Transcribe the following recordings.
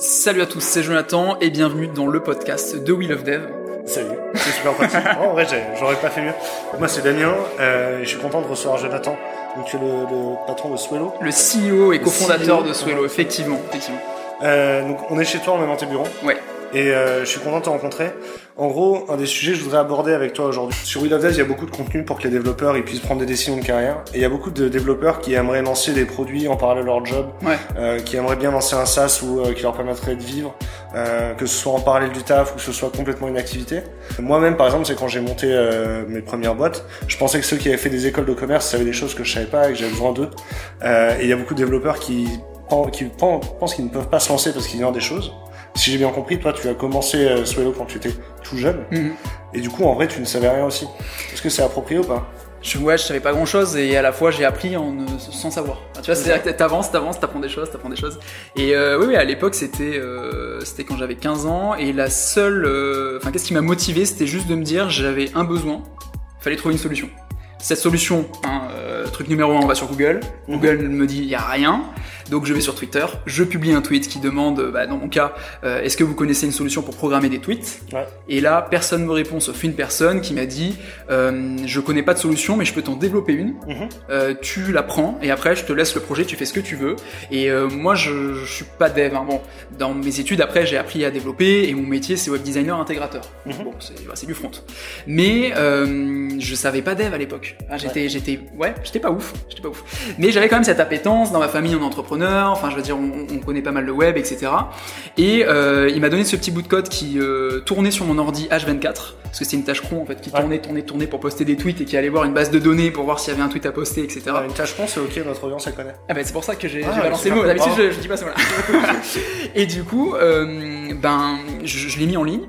Salut à tous, c'est Jonathan et bienvenue dans le podcast de Wheel of Dev. Salut, c'est super pratique. en vrai, j'aurais pas fait mieux. Moi, c'est Damien euh, et je suis content de recevoir Jonathan. Donc, tu es le, le patron de Swello. Le CEO et cofondateur de Swello, effectivement. effectivement. Euh, donc, on est chez toi, on est dans tes bureaux. Ouais. Et euh, je suis content de te rencontrer. En gros, un des sujets que je voudrais aborder avec toi aujourd'hui. Sur Wheel of Dev, il y a beaucoup de contenu pour que les développeurs ils puissent prendre des décisions de carrière. Et il y a beaucoup de développeurs qui aimeraient lancer des produits en parallèle de leur job, ouais. euh, qui aimeraient bien lancer un SaaS ou euh, qui leur permettrait de vivre, euh, que ce soit en parallèle du taf ou que ce soit complètement une activité. Moi-même, par exemple, c'est quand j'ai monté euh, mes premières boîtes, je pensais que ceux qui avaient fait des écoles de commerce savaient des choses que je savais pas et que j'avais besoin d'eux. Euh, et il y a beaucoup de développeurs qui, qui pensent qu'ils ne peuvent pas se lancer parce qu'ils ignorent des choses si j'ai bien compris, toi, tu as commencé euh, Swello quand tu étais tout jeune. Mhm. Et du coup, en vrai, tu ne savais rien aussi. Est-ce que c'est approprié ou pas? Je, ouais, je savais pas grand chose et à la fois j'ai appris en, sans savoir. tu vois, c'est-à-dire que t'avances, t'avances, t'apprends des choses, t'apprends des choses. Et euh, oui, oui, à l'époque c'était euh, c'était quand j'avais 15 ans et la seule, euh, enfin, qu'est-ce qui m'a motivé, c'était juste de me dire j'avais un besoin, fallait trouver une solution. Cette solution, hein, euh, truc numéro un, on va sur Google. Mhm. Google me dit il y a rien. Donc je vais sur Twitter, je publie un tweet qui demande, bah, dans mon cas, euh, est-ce que vous connaissez une solution pour programmer des tweets ouais. Et là, personne me répond sauf une personne qui m'a dit, euh, je connais pas de solution, mais je peux t'en développer une. -hmm. euh, tu la prends et après je te laisse le projet, tu fais ce que tu veux. Et euh, moi, je, je suis pas dev. Hein. Bon, dans mes études après, j'ai appris à développer et mon métier c'est web designer intégrateur. -hmm. Bon, c'est du front. Mais euh, je savais pas dev à l'époque. Ah, j'étais, ouais. j'étais, ouais, j'étais pas ouf, j'étais pas ouf. Mais j'avais quand même cette appétence dans ma famille en entrepreneur. Enfin, je veux dire, on, on connaît pas mal le web, etc. Et euh, il m'a donné ce petit bout de code qui euh, tournait sur mon ordi H24 parce que c'était une tâche cron en fait qui ouais. tournait, tournait, tournait pour poster des tweets et qui allait voir une base de données pour voir s'il y avait un tweet à poster, etc. Ouais, une tâche cron, c'est ok, notre audience elle connaît. Ah ben c'est pour ça que j'ai ah, balancé le mot. D'habitude, je, je, dis pas ça. Voilà. et du coup, euh, ben, je, je l'ai mis en ligne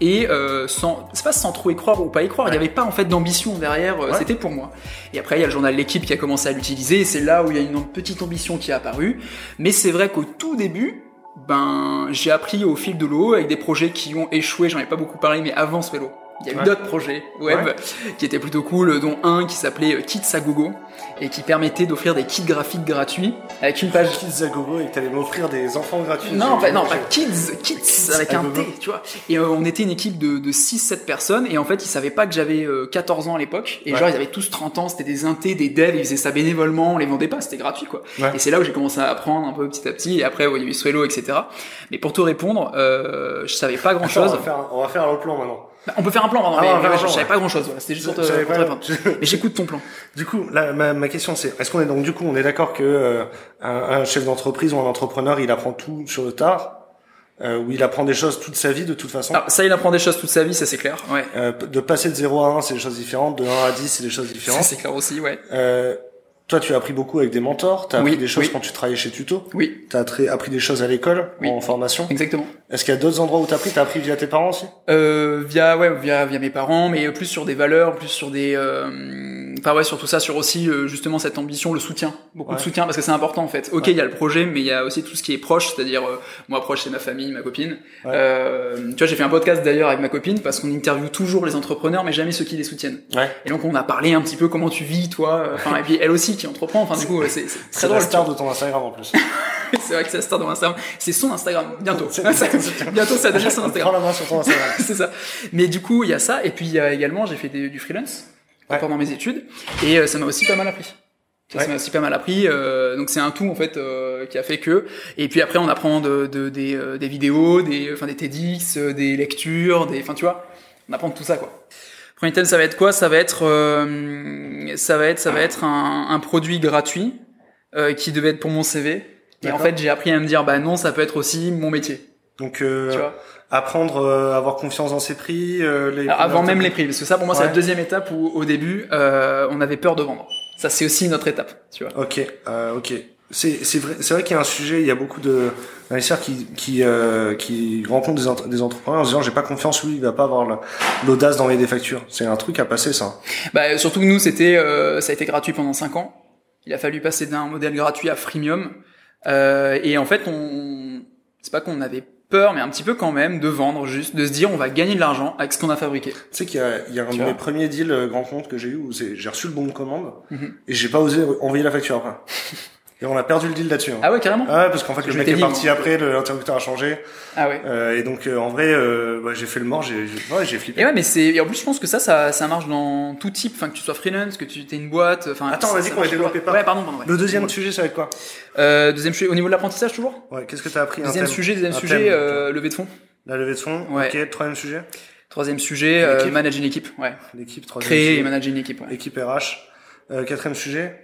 et euh, sans c'est pas sans trop y croire ou pas y croire, il ouais. n'y avait pas en fait d'ambition derrière, euh, ouais. c'était pour moi. Et après il y a le journal L'équipe qui a commencé à l'utiliser et c'est là où il y a une petite ambition qui est apparue. Mais c'est vrai qu'au tout début, ben j'ai appris au fil de l'eau avec des projets qui ont échoué, j'en ai pas beaucoup parlé mais avant ce vélo. Il y a eu ouais. d'autres projets web ouais. qui étaient plutôt cool, dont un qui s'appelait Kits à Gogo et qui permettait d'offrir des kits graphiques gratuits avec une page Kids à gogo et que t'allais m'offrir des enfants gratuits. Non, pas, non, pas kids, kids, kids avec un T, tu vois. Et euh, on était une équipe de, de 6-7 personnes et en fait ils savaient pas que j'avais euh, 14 ans à l'époque et ouais. genre ils avaient tous 30 ans, c'était des intés, des devs, ils faisaient ça bénévolement, on les vendait pas, c'était gratuit quoi. Et c'est là où j'ai commencé à apprendre un peu petit à petit et après il y a eu Swello, etc. Mais pour te répondre, euh, je savais pas grand chose. On va faire, on va faire le plan maintenant. Bah, on peut faire un plan, pardon, ah, mais, mais je, je savais pas grand chose, voilà. c'était juste pour te, pour te répondre. Mais j'écoute ton plan. Du coup, là, ma, ma question c'est, est-ce qu'on est donc du coup, on est d'accord que euh, un, un, chef d'entreprise ou un entrepreneur, il apprend tout sur le tard, euh, ou il apprend des choses toute sa vie de toute façon. Alors, ça, il apprend des choses toute sa vie, ça c'est clair. Ouais. Euh, de passer de 0 à 1, c'est des choses différentes. De 1 à 10, c'est des choses différentes. Ça c'est clair aussi, ouais. Euh, toi, tu as appris beaucoup avec des mentors. Tu as oui, appris des choses oui. quand tu travaillais chez Tuto. Oui. Tu as appris des choses à l'école, oui. en formation. Exactement. Est-ce qu'il y a d'autres endroits où tu as appris? Tu as appris via tes parents aussi? Euh, Via ouais, via via mes parents, mais plus sur des valeurs, plus sur des, euh... enfin ouais, sur tout ça, sur aussi euh, justement cette ambition, le soutien, beaucoup ouais. de soutien parce que c'est important en fait. Ok, il ouais. y a le projet, mais il y a aussi tout ce qui est proche, c'est-à-dire euh, moi proche c'est ma famille, ma copine. Euh, tu vois, j'ai fait un podcast d'ailleurs avec ma copine parce qu'on interviewe toujours les entrepreneurs, mais jamais ceux qui les soutiennent. Et donc on a parlé un petit peu comment tu vis toi, enfin et puis elle aussi qui entreprend. Enfin du coup c'est très drôle. C'est la star de ton Instagram en plus. c'est vrai que c'est la star de mon Instagram. C'est son Instagram bientôt. bientôt ça devient son Instagram. Prends la main sur ton Instagram. c'est ça. Mais du coup il y a ça et puis il y a également j'ai fait des, du freelance ouais. pendant mes études et euh, ça m'a aussi pas mal appris. Ça ouais. m'a aussi pas mal appris. Euh, donc c'est un tout en fait euh, qui a fait que. Et puis après on apprend de, de des, euh, des vidéos, des enfin des TEDx, euh, des lectures, des enfin tu vois, on apprend tout ça quoi. Premier thème ça va être quoi? Ça va être euh, ça va être ça va être un, un produit gratuit euh, qui devait être pour mon CV. Et en fait j'ai appris à me dire bah non ça peut être aussi mon métier. Donc euh, apprendre à avoir confiance dans ses prix. Euh, les avant même les prix parce que ça pour moi ouais. c'est la deuxième étape où au début on avait peur de vendre. Ça, c'est aussi notre étape, tu vois. Ok, euh, ok. C'est c'est vrai c'est vrai qu'il y a un sujet, il y a beaucoup de investisseurs qui qui euh, qui rencontrent des, entre, des entrepreneurs en se disant j'ai pas confiance, lui il va pas avoir l'audace d'envoyer des factures. C'est un truc à passer ça. Bah surtout que nous c'était euh, ça a été gratuit pendant 5 ans. Il a fallu passer d'un modèle gratuit à freemium euh, et en fait on c'est pas qu'on avait peur, mais un petit peu quand même, de vendre, juste, de se dire on va gagner de l'argent avec ce qu'on a fabriqué. Tu sais qu'il y a, il y a un Tu de mes premiers deals euh, grand compte que j'ai eu où c'est- j'ai reçu le bon de commande Mhm. et j'ai pas osé envoyer la facture après. Et on a perdu le deal là-dessus. hein. Ah ouais, carrément. Ah ouais, parce qu'en fait, le Je mec est parti après, le- l'interlocuteur a changé. Ah ouais. Euh, et donc, euh, en vrai, euh, bah, j'ai fait le mort, j'ai, j'ai- ouais, j'ai flippé. Et ouais, mais c'est et en plus je pense que ça, ça, ça marche dans tout type, enfin que tu sois freelance, que tu aies une boîte, enfin. Attends, vas-y, qu'on va développer pas. Ouais, pardon, pardon. ouais. Le deuxième Ouais. sujet, ça va être quoi? Euh, deuxième sujet au niveau de l'apprentissage toujours? Ouais, qu'est-ce que t'as appris Deuxième sujet, deuxième sujet, euh, levée de fonds. La levée de fonds. Ouais. Ok, troisième sujet. Troisième sujet, euh, L'équipe. manager une équipe. Ouais. L'équipe, troisième Créer sujet. et manager une équipe. Ouais. Équipe RH. Quatrième sujet.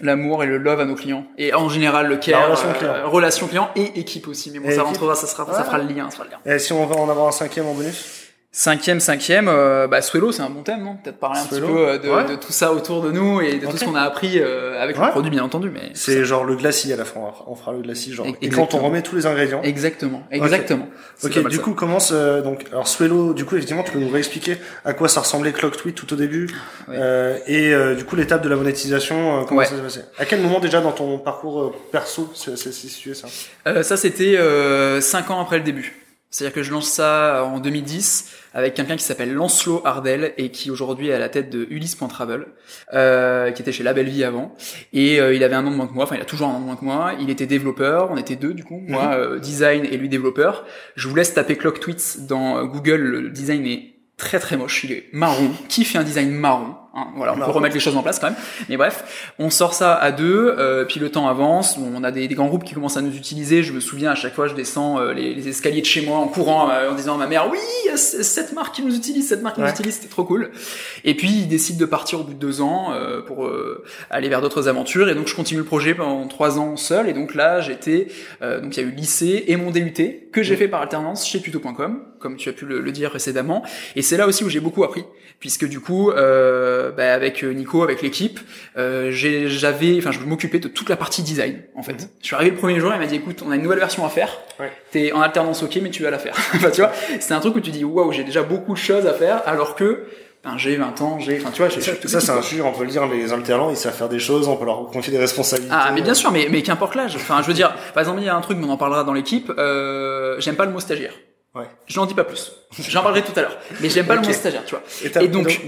L'amour et le love à nos clients. Et en général le care, La relation euh, client. relation client et équipe aussi. Mais bon, Et ça équipe. rentrera, ça sera, ça fera le lien, ça fera le lien. Et si on va en avoir un cinquième en bonus? Cinquième, cinquième, euh, bah Swello, c'est un bon thème, non? Peut-être parler un Swello. petit peu euh, de, Ouais. de tout ça autour de nous et de tout ce qu'on a appris euh, avec Ouais. le produit, bien entendu. Mais C'est genre le glacis à la fin. on fera- le glacis, genre. E- Et quand on exactement. remet tous les ingrédients. exactement, exactement. Ok, mal du ça. coup, commence euh, donc alors Swello. Du coup, effectivement, tu peux nous réexpliquer à quoi ça ressemblait Clock Tweet tout au début, Ouais. euh, et euh, du coup l'étape de la monétisation. euh, comment ça s'est passé? À quel moment déjà dans ton parcours perso c'est situé ça? Euh, ça, c'était euh, cinq ans après le début. C'est-à-dire que je lance ça en 2010 avec quelqu'un qui s'appelle Lancelot Ardel et qui aujourd'hui est à la tête de Ulysse.travel, euh, qui était chez La Belle Vie avant. Et euh, il avait un an de moins que moi, enfin il a toujours un an de moins que moi. Il était développeur, on était deux du coup, moi euh, design et lui développeur. Je vous laisse taper Clock Tweets dans euh, Google, le design est très très moche, il est marron. Qui fait un design marron? Hein Voilà, on peut remettre les choses en place quand même. Mais bref, on sort ça à deux, euh, puis le temps avance. On a des, des grands groupes qui commencent à nous utiliser. Je me souviens à chaque fois, je descends euh, les, les escaliers de chez moi en courant, euh, en disant à ma mère, oui, cette marque qui nous utilise, cette marque qui Ouais. nous utilise, c'était trop cool. Et puis ils décident de partir au bout de deux ans euh, pour aller vers d'autres aventures. Et donc je continue le projet pendant trois ans seul. Et donc là, j'étais, euh, donc il y a eu le lycée et mon DUT que j'ai fait par alternance chez tuto.com, comme tu as pu le, le dire précédemment. Et c'est là aussi où j'ai beaucoup appris, puisque du coup, euh, bah, avec Nico, avec l'équipe, euh, j'avais, enfin, je m'occupais de toute la partie design, en fait. Je suis arrivé le premier jour, il m'a dit, écoute, on a une nouvelle version à faire. Ouais. T'es en alternance, ok, mais tu vas la faire. enfin, tu vois, c'est un truc où tu dis, waouh, j'ai déjà beaucoup de choses à faire, alors que, ben, j'ai 20 ans, j'ai, enfin, tu vois, j'ai, Ça, c'est un sujet, on peut le dire, les alternants, ils savent faire des choses, on peut leur confier des responsabilités. Ah, mais bien sûr, mais, mais qu'importe l'âge. Enfin, je veux dire, par exemple, il y a un truc, mais on en parlera dans l'équipe, euh, j'aime pas le mot stagiaire. Ouais. Je n'en dis pas plus. J'en parlerai tout à l'heure. Mais j'aime pas le mot stagiaire, tu vois. Et, donc,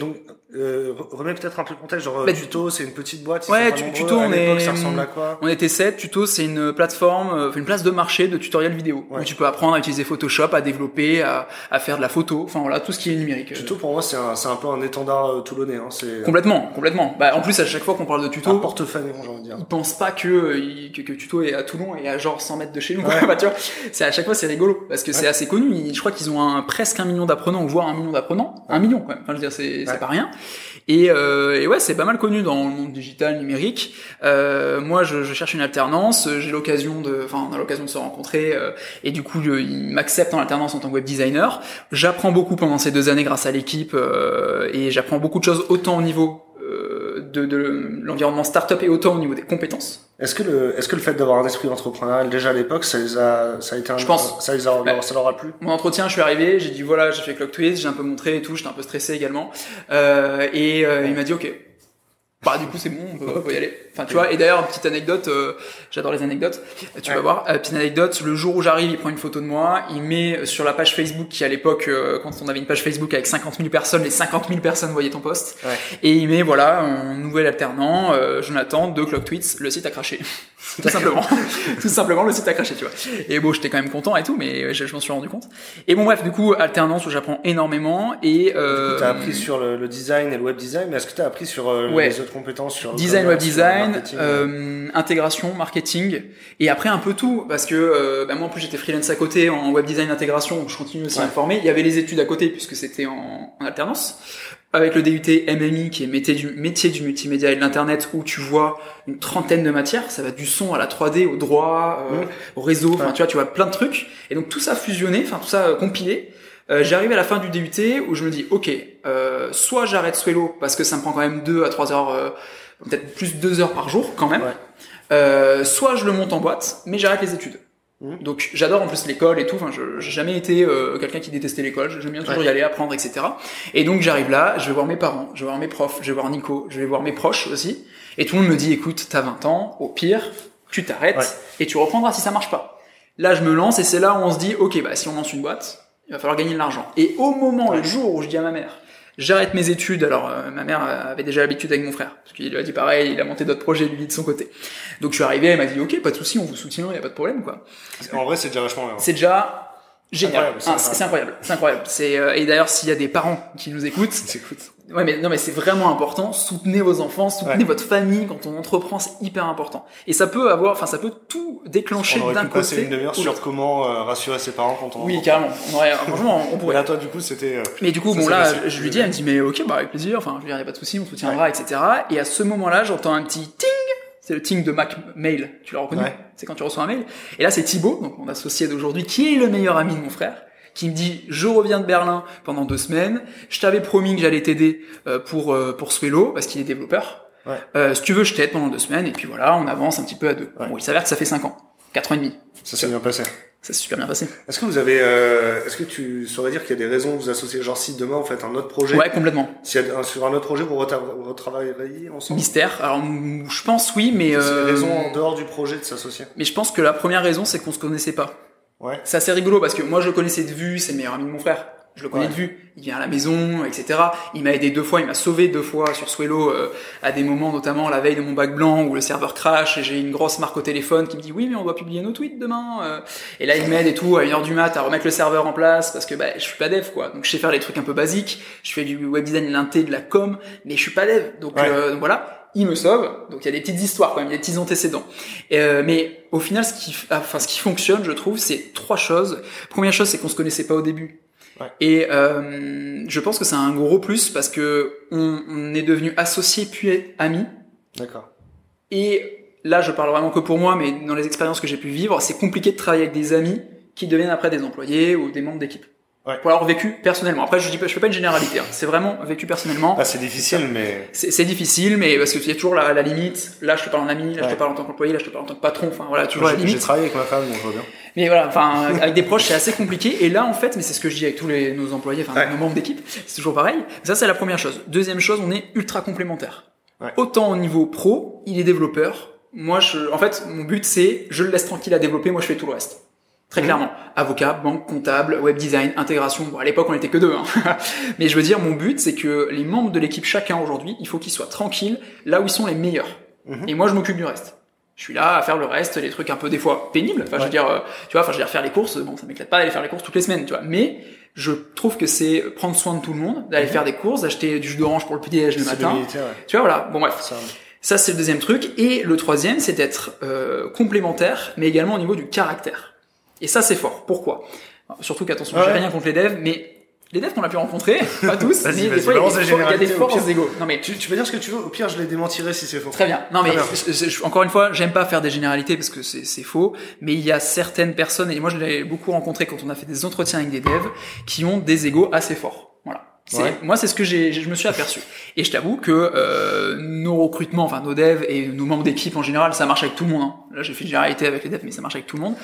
euh, remets peut-être un peu le contexte, genre Bah, tuto, c'est une petite boîte. Ouais, tu- tuto, on est- Ça ressemble à quoi On était 7, Tuto c'est une plateforme, euh, une place de marché de tutoriels vidéo Ouais. où tu peux apprendre à utiliser Photoshop, à développer, à, à faire de la photo, enfin voilà, tout ce qui est numérique. Euh, Tuto, pour moi, c'est un, c'est un peu un étendard toulonnais. Hein. C'est Complètement, complètement. Bah, en plus, à chaque fois qu'on parle de un tuto, portefeuille, j'ai envie de dire. ils pensent pas que, que, que Tuto est à Toulon et à genre 100 mètres de chez nous. Ouais. Bah, tu vois, c'est à chaque fois c'est rigolo parce que c'est assez connu. Je crois qu'ils ont un, presque un million d'apprenants, voire un million d'apprenants, un million quand même. Enfin, je veux dire, c'est pas rien. Et, euh, et ouais, c'est pas mal connu dans le monde digital, numérique. Euh, moi, je, cherche une alternance. J'ai l'occasion de, enfin, on a l'occasion de se rencontrer. euh, et du coup, je- ils m'acceptent en alternance en tant que web designer. J'apprends beaucoup pendant ces deux années grâce à l'équipe et j'apprends beaucoup de choses autant au niveau de, de l'environnement startup et autant au niveau des compétences. Est-ce que le, est-ce que le fait d'avoir un esprit entrepreneurial déjà à l'époque, ça les a, ça a été un, Je pense. ça les a, Ouais. ça leur a plu? Mon entretien, je suis arrivé, j'ai dit voilà, j'ai fait Clock Twist, j'ai un peu montré et tout, j'étais un peu stressé également. Euh, et euh, il m'a dit ok. Bah du coup c'est bon, on peut, on peut y aller. Enfin tu vois. Et d'ailleurs petite anecdote, euh, j'adore les anecdotes. Tu Ouais. vas voir. Euh, petite anecdote, le jour où j'arrive, il prend une photo de moi, il met sur la page Facebook qui à l'époque, euh, quand on avait une page Facebook avec 50 000 personnes, les 50 000 personnes voyaient ton post. Ouais. Et il met voilà un nouvel alternant, euh, Jonathan de Clock Tweets, le site a craché. Tout simplement. tout simplement le site a craché, tu vois. Et bon, j'étais quand même content et tout, mais je, je m'en suis rendu compte. Et bon bref, du coup alternance où j'apprends énormément et euh, Tu as appris sur le, le design et le web design, mais est-ce que tu as appris sur euh, Ouais. les autres compétences sur design, web design, marketing euh, intégration, marketing, et après un peu tout, parce que euh, bah, moi en plus j'étais freelance à côté en web design intégration, donc je continue aussi à Ouais. me former. Il y avait les études à côté puisque c'était en, en alternance. Avec le DUT MMI qui est métier du, métier du multimédia et de l'internet où tu vois une trentaine de matières, ça va du son à la 3D, au droit, euh, au réseau, enfin tu vois, tu vois plein de trucs. Et donc tout ça fusionné, enfin tout ça euh, compilé. Euh, J'arrive à la fin du DUT où je me dis ok, euh, soit j'arrête Swello parce que ça me prend quand même deux à trois heures, euh, peut-être plus de deux heures par jour quand même. Ouais. Euh, soit je le monte en boîte, mais j'arrête les études. Mhm. Donc j'adore en plus l'école et tout. Enfin, je j'ai jamais été euh, quelqu'un qui détestait l'école. J'aime bien toujours Ouais. y aller, apprendre, etc. Et donc j'arrive là, je vais voir mes parents, je vais voir mes profs, je vais voir Nico, je vais voir mes proches aussi. Et tout le monde me dit, écoute, t'as 20 ans, au pire, tu t'arrêtes Ouais. et tu reprendras si ça marche pas. Là, je me lance et c'est là où on se dit, ok, bah si on lance une boîte, il va falloir gagner de l'argent. Et au moment, le jour où je dis à ma mère, J'arrête mes études. Alors, euh, ma mère avait déjà l'habitude avec mon frère, parce qu'il lui a dit pareil, il a monté d'autres projets lui de son côté. Donc, je suis arrivé, elle m'a dit, ok, pas de souci, on vous soutient, y a pas de problème, quoi. En vrai, c'est déjà vachement bien. C'est déjà génial. C'est Ah, C'est incroyable, c'est incroyable. C'est euh, et d'ailleurs, s'il y a des parents qui nous écoutent, Écoute. Ouais, mais non, mais c'est vraiment important. Soutenez vos enfants, soutenez Ouais. votre famille quand on entreprend, c'est hyper important. Et ça peut avoir, enfin, ça peut tout déclencher On aurait d'un pu passer côté. une demi-heure sur comment euh, rassurer ses parents quand on. Oui, carrément. On aurait, franchement, on Et pourrait. là, toi, du coup, c'était. euh, Mais du coup, bon là, facile. je lui dis, elle me dit, mais ok, bah avec plaisir. Enfin, je veux dire, y a pas de souci, on soutiendra, etc. Et à ce moment-là, j'entends un petit ting. C'est le ting de Mac Mail. Tu l'as reconnu? Ouais. C'est quand tu reçois un mail. Et là, c'est Thibaut, donc mon associé d'aujourd'hui, qui est le meilleur ami de mon frère, qui me dit, je reviens de Berlin pendant deux semaines. Je t'avais promis que j'allais t'aider euh, pour euh, pour Swello parce qu'il est développeur. Ouais. Euh, si tu veux, je t'aide pendant deux semaines. Et puis voilà, on avance un petit peu à deux. Ouais. Bon, il s'avère que ça fait cinq ans, quatre ans et demi. Ça s'est bien passé. Ça s'est super bien passé. Est-ce que vous avez, euh, est-ce que tu saurais dire qu'il y a des raisons de vous associer, genre si demain vous faites un autre projet, Ouais, complètement. s'il y a un- sur un autre projet vous retra- vous retravailleriez ensemble? Mystère. Alors, je pense oui, mais C'est euh, des raisons en dehors du projet de s'associer? mais je pense que la première raison, c'est qu'on se connaissait pas. Ouais. C'est assez rigolo parce que moi, je le connaissais de vue. C'est le meilleur ami de mon frère. Je le connais Ouais. de vue. Il vient à la maison, etc. Il m'a aidé deux fois. Il m'a sauvé deux fois sur Swello euh, à des moments, notamment la veille de mon bac blanc où le serveur crash et j'ai une grosse marque au téléphone qui me dit oui, mais on doit publier nos tweets demain. euh. Et là, il m'aide et tout à une heure du mat à remettre le serveur en place parce que bah, je suis pas dev quoi. Donc je sais faire les trucs un peu basiques. Je fais du web design, de l'inté, de la com, mais je suis pas dev. Donc, Ouais. euh, donc voilà. Il me sauve, donc il y a des petites histoires quand même, il y a des petits antécédents. Euh, mais au final, ce qui, enfin, ce qui fonctionne, je trouve, c'est trois choses. Première chose, c'est qu'on se connaissait pas au début. Ouais. Et euh, je pense que c'est un gros plus parce que on, on est devenu associés puis amis. D'accord. Et là, je parle vraiment que pour moi, mais dans les expériences que j'ai pu vivre, c'est compliqué de travailler avec des amis qui deviennent après des employés ou des membres d'équipe. Ouais. Pour avoir vécu personnellement. Après, je dis pas, je fais pas une généralité. hein. C'est vraiment vécu personnellement. Ah, c'est difficile, mais C'est difficile, mais parce qu'il y a toujours la, la limite. Là, je te parle en ami, là, je te parle en tant qu'employé, là, je te parle en tant que patron. Enfin, voilà, toujours la j'ai j'ai limite. travaillé avec ma femme, donc je vois bien. Mais voilà, enfin, avec des proches, c'est assez compliqué. Et là, en fait, mais c'est ce que je dis avec tous les, nos employés, enfin, Ouais. nos membres d'équipe, c'est toujours pareil. Ça, c'est la première chose. Deuxième chose, on est ultra complémentaires. Ouais. Autant au niveau pro, il est développeur. Moi, je, en fait, mon but, c'est, je le laisse tranquille à développer, moi, je fais tout le reste. Très clairement. Avocat, banque, comptable, web design, intégration. Bon, à l'époque, on était que deux, hein. Mais je veux dire, mon but, c'est que les membres de l'équipe, chacun aujourd'hui, il faut qu'ils soient tranquilles là où ils sont les meilleurs. Mhm. Et moi, je m'occupe du reste. Je suis là à faire le reste, les trucs un peu des fois pénibles. Enfin, je veux dire, euh, tu vois, enfin, je veux dire faire les courses. Bon, ça m'éclate pas d'aller faire les courses toutes les semaines, tu vois. Mais je trouve que c'est prendre soin de tout le monde, d'aller Mhm. faire des courses, d'acheter du jus d'orange pour le petit déj le matin. ouais. Tu vois, voilà. Bon, bref. Ça, Ça, c'est le deuxième truc. Et le troisième, c'est d'être euh, complémentaire, mais également au niveau du caractère. Et ça, c'est fort. Pourquoi? Surtout qu'attention, j'ai Ouais. rien contre les devs, mais les devs qu'on a pu rencontrer, pas tous, mais des fois, il y a des, forces d'ego. Non, mais Tu, tu peux dire ce que tu veux, au pire je les démentirai si c'est faux. Très bien. Non mais je- je- encore une fois, j'aime pas faire des généralités parce que c'est faux, mais il y a certaines personnes et moi je l'ai beaucoup rencontré quand on a fait des entretiens avec des devs qui ont des égos assez forts. Voilà. Ouais. Moi c'est ce que j'ai je me suis aperçu. Et je t'avoue que euh, nos recrutements, enfin nos devs et nos membres d'équipe en général, ça marche avec tout le monde. hein. Là j'ai fait une généralité avec les devs, mais ça marche avec tout le monde.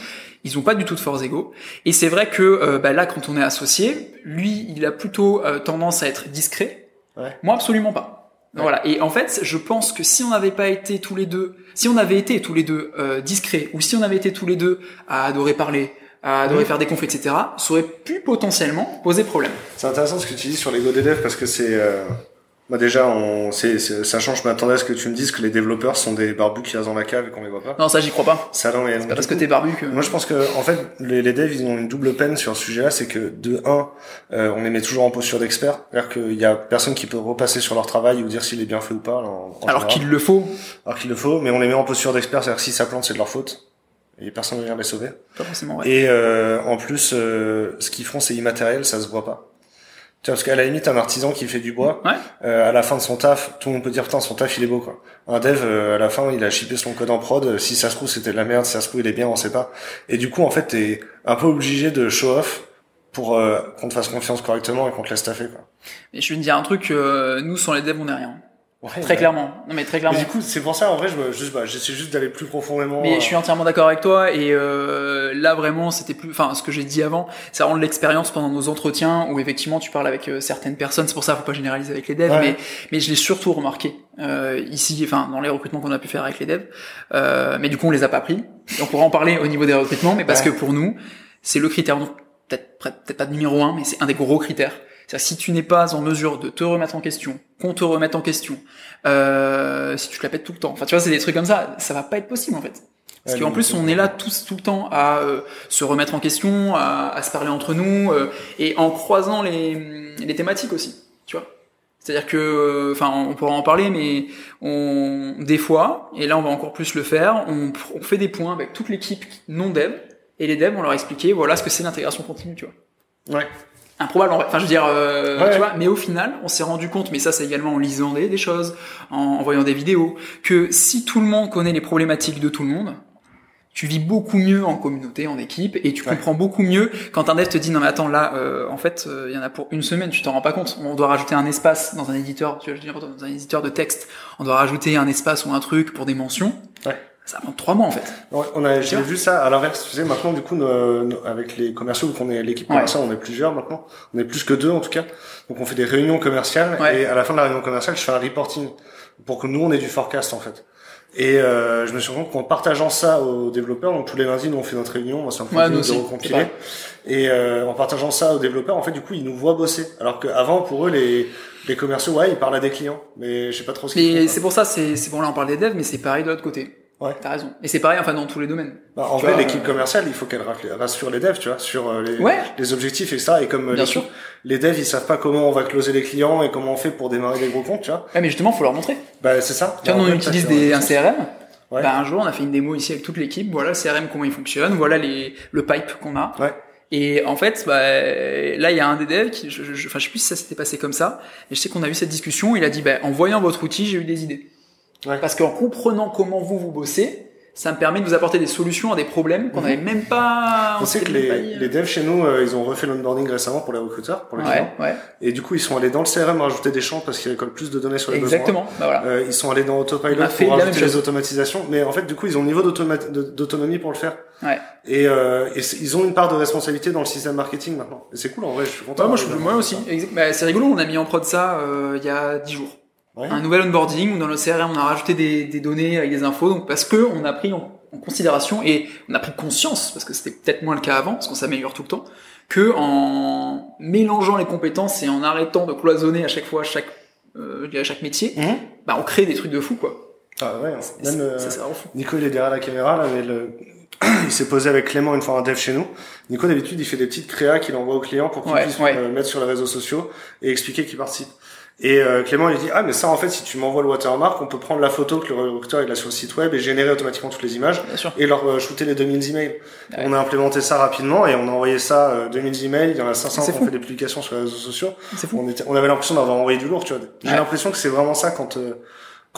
Ils ont pas du tout de forts égos. Et c'est vrai que euh, bah, là quand on est associé, lui il a plutôt euh, tendance à être discret. Ouais. Moi absolument pas. Ouais. Voilà. Et en fait, je pense que si on n'avait pas été tous les deux, si on avait été tous les deux euh, discrets, ou si on avait été tous les deux à adorer parler, à adorer Oui. faire des confs, etc., ça aurait pu potentiellement poser problème. C'est intéressant ce que tu dis sur l'ego des devs parce que c'est. Bah déjà, on, c'est, c'est- ça change. Je m'attendais à ce que tu me dises que les développeurs sont des barbus qui restent dans la cave et qu'on les voit pas. Non, ça j'y crois pas. Ça, non, mais pas parce que t'es barbu que. Moi, je pense que en fait, les, les devs, ils ont une double peine sur ce sujet-là, c'est que de un, euh, on les met toujours en posture d'expert, c'est-à-dire qu'il y a personne qui peut repasser sur leur travail ou dire s'il est bien fait ou pas. en- en Alors qu'il le faut. alors qu'il le faut, mais on les met en posture d'expert, c'est-à-dire que si ça plante, c'est de leur faute et personne ne vient les sauver. Pas forcément vrai. Et euh, en plus, euh, ce qu'ils font, c'est immatériel, ça se voit pas. Tu vois, parce qu'à la limite, un artisan qui fait du bois, Ouais. euh, à la fin de son taf, tout le monde peut dire putain, son taf il est beau quoi. Un dev, euh, à la fin, il a shippé son code en prod. euh, Si ça se trouve, c'était de la merde. Si ça se trouve, il est bien, on sait pas. Et du coup, en fait, t'es un peu obligé de show off pour euh, qu'on te fasse confiance correctement et qu'on te laisse taffer quoi. Mais je vais te dire un truc, euh, nous sans les devs on est rien. Ouais, Très ouais. clairement. Non mais très Mais clairement. du coup, c'est pour ça, en vrai, je juste, bah, j'essaie juste d'aller plus profondément. Mais euh, je suis entièrement d'accord avec toi et euh, là vraiment c'était plus enfin ce que j'ai dit avant c'est vraiment de l'expérience pendant nos entretiens où effectivement tu parles avec euh, certaines personnes c'est pour ça faut pas généraliser avec les devs Ouais. mais mais je l'ai surtout remarqué euh, ici enfin dans les recrutements qu'on a pu faire avec les devs euh, mais du coup on les a pas pris Et on pourra en parler au niveau des recrutements mais parce Ouais. que pour nous c'est le critère peut-être peut-être pas de numéro un mais c'est un des gros critères C'est-à-dire si tu n'es pas en mesure de te remettre en question, qu'on te remette en question, euh, si tu te la pètes tout le temps, enfin tu vois, c'est des trucs comme ça, ça va pas être possible en fait. Parce qu'en plus, on est là tous tout le temps à euh, se remettre en question, à, à se parler entre nous, euh, et en croisant les, les thématiques aussi, tu vois. C'est-à-dire que, euh, enfin, on pourra en parler, mais on, des fois, et là on va encore plus le faire, on, on fait des points avec toute l'équipe non dev, et les devs, on leur a expliqué, voilà ce que c'est l'intégration continue, tu vois. Ouais. Improbable, en vrai. enfin je veux dire, euh, Ouais. tu vois, mais au final, on s'est rendu compte, mais ça c'est également en lisant des, des choses, en, en voyant des vidéos, que si tout le monde connaît les problématiques de tout le monde, tu vis beaucoup mieux en communauté, en équipe, et tu Ouais. comprends beaucoup mieux quand un dev te dit non mais attends là, euh, en fait, euh, il y en a pour une semaine, tu t'en rends pas compte. On doit rajouter un espace dans un éditeur, tu veux dire dans un éditeur de texte, on doit rajouter un espace ou un truc pour des mentions. Ouais. Ça prend trois mois en fait. On a, j'ai vu ça à l'inverse. Tu sais, maintenant, du coup, nos- nos- avec les commerciaux, qu'on est l'équipe Ouais. commerciale, on est plusieurs maintenant. On est plus que deux, en tout cas. Donc, on fait des réunions commerciales. Ouais. Et à la fin de la réunion commerciale, je fais un reporting pour que nous, on ait du forecast, en fait. Et euh, je me suis rendu compte qu'en partageant ça aux développeurs, donc tous les lundis, nous, on fait notre réunion. Moi, c'est un peu Ouais, de aussi, recompiler. Et euh, en partageant ça aux développeurs, en fait, du coup, ils nous voient bosser. Alors qu'avant, pour eux, les, les commerciaux, ouais, ils parlent à des clients. Mais je sais pas trop ce qu'ils quoi. c'est pour ça, c'est c'est bon là on parle des devs, mais c'est pareil de l'autre côté. Ouais. T'as raison. Et c'est pareil enfin dans tous les domaines. Bah, en Tu vrai, l'équipe euh, commerciale, il faut qu'elle rassure- rassure les devs, tu vois, sur euh, les, Ouais. les objectifs, etc. Et comme euh, Bien les, sûr. les devs, ils savent pas comment on va closer les clients et comment on fait pour démarrer des gros comptes, tu vois. Ouais, mais justement, faut leur montrer. Bah, c'est ça. Tu vois, Bah, on utilise ça, des, un CRM. Ouais. Bah, un jour, on a fait une démo ici avec toute l'équipe. Voilà le CRM, comment il fonctionne. Voilà les, le pipe qu'on a. Ouais. Et en fait, bah, là, il y a un des devs qui, je, je, je- enfin, je sais plus si ça s'était passé comme ça. Mais je sais qu'on a eu cette discussion. Il a dit, bah, en voyant votre outil, j'ai eu des idées. Ouais. Parce qu'en comprenant comment vous vous bossez, ça me permet de vous apporter des solutions à des problèmes qu'on Mhm. n'avait même pas. On sait que pas les, les devs chez nous, euh, ils ont refait l'onboarding récemment pour les recruteurs, pour les clients. Ouais, ouais, Et du coup, ils sont allés dans le CRM rajouter des champs parce qu'ils récoltent plus de données sur les exactement. Bah voilà. besoins. Euh, ils sont allés dans Autopilot pour rajouter les automatisations. Mais en fait, du coup, ils ont le niveau d'autonomie pour le faire. Ouais. Et, euh, et ils ont une part de responsabilité dans le système marketing maintenant. Et c'est cool, en vrai, je suis content. Moi, je, moi aussi. bah, c'est rigolo, on a mis en prod ça euh, il y a 10 jours. Ouais. Un nouvel onboarding où dans le CRM on a rajouté des, des données avec des infos, donc parce que on a pris en, en considération et on a pris conscience, parce que c'était peut-être moins le cas avant, parce qu'on s'améliore tout le temps, que en mélangeant les compétences et en arrêtant de cloisonner à chaque fois chaque euh, dirais chaque métier, Mhm. bah on crée des trucs de fou quoi. Ah ouais, Et même, euh, ça. Nico, il est derrière la caméra, là, mais le... il s'est posé avec Clément une fois un dev chez nous. Nico, d'habitude, il fait des petites créas qu'il envoie aux clients pour qu'ils Ouais, puissent ouais. euh, mettre sur les réseaux sociaux et expliquer qu'ils participent. Et euh, Clément, il dit, ah, mais ça, en fait, si tu m'envoies le watermark, on peut prendre la photo que le recruteur il a sur le site web et générer automatiquement toutes les images et leur euh, shooter les 2000 emails. Ouais. On a implémenté ça rapidement et on a envoyé ça, euh, 2000 emails. Il y en a 500 C'est qui ont fait des publications sur les réseaux sociaux. C'est fou. On, était, on avait l'impression d'avoir envoyé du lourd, tu vois. J'ai Ouais. l'impression que c'est vraiment ça quand, euh,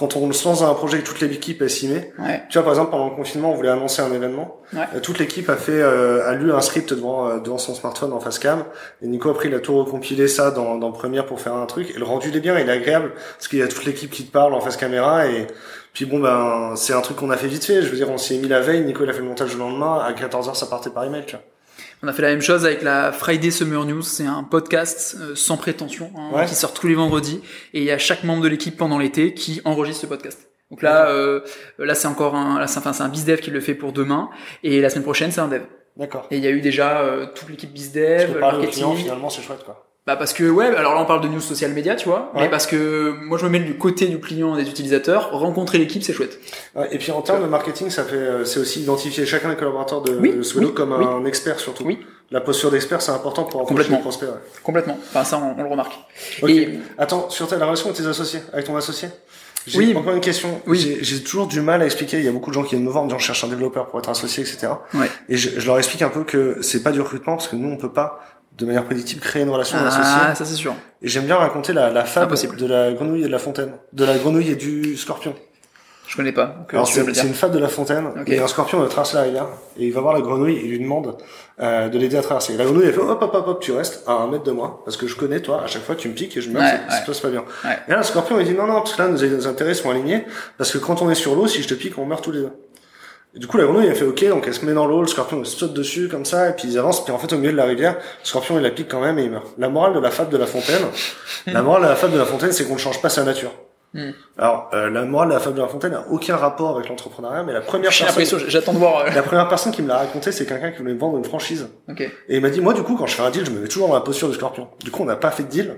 quand on se lance dans un projet et que toute l'équipe s'y met. Ouais. Tu vois, par exemple, pendant le confinement, on voulait annoncer un événement. Ouais. Euh, Toute l'équipe a fait, euh, a lu un script devant, euh, devant son smartphone en face cam. Et Nico a pris, il a tout recompilé ça dans, dans Premiere pour faire un truc. Et le rendu, il est bien, il est agréable. Parce qu'il y a toute l'équipe qui te parle en face caméra. Et puis bon, ben, c'est un truc qu'on a fait vite fait. Je veux dire, on s'y est mis la veille. Nico, il a fait le montage le lendemain. À 14h, ça partait par email, tu vois. On a fait la même chose avec la Friday Summer News. C'est un podcast euh, sans prétention hein, Ouais. qui sort tous les vendredis et il y a chaque membre de l'équipe pendant l'été qui enregistre ce podcast. Donc là, euh, là c'est encore un, là, c'est, enfin c'est un bizdev qui le fait pour demain et la semaine prochaine c'est un dev. D'accord. Et il y a eu déjà euh, toute l'équipe bizdev, marketing. client, finalement, c'est chouette, quoi. Bah parce que ouais, alors là on parle de news social media, tu vois, Ouais. mais parce que moi je me mets du côté du client et des utilisateurs, rencontrer l'équipe c'est chouette. Et puis en termes de marketing, ça fait, euh, c'est aussi identifier chacun des collaborateurs de, Oui, oui, comme oui. un expert surtout. Oui. La posture d'expert, c'est important pour Complètement. les prospects. ouais. Complètement. Enfin ça on, on le remarque. Ok. Et Attends, sur ta la relation avec tes associés, avec ton associé. J'ai Oui. encore une question. Oui. J'ai- J'ai toujours du mal à expliquer. Il y a beaucoup de gens qui viennent me voir en disant je cherche un développeur pour être associé, etc. Ouais. Et je, je leur explique un peu que c'est pas du recrutement parce que nous on peut pas de manière prédictive créer une relation ah, d'associé. ça c'est sûr. Et j'aime bien raconter la, la fable Impossible. de la grenouille et de la fontaine, de la grenouille et du scorpion. Je connais pas. donc, euh, Alors c'est c'est une fable de la fontaine. A un scorpion qui traverse la rivière et il va voir la grenouille et il lui demande euh, de l'aider à traverser. Et la grenouille elle fait hop hop hop hop tu restes à un mètre de moi parce que je connais toi à chaque fois tu me piques et je me Ouais, ça ouais. se passe pas bien. Ouais. Et là le scorpion il dit non non parce que là nos intérêts sont alignés parce que quand on est sur l'eau si je te pique on meurt tous les deux. Et du coup la grenouille elle fait ok donc elle se met dans l'eau le scorpion il saute dessus comme ça et puis ils avancent puis en fait au milieu de la rivière le scorpion il la pique quand même et il meurt. La morale de la fable de la fontaine la morale de la fable de la fontaine c'est qu'on ne change pas sa nature. Hmm. Alors, euh, la morale de la fable de la fontaine n'a aucun rapport avec l'entrepreneuriat, mais la première J'ai personne, l'impression, j'attends de voir. euh, la première personne qui me l'a raconté, c'est quelqu'un qui voulait me vendre une franchise. Et il m'a dit, moi, du coup, quand je fais un deal, je me mets toujours dans la posture du scorpion. Du coup, on n'a pas fait de deal.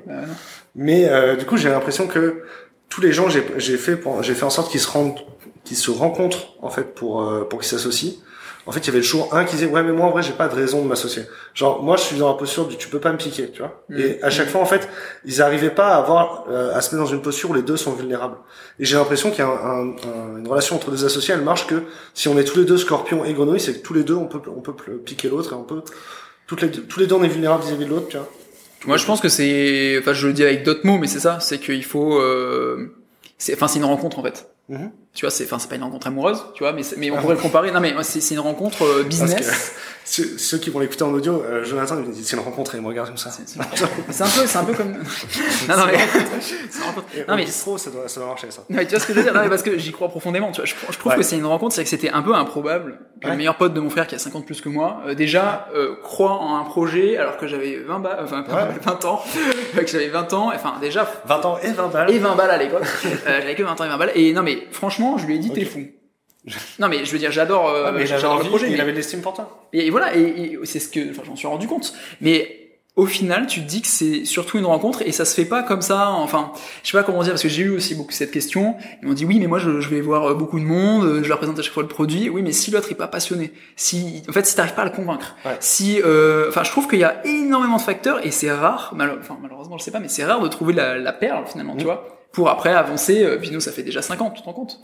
Mais euh, du coup, j'ai l'impression que tous les gens, j'ai fait, pour- j'ai fait en sorte qu'ils se rendent, qu'ils se rencontrent en fait pour euh, pour qu'ils s'associent. En fait, il y avait toujours un qui disait ouais, mais moi en vrai, j'ai pas de raison de m'associer. Genre moi, je suis dans la posture du tu peux pas me piquer, tu vois. Mm. Et à chaque fois, en fait, ils arrivaient pas à avoir euh, à se mettre dans une posture où les deux sont vulnérables. Et j'ai l'impression qu'il y a un- un- un- une relation entre deux associés, elle marche que si on est tous les deux scorpions et grenouilles, c'est que tous les deux on peut on peut piquer l'autre et on peut toutes les deux, tous les deux on est vulnérables vis-à-vis de l'autre, tu vois. Moi, je pense que c'est, enfin, je le dis avec d'autres mots, mais c'est ça, c'est qu'il faut, euh, c'est, enfin, c'est une rencontre en fait. Mhm. Tu vois, c'est, enfin, c'est pas une rencontre amoureuse, tu vois, mais, mais on pourrait le comparer. Non, mais c'est, c'est une rencontre euh, Parce business. que ceux, ceux qui vont l'écouter en audio, euh, Jonathan il me dit c'est une rencontre et il me regarde comme ça. C'est, un peu, c'est un peu comme. non, non, mais. Non, mais bistrot, ça doit, ça doit marcher ça. Non, mais tu vois ce que je veux dire Non, mais parce que j'y crois profondément. Tu vois, je, je trouve Ouais. que c'est une rencontre, c'est que c'était un peu improbable que Ouais. le meilleur pote de mon frère qui a 50 plus que moi, euh, déjà euh, croit en un projet alors que j'avais 20 ba- enfin Ouais. 20 ans, que j'avais 20 ans, enfin déjà 20 ans et 20 balles. et 20 balles à l'époque. euh, j'avais que 20 ans et 20 balles. Et non mais franchement, je lui ai dit t'es fou. Non mais je veux dire, j'adore, euh, Ah, j'adore le projet. il mais- avait de l'estime pour toi. et voilà, et, et c'est ce que, enfin, j'en suis rendu compte. Mais au final, tu te dis que c'est surtout une rencontre et ça se fait pas comme ça. Enfin, je sais pas comment dire parce que j'ai eu aussi beaucoup cette question. Ils m'ont dit oui, mais moi je, je vais voir euh, beaucoup de monde, euh, je leur présente à chaque fois le produit. Oui, mais si l'autre est pas passionné, si, en fait, si t'arrives pas à le convaincre, Ouais. si, euh, enfin, je trouve qu'il y a énormément de facteurs et c'est rare. enfin, malheureusement, je sais pas, mais c'est rare de trouver la, la perle finalement, tu Mm. vois. Pour après avancer, euh, puis nous ça fait déjà 5 ans, tu te rends compte?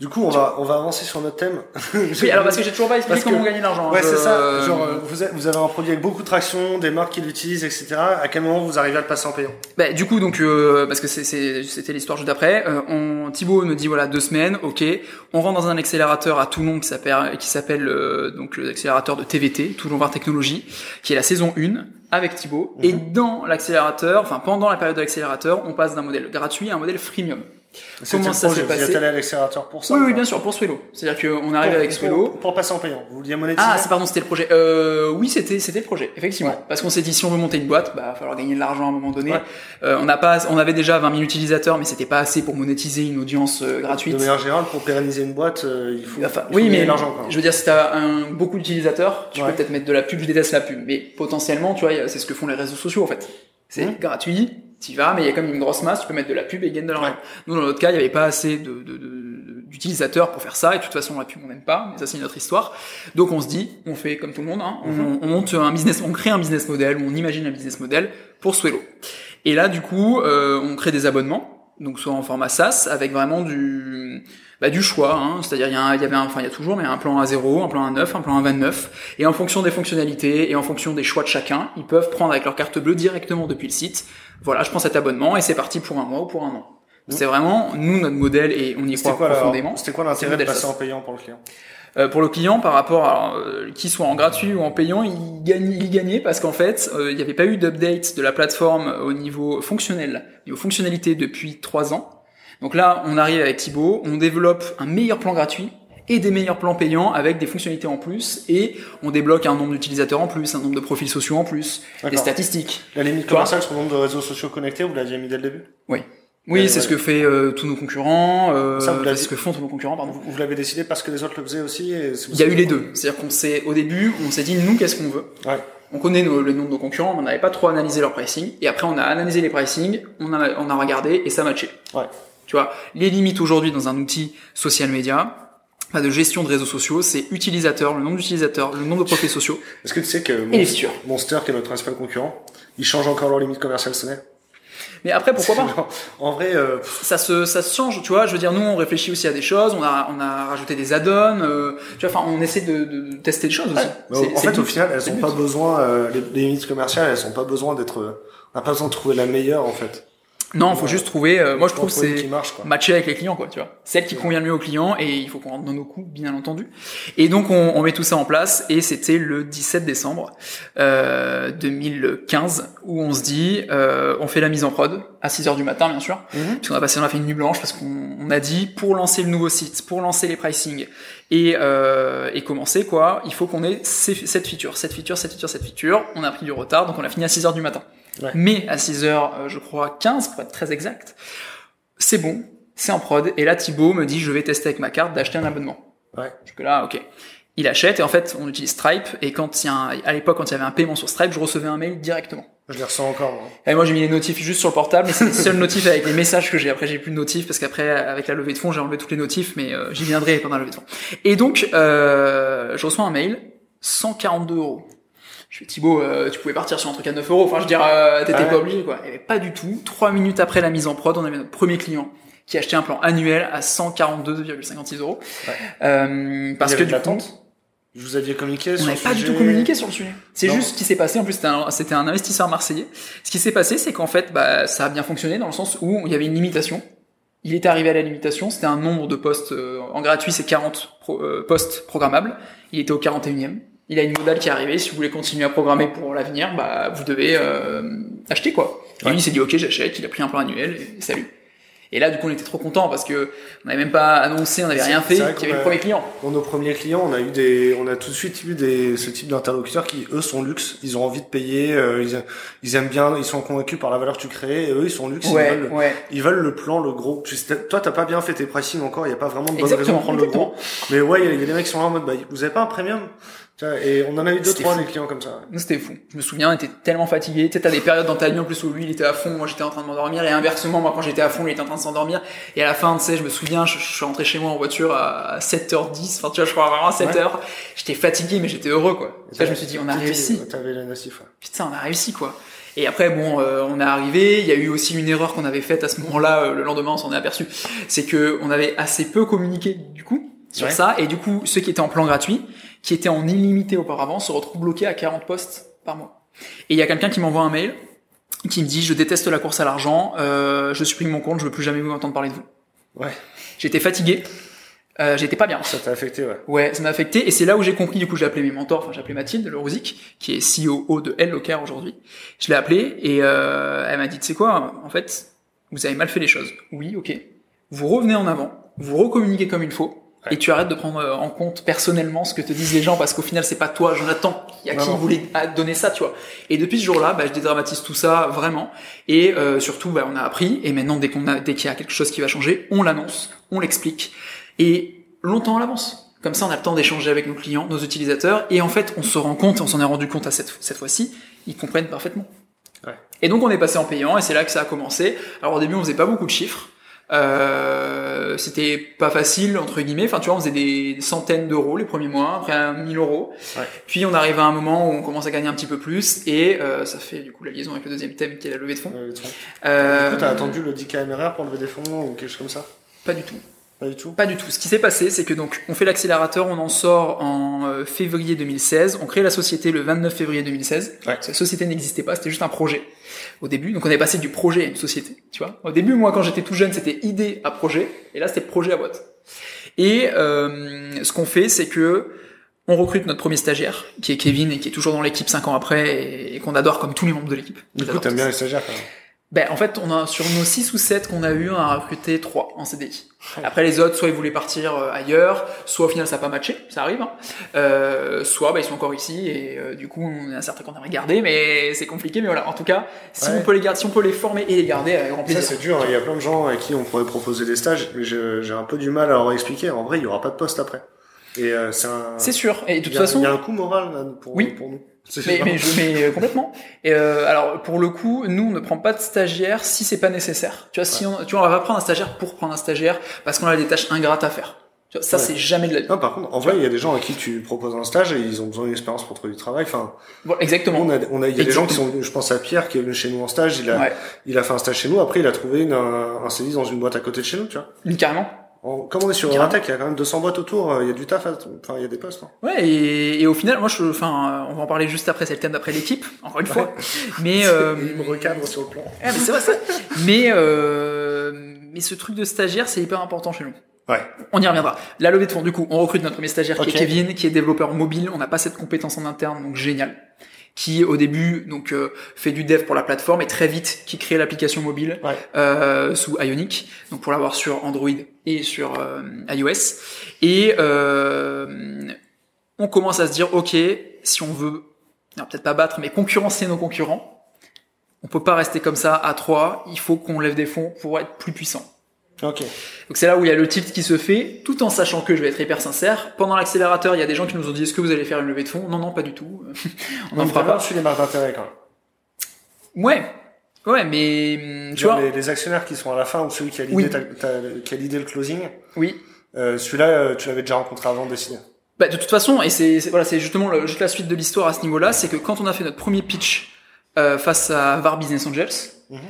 Du coup, on va, on va avancer sur notre thème. Oui, alors parce que j'ai toujours pas expliqué Parce que- comment gagner de l'argent. Ouais, Je- c'est ça. Genre, euh, vous avez, vous avez un produit avec beaucoup de traction, des marques qui l'utilisent, etc. À quel moment vous arrivez à le passer en payant? Bah, du coup, donc, euh, parce que c'était l'histoire juste après, euh, on, Thibaut me dit voilà deux semaines, ok. On rentre dans un accélérateur à Toulon qui s'appelle qui s'appelle euh, donc l'accélérateur de TVT, Toulon Var Technologie, qui est la saison 1 avec Thibaut. Et dans l'accélérateur, enfin pendant la période de l'accélérateur, on passe d'un modèle gratuit à un modèle freemium. Comment ça s'est Vous passé êtes allé à l'accélérateur pour ça Oui, ou oui, bien sûr, pour Swello. C'est-à-dire qu'on arrive avec Swello. Pour, passer en payant. Vous vouliez monétiser Ah, c'est pardon, c'était le projet. Euh, oui, c'était c'était le projet, effectivement. Ouais. Parce qu'on s'est dit si on veut monter une boîte, bah, va falloir gagner de l'argent à un moment donné. Ouais. Euh, on n'a pas, on avait déjà 20 000 utilisateurs, mais c'était pas assez pour monétiser une audience euh, gratuite. De manière générale, pour pérenniser une boîte, euh, il faut, Enfin, il faut oui, gagner mais de l'argent. je veux dire, si t'as un, beaucoup d'utilisateurs, tu Ouais. peux peut-être mettre de la pub. Je déteste la pub, mais potentiellement, tu vois, a- c'est ce que font les réseaux sociaux en fait. C'est Mhm. gratuit, t'y vas, mais il y a comme une grosse masse, tu peux mettre de la pub et gagner de l'argent. Ouais. Nous, dans notre cas, il y avait pas assez de, de- de- d'utilisateurs pour faire ça, et de toute façon, la pub, on n'aime pas, mais ça, c'est une autre histoire. Donc, on se dit, on fait comme tout le monde, hein, on, Mhm. on monte un business, on crée un business model, ou on imagine un business model pour Swello. Et là, du coup, euh, on crée des abonnements, donc soit en format SaaS, avec vraiment du, bah, du choix, hein, c'est-à-dire il y, a y avait un, enfin il y a toujours, mais un plan à 0, un plan à 9, un plan à 29, et en fonction des fonctionnalités et en fonction des choix de chacun, ils peuvent prendre avec leur carte bleue directement depuis le site. Voilà, je prends cet abonnement et c'est parti pour un mois ou pour un an. C'est vraiment nous notre modèle et on y croit quoi, profondément. C'était quoi l'intérêt de passer en payant pour le client? Euh, pour le client, par rapport à euh, qu'il soit en gratuit ou en payant, il gagne, il gagnait parce qu'en fait, euh, il n'y avait pas eu d'update de la plateforme au niveau fonctionnel, au niveau fonctionnalité depuis trois ans. Donc là, on arrive avec Thibaut, on développe un meilleur plan gratuit et des meilleurs plans payants avec des fonctionnalités en plus et on débloque un nombre d'utilisateurs en plus, un nombre de profils sociaux en plus, des statistiques. La limite commerciale sur le nombre de réseaux sociaux connectés, vous l'aviez mis dès le début? Oui. Oui, Ouais, c'est ce que fait euh, tous nos concurrents, euh, Ça, vous ce que font tous nos concurrents, pardon. Vous, vous l'avez décidé parce que les autres le faisaient aussi et Il y a eu les deux. C'est-à-dire qu'on s'est, au début, on s'est dit, nous, qu'est-ce qu'on veut? Ouais. On connaît nos- le nom de nos concurrents, mais on n'avait pas trop analysé leur pricing. Et après, on a analysé les pricing, on a, on a regardé et ça matchait. Ouais. Tu vois, les limites aujourd'hui dans un outil social media, pas de gestion de réseaux sociaux, c'est utilisateur, le nombre d'utilisateurs, le nombre de profils sociaux Est-ce que tu sais que features. Monster, qui est notre principal concurrent, ils changent encore leur limite commerciale cette année? Mais après, pourquoi pas? Genre, En vrai, euh, ça se, ça se change, tu vois. Je veux dire, nous, on réfléchit aussi à des choses. On a, on a rajouté des add-ons. euh, tu vois, enfin, on essaie de, de tester des choses aussi. en fait, au final, elles ont pas besoin, euh, les, les limites commerciales, elles ont pas besoin d'être, euh, on n'a pas besoin de trouver la meilleure, en fait. Non, faut juste trouver. euh, moi, je trouve c'est matcher avec les clients, quoi. Tu vois, celle qui convient le mieux aux clients et il faut qu'on rentre dans nos coûts, bien entendu. Et donc, on, on met tout ça en place et c'était le 17 décembre euh, 2015 où on se dit, euh, on fait la mise en prod à 6 heures du matin, bien sûr. Mhm. Parce qu'on a passé, on a fait une nuit blanche parce qu'on on a dit pour lancer le nouveau site, pour lancer les pricing et, euh, et commencer quoi, il faut qu'on ait ces, cette feature, cette feature, cette feature, cette feature. On a pris du retard, donc on a fini à 6 heures du matin. Ouais. Mais à 6 heures, euh, je crois 15 pour être très exact, c'est bon. c'est en prod. Et là, Thibaut me dit, je vais tester avec ma carte d'acheter un abonnement. Ouais. Jusque là, ok. Il achète et en fait, on utilise Stripe. Et quand il y a un, à l'époque, quand il y avait un paiement sur Stripe, je recevais un mail directement. Je les ressens encore. Moi. Et moi, j'ai mis les notifs juste sur le portable, mais c'est les seuls notifs avec les messages que j'ai. Après, j'ai plus de notifs parce qu'après, avec la levée de fonds, j'ai enlevé toutes les notifs, mais euh, j'y viendrai pendant la levée de fonds. Et donc, euh, je reçois un mail, 142 euros. Je fais Thibaut, euh, tu pouvais partir sur un truc à 9 euros. Enfin, je veux dire, euh, t'étais Ah ouais. pas obligé, quoi. Et pas du tout. Trois minutes après la mise en prod, on avait notre premier client qui achetait un plan annuel à 142,56 euros. Ouais. Euh, parce que du coup, vous aviez communiqué on n'avait pas du tout communiqué sur le sujet. C'est juste ce qui s'est passé. En plus, c'était un, un investisseur marseillais. Ce qui s'est passé, c'est qu'en fait, bah, ça a bien fonctionné dans le sens où il y avait une limitation. Il était arrivé à la limitation. C'était un nombre de postes euh, en gratuit, c'est 40 pro- euh, postes programmables. Il était au 41e. Il a une modale qui est arrivée. Si vous voulez continuer à programmer pour l'avenir, bah, vous devez euh, acheter quoi. Et Ouais. lui, il s'est dit ok, j'achète. Il a pris un plan annuel et salut. Et là, du coup, on était trop contents parce que on n'avait même pas annoncé, on n'avait rien fait. Qu'il y avait le premier client. Dans nos premiers clients, on a eu des, on a tout de suite eu des, ce type d'interlocuteurs qui, eux, sont luxe. Ils ont envie de payer, euh, ils, ils aiment bien, ils sont convaincus par la valeur que tu crées, et eux, ils sont luxe. Ouais, ils, veulent, ouais. ils veulent le plan, le gros. Tu toi, t'as pas bien fait tes pricing encore, il y a pas vraiment de bonne Exactement, raison de prendre exactement. le gros. Mais ouais, il y, y a des mecs qui sont là en mode, bah, vous avez pas un premium? Et on en a eu deux, trois, fou. des clients comme ça. Nous, C'était fou. Je me souviens, on était tellement fatigué. Tu sais, t'as des périodes dans ta vie en plus où lui, il était à fond, moi j'étais en train de m'endormir, et inversement, moi quand j'étais à fond, il était en train de s'endormir. Et à la fin, tu sais, je me souviens, je, je suis rentré chez moi en voiture à 7h10, enfin tu vois, je crois vraiment à 7h. J'étais fatigué, mais j'étais heureux, quoi. Et là, je me suis dit, on a réussi. T'avais la nassif, ouais. Putain, on a réussi, quoi. Et après, bon, euh, on est arrivé. Il y a eu aussi une erreur qu'on avait faite à ce moment-là. euh, le lendemain, on s'en est aperçu. C'est que on avait assez peu communiqué, du coup, sur Ouais. ça. Et du coup, ceux qui étaient en plan gratuit, qui étaient en illimité auparavant, se retrouvent bloqués à 40 postes par mois. Et il y a quelqu'un qui m'envoie un mail qui me dit je déteste la course à l'argent, euh, je supprime mon compte, je veux plus jamais vous entendre parler de vous. Ouais. J'étais fatigué, euh, j'étais pas bien. Ça t'a affecté, ouais. Ouais, ça m'a affecté et c'est là où j'ai compris. Du coup, j'ai appelé mes mentors. Enfin, j'ai appelé Mathilde Le Rouzic, qui est CEO de Hellocar aujourd'hui. Je l'ai appelée et euh, elle m'a dit, tu sais quoi En fait, vous avez mal fait les choses. Oui, ok. Vous revenez en avant, vous recommuniquez comme il faut. Ouais. Et tu arrêtes de prendre euh, en compte personnellement ce que te disent les gens parce qu'au final c'est pas toi Jonathan à qui voulait donner ça tu vois et depuis ce jour-là bah, je dédramatise tout ça vraiment et euh, surtout bah, on a appris et maintenant dès qu'on a dès qu'il y a quelque chose qui va changer on l'annonce on l'explique et longtemps à l'avance. Comme ça, on a le temps d'échanger avec nos clients, nos utilisateurs, et en fait, on se rend compte, on s'en est rendu compte à cette, cette fois-ci, ils comprennent parfaitement. Ouais. Et donc, on est passé en payant, et c'est là que ça a commencé. Alors, au début, on faisait pas beaucoup de chiffres. Euh, c'était pas facile, entre guillemets. Enfin, tu vois, on faisait des centaines d'euros les premiers mois, après 1000 euros. Ouais. Puis, on arrive à un moment où on commence à gagner un petit peu plus, et euh, ça fait du coup la liaison avec le deuxième thème qui est la levée de fonds. Euh, Du coup, t'as attendu le 10K MRR pour lever des fonds ou quelque chose comme ça? Pas du tout. Pas du tout? Pas du tout. Ce qui s'est passé, c'est que donc on fait l'accélérateur, on en sort en euh, février 2016, on crée la société le 29 février 2016. Ouais. Cette société n'existait pas, c'était juste un projet au début. Donc on est passé du projet à une société, tu vois. Au début, moi quand j'étais tout jeune, c'était idée à projet, et là c'était projet à boîte. Et euh, ce qu'on fait, c'est que on recrute notre premier stagiaire, qui est Kevin et qui est toujours dans l'équipe cinq ans après et, et qu'on adore comme tous les membres de l'équipe. Du coup, t'aimes bien les stagiaires quand même. Ben, en fait, on a, sur nos 6 ou 7 qu'on a eu, on a recruté 3 en CDI. Après, les autres, soit ils voulaient partir euh, ailleurs, soit au final ça n'a pas matché, ça arrive, hein. euh, soit bah, ils sont encore ici, et euh, du coup, on a certains qu'on aimerait garder, mais c'est compliqué, mais voilà. En tout cas, si Ouais. on peut les garder, si on peut les former et les garder, avec grand Ça, c'est dur. hein. Il y a plein de gens à qui on pourrait proposer des stages, mais j'ai un peu du mal à leur expliquer. En vrai, il y aura pas de poste après. Et euh, c'est un. C'est sûr. Et de toute a- façon, il y a un coût moral là, pour, Oui. pour nous. Mais, mais, je, mais euh, complètement. Et euh, alors pour le coup, nous on ne prend pas de stagiaire si c'est pas nécessaire. Tu vois, si on, tu vois, on va pas prendre un stagiaire pour prendre un stagiaire parce qu'on a des tâches ingrates à faire. Tu vois, ça Ouais. c'est jamais de la vie. Non, par contre, en vrai, il y a des gens à qui tu proposes un stage et ils ont besoin d'une expérience pour trouver du travail. Enfin, Voilà, exactement. on a, on a, il y a des gens qui sont, je pense à Pierre qui est venu chez nous en stage. Il a, Ouais, il a fait un stage chez nous. Après, il a trouvé une, un, un CDI dans une boîte à côté de chez nous, tu vois. mais carrément. En- comme on est sur. Euratech, il y a quand même 200 boîtes autour. euh, Il y a du taf, à- enfin, il y a des postes. hein. Ouais, et, et au final, moi, je, enfin, on va en parler juste après, c'est le thème d'après l'équipe, encore une fois. Mais, euh, il me recadre sur le plan. ah, mais c'est vrai ça. Mais, euh, mais ce truc de stagiaire, c'est hyper important chez nous. Ouais. On y reviendra. La levée de fonds, du coup, on recrute notre premier stagiaire qui Ok. est Kevin, qui est développeur mobile. On n'a pas cette compétence en interne, donc génial. Qui au début donc euh, fait du dev pour la plateforme et très vite qui crée l'application mobile Ouais. euh, sous Ionic, donc pour l'avoir sur Android et sur euh, iOS. Et euh, on commence à se dire ok, si on veut, peut-être pas battre, mais concurrencer nos concurrents, on peut pas rester comme ça à trois. Il faut qu'on lève des fonds pour être plus puissant. Donc c'est là où il y a le tilt qui se fait, tout en sachant que je vais être hyper sincère. Pendant l'accélérateur, il y a des gens qui nous ont dit est-ce que vous allez faire une levée de fonds Non, non, pas du tout. On n'en fera pas pas. reçu les marques d'intérêt quand même. Ouais, ouais, mais tu Genre vois, les, les actionnaires qui sont à la fin ou celui qui a l'idée, Oui. qui a l'idée le closing, oui. euh, celui-là, euh, tu l'avais déjà rencontré avant de décider. Bah, de toute façon, et c'est voilà, c'est justement le- juste la suite de l'histoire à ce niveau-là, c'est que quand on a fait notre premier pitch euh, face à VAR Business Angels, Mhm.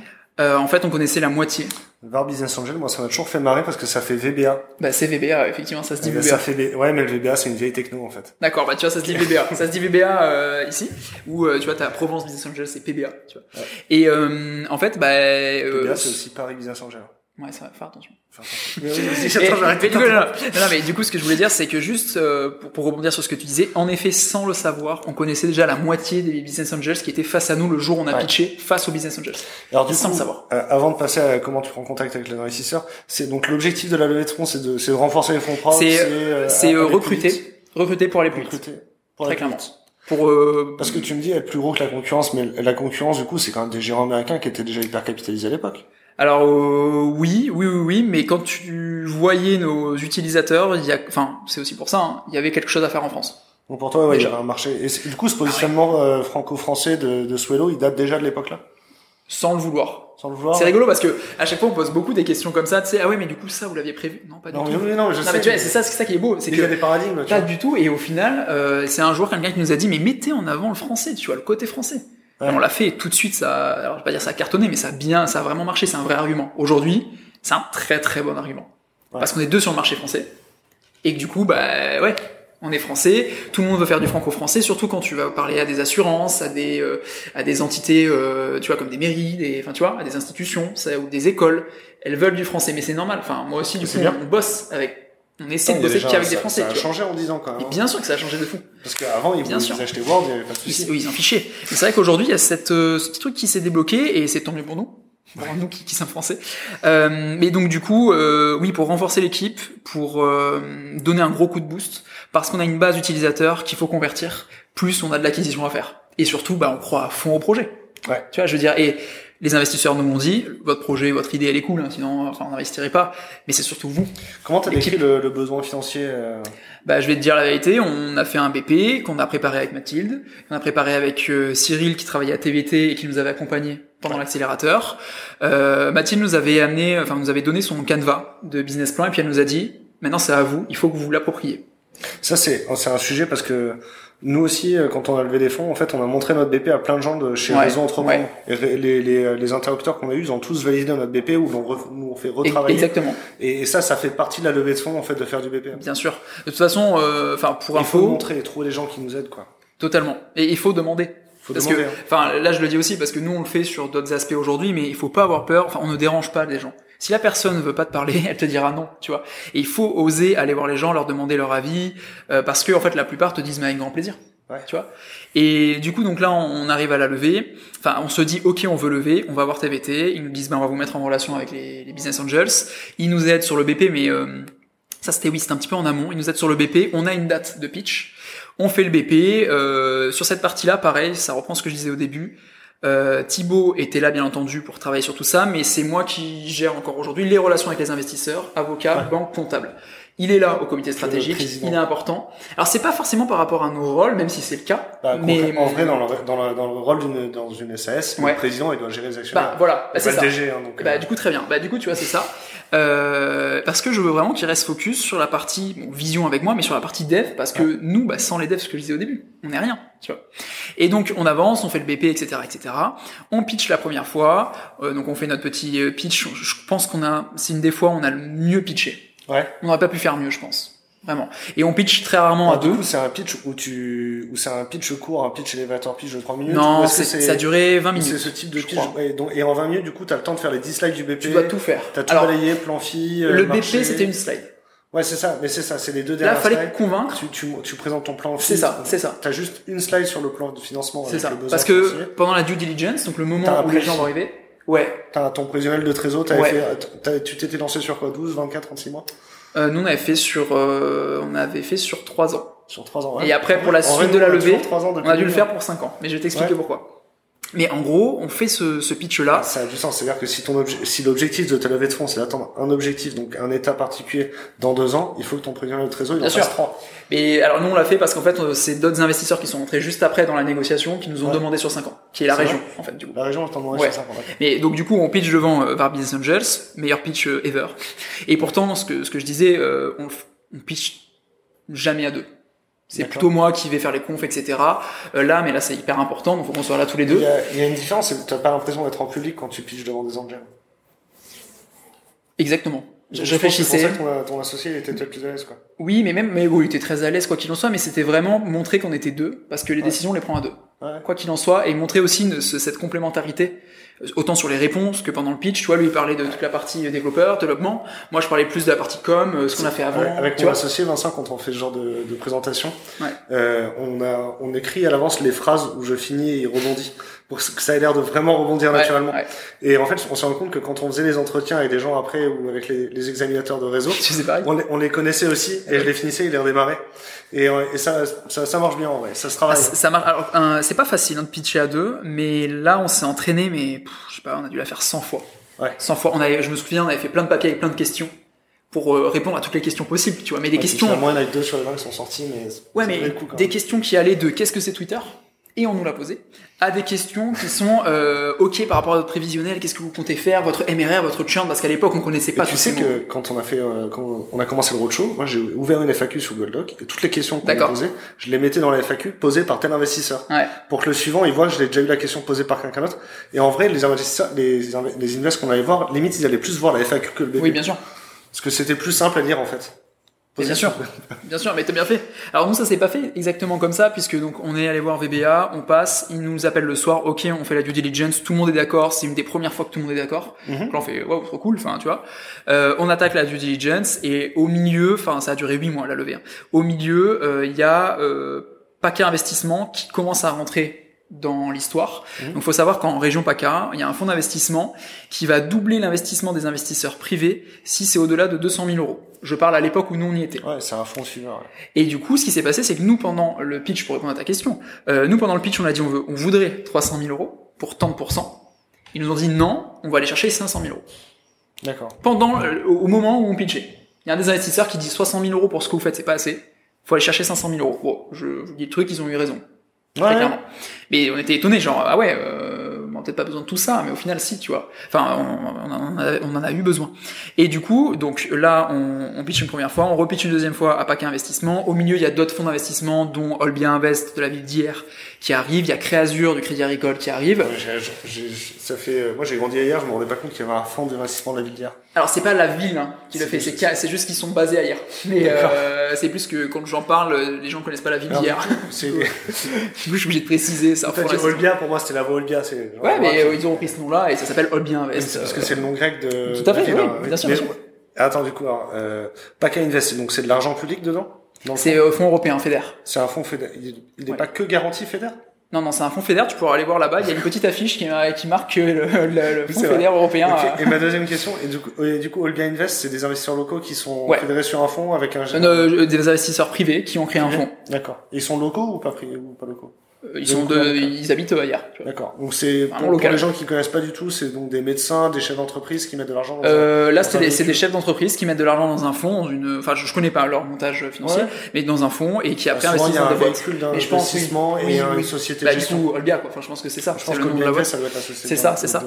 euh, en fait, on connaissait la moitié. VAR Business Angel, moi, ça m'a toujours fait marrer parce que ça fait VBA. Bah, c'est VBA, effectivement, ça se dit VBA. ça fait B- Ouais, mais le VBA, c'est une vieille techno, en fait. D'accord, bah tu vois, ça se dit VBA. ça se dit VBA euh, ici, où euh, tu vois, t'as Provence Business Angels, c'est PBA, tu vois. Ouais. Et euh, en fait, bah... euh, VBA, c'est aussi Paris Business Angel. Ouais, ça va, faire attention. Mais j'attends, j'arrête mais de du coup, non, non, non, mais du coup, ce que je voulais dire, c'est que juste euh, pour, pour rebondir sur ce que tu disais, en effet, sans le savoir, on connaissait déjà la moitié des business angels qui étaient face à nous le jour où on a Ouais. pitché face aux business angels. Alors du sans coup, le savoir. euh, avant de passer à comment tu prends contact avec les investisseurs, c'est donc l'objectif de la levée de fonds, c'est de, c'est de renforcer les fonds propres, C'est euh, c'est euh, vite, recruter, recruter pour aller plus vite, recruter pour très aller plus clairement. vite. Pour euh, Parce que tu me dis être plus gros que la concurrence, mais la concurrence du coup, c'est quand même des géants américains qui étaient déjà hyper capitalisés à l'époque. Alors euh, oui, oui, oui, oui, mais quand tu voyais nos utilisateurs, il y a, enfin, c'est aussi pour ça, hein, il y avait quelque chose à faire en France. Donc pour toi, ouais, il y avait un marché. Et du coup, ce positionnement euh, franco-français de, de Swello, il date déjà de l'époque là, Sans le vouloir. sans le vouloir. C'est rigolo parce que à chaque fois on pose beaucoup des questions comme ça, tu sais, ah ouais, mais du coup ça vous l'aviez prévu? Non, pas du Non, tout. mais non, je Non, sais. mais tu vois, c'est ça, c'est ça qui est beau, c'est Il y a que des paradigmes. Tu Pas vois. du tout. Et au final, euh, c'est un jour quelqu'un qui nous a dit mais mettez en avant le français, tu vois, le côté français. Ouais. Et on l'a fait et tout de suite. Ça, alors je vais pas dire ça a cartonné, mais ça a bien, ça a vraiment marché. C'est un vrai argument. Aujourd'hui, c'est un très très bon argument Ouais. parce qu'on est deux sur le marché français et que du coup, bah ouais. On est français, tout le monde veut faire du franco-français, surtout quand tu vas parler à des assurances, à des euh, à des entités, euh, tu vois, comme des mairies, des, enfin tu vois, à des institutions, ça, ou des écoles. Elles veulent du français, mais c'est normal. Enfin moi aussi, du coup, bien. on bosse avec, on essaie de bosser qu'avec des ça- français. Ça a changé en 10 ans quand même. Hein. bien sûr que ça a changé de fou. Parce qu'avant, ils Bien voulaient sûr. ils achetaient Word, il y avait pas de souci. Ils, oui, ils en fichaient. Mais c'est vrai qu'aujourd'hui, il y a cette, euh, ce petit truc qui s'est débloqué et c'est tant mieux pour nous. Pour nous qui, qui sommes français. Euh, mais donc du coup, euh, oui, pour renforcer l'équipe, pour euh, donner un gros coup de boost, parce qu'on a une base d'utilisateurs qu'il faut convertir, plus on a de l'acquisition à faire. Et surtout, bah, on croit à fond au projet. Ouais. Tu vois, je veux dire, et les investisseurs nous l'ont dit, votre projet, votre idée, elle est cool, hein, sinon, enfin, on n'investirait pas. Mais c'est surtout vous. Comment t'as décrit le, le besoin financier euh, Bah, je vais te dire la vérité, on a fait un BP qu'on a préparé avec Mathilde, qu'on a préparé avec euh, Cyril qui travaillait à TVT et qui nous avait accompagnés pendant l'accélérateur. Euh, Mathilde nous avait amené, enfin nous avait donné son canevas de business plan et puis elle nous a dit maintenant c'est à vous, il faut que vous vous l'appropriez. Ça, c'est c'est un sujet parce que nous aussi, euh, quand on a levé des fonds, en fait, on a montré notre BP à plein de gens de chez Ouais, Réseau ouais. Et les, les, les interlocuteurs qu'on a eu, ils ont tous validé notre BP ou l'ont re- nous ont fait Et- retravailler. Exactement, Et, et ça, ça fait partie de la levée de fonds, en fait, de faire du BP. bien sûr. De toute façon, euh, enfin pour Il faut info, montrer et trouver les gens qui nous aident, quoi. totalement. Et il faut demander. Faut Parce demander. que, hein. enfin, là, je le dis aussi parce que nous, on le fait sur d'autres aspects aujourd'hui, mais il faut pas avoir peur. Enfin, on ne dérange pas les gens. Si la personne ne veut pas te parler, elle te dira non, tu vois. Et il faut oser aller voir les gens, leur demander leur avis, euh, parce que en fait, la plupart te disent mais avec grand plaisir, Ouais. tu vois. Et du coup, donc là, on arrive à la lever. Enfin, on se dit ok, on veut lever, on va voir TVT. Ils nous disent ben on va vous mettre en relation avec les, les business angels. Ils nous aident sur le BP, mais euh, ça c'était oui, c'était un petit peu en amont. Ils nous aident sur le BP. On a une date de pitch. On fait le BP. Euh, sur cette partie-là, pareil, ça reprend ce que je disais au début. Euh, Thibaut était là bien entendu pour travailler sur tout ça, mais c'est moi qui gère encore aujourd'hui les relations avec les investisseurs, avocats, Ouais. banques, comptables. Il est là au comité stratégique, il est important. Alors c'est pas forcément par rapport à nos rôles, même si c'est le cas, Bah, mais en vrai, dans le, dans le, dans le rôle d'une, dans une SAS, Ouais. le président, il doit gérer les actionnaires. bah voilà, bah, c'est ça. DG, hein, donc. Bah euh, du coup très bien. Bah du coup tu vois c'est ça. Euh, parce que je veux vraiment qu'il reste focus sur la partie bon, vision avec moi, mais sur la partie dev parce que nous bah sans les devs ce que je disais au début, on n'est rien, tu vois. Et donc on avance, on fait le BP etc etc. On pitch la première fois, euh, donc on fait notre petit euh, pitch. Je pense qu'on a, c'est une des fois où on a le mieux pitché. Ouais. On n'aurait pas pu faire mieux je pense. Vraiment. Et on pitch très rarement à du deux. c'est un pitch où tu, où c'est un pitch court, un pitch elevator pitch de 3 minutes. Non, c'est- ça a duré 20 C'est minutes. ce type de pitch. Et, donc, et en 20 minutes, du coup, t'as le temps de faire les 10 slides du BP. Tu dois tout faire. T'as tout Alors balayé, plan fi, euh, le marché. BP c'était une slide. Ouais, c'est ça. Mais c'est ça. C'est les deux Là dernières fallait slides. convaincre. Tu, tu, tu présentes ton plan fi. C'est ça, c'est ça. T'as juste une slide sur le plan de financement. C'est ça. le Parce que financier. pendant la due diligence, donc le moment où les gens vont arriver, ouais, T'as ton prévisionnel de trésor, t'avais Ouais. fait, t'as- tu t'étais lancé sur quoi 12, 24, 36 mois? Euh, nous on avait fait sur euh, on avait fait sur trois ans. Sur 3 ans. ouais. Et après, pour la suite de la levée, ans On a dû le faire pour cinq ans, mais je vais t'expliquer Ouais. pourquoi. Mais en gros, on fait ce, ce pitch-là. Ça a du sens. C'est-à-dire que si ton si l'objectif de ta levée de fonds, c'est d'atteindre un objectif, donc un état particulier dans deux ans, il faut que ton président de trésor, il Bien en sûr. fasse trois. Mais alors nous on l'a fait parce qu'en fait euh, c'est d'autres investisseurs qui sont entrés juste après dans la négociation qui nous ont Ouais. demandé sur 5 ans, qui est la région en fait du coup. La région, elle t'en demande Ouais. sur 50, d'accord. Mais donc du coup on pitch devant euh, Var Business Angels, meilleur pitch euh, ever. Et pourtant ce que ce que je disais, euh, on, le on pitch jamais à deux. C'est plutôt moi qui vais faire les confs, etc. Euh, là, mais là c'est hyper important, donc faut qu'on soit là tous les Il deux. y, a, il y a une différence, t'as pas l'impression d'être en public quand tu pitches devant des angels. Exactement. Je, réfléchissais. C'est pour ça que ton, ton associé il était peut-être plus à l'aise, quoi. Oui, mais même, mais oui, il était très à l'aise quoi qu'il en soit, mais c'était vraiment montrer qu'on était deux, parce que les Ouais. décisions on les prend à deux. Ouais. quoi qu'il en soit, et montrer aussi une- cette complémentarité, autant sur les réponses que pendant le pitch. Tu vois, lui il parlait de toute la partie développeur, développement. Moi, je parlais plus de la partie com, euh, ce qu'on a fait avant. Avec, avec tu mon vois. associé Vincent, quand on fait ce genre de, de présentation, Ouais. euh, on a on écrit à l'avance les phrases où je finis et il rebondit pour que ça ait l'air de vraiment rebondir Ouais, naturellement. ouais. Et en fait, on s'est rendu compte que quand on faisait les entretiens avec des gens après ou avec les, les examinateurs de réseau, on les, on les connaissait aussi et je les finissais, ils les redémarraient. Et, euh, et ça, ça, ça marche bien en vrai, ça se Ah, travaille. c- ça marche. Alors, c'est pas facile hein, de pitcher à deux, mais là, on s'est entraîné, mais pff, je sais pas, on a dû la faire 100 fois. Ouais. 100 fois. On avait, je me souviens, on avait fait plein de papiers avec plein de questions pour euh, répondre à toutes les questions possibles, tu vois. Mais des questions, Finalement, il y en a deux sur les 20 qui sont sortis, mais Ouais, mais coup, des questions qui allaient de qu'est-ce que c'est Twitter? et on nous l'a posé, à des questions qui sont euh, ok par rapport à votre prévisionnel, qu'est-ce que vous comptez faire, votre MRR, votre churn, parce qu'à l'époque on connaissait Et pas tu tous sais que quand on a fait, euh, quand on a commencé le roadshow, moi j'ai ouvert une FAQ sur Google Doc et toutes les questions qu'on posées, je les mettais dans la FAQ posées par tel investisseur. Ouais. Pour que le suivant, il voit je l'ai déjà eu la question posée par quelqu'un d'autre. Et en vrai, les investisseurs, les, les qu'on allait voir, limite, ils allaient plus voir la FAQ que le BP. Oui, bien sûr. Parce que c'était plus simple à lire, en fait. Bien sûr. Bien sûr, mais t'as bien fait. Alors nous ça s'est pas fait exactement comme ça puisque donc on est allé voir VBA, on passe, ils nous appellent le soir, ok, on fait la due diligence, tout le monde est d'accord, c'est une des premières fois que tout le monde est d'accord. Mhm. Donc là on fait waouh trop cool, enfin tu vois. Euh, on attaque la due diligence et au milieu, enfin ça a duré huit mois la levée. hein. Au milieu, euh, il y a euh, Paca Investissement qui commence à rentrer dans l'histoire. Mhm. Donc faut savoir qu'en région PACA, il y a un fonds d'investissement qui va doubler l'investissement des investisseurs privés si c'est au-delà de 200 000 euros. Je parle à l'époque où nous on y était. Ouais, c'est un fonds suiveur. ouais. Et du coup, ce qui s'est passé, c'est que nous, pendant le pitch, pour répondre à ta question, euh, nous, pendant le pitch, on a dit on, veut, on voudrait 300 000 euros pour tant de pourcents. Ils nous ont dit non, on va aller chercher 500 000 euros. D'accord. Pendant, euh, au moment où on pitchait. Il y a un des investisseurs qui dit 60 000 euros pour ce que vous faites, c'est pas assez. Faut aller chercher 500 000 euros. Bon, je, je vous dis le truc, ils ont eu raison. Très clairement. Mais on était étonnés, genre, ah ouais, euh, on a peut-être pas besoin de tout ça, mais au final, si, tu vois. Enfin, on, a, on en a eu besoin. Et du coup, donc là, on, on pitch une première fois, on repitch une deuxième fois à Paca Investissement. Au milieu, il y a d'autres fonds d'investissement, dont Olbia Invest de la ville d'hier qui arrive, il y a Créazur du Crédit Agricole qui arrive. Ouais, j'ai- j'ai- j'ai- ça fait, euh, moi j'ai grandi hier, je me rendais pas compte qu'il y avait un fonds d'investissement de la ville d'hier. Alors c'est pas la ville hein, qui le fait, c'est juste qu'ils sont basés ailleurs. Mais euh, c'est plus que quand j'en parle, les gens connaissent pas la ville d'hier. Du coup, je suis obligé de préciser ça. en fait, Olbia, pour moi c'était la voie Olbia. Ouais, mais euh, ils ont repris ce nom-là et ça s'appelle Olbia Invest. Parce que c'est le nom grec de. Tout à fait, oui, hein, bien sûr. Attends, du coup, alors, euh, Paca Invest, donc c'est de l'argent public dedans? C'est euh, fonds européen, FEDER. C'est un fonds fédéral. Il n'est Ouais. pas que garanti fédéral Non, non, c'est un fonds FEDER, tu pourras aller voir là-bas, il y a une petite affiche qui, qui marque le, le, le fonds. FEDER européen. Euh, Et ma deuxième question, et du coup, et du coup Invest, c'est des investisseurs locaux qui sont Ouais. fédérés sur un fonds avec un. euh, des investisseurs privés qui ont créé un fonds. D'accord. Ils sont locaux ou pas, pri- ou pas locaux? Euh, Ils sont de, ils habitent ailleurs. D'accord. Donc c'est pour, pour les gens qui connaissent pas du tout, c'est donc des médecins, des chefs d'entreprise qui mettent de l'argent dans Euh, là, c'est un des, c'est des véhicule. chefs d'entreprise qui mettent de l'argent dans un fonds, dans une, enfin, je, je connais pas leur montage financier, Ouais. mais dans un fonds et qui un. après investissent dans un des boîtes. véhicule Mais je pense, oui. et un- oui. une société Bah, du coup, Olbia, quoi. Enfin, je pense que c'est ça. Je pense le que. Invest, ça doit être la société. C'est ça, c'est ça.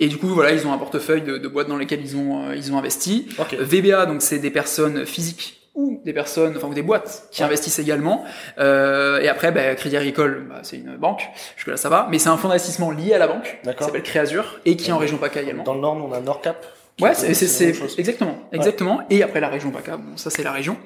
Et du coup, voilà, ils ont un portefeuille de, boîtes dans lesquelles ils ont, euh, ils ont investi. VBA, donc c'est des personnes physiques ou des personnes, enfin ou des boîtes qui investissent également. Euh, et après, bah, Crédit Agricole, bah, c'est une banque. Jusque là, ça va. Mais c'est un fonds d'investissement lié à la banque. Qui s'appelle Créazur et qui est en région PACA également. Dans le Nord, on a Nordcap. Ouais, est- c'est exactement, exactement. Et après la région PACA, bon, ça c'est la région.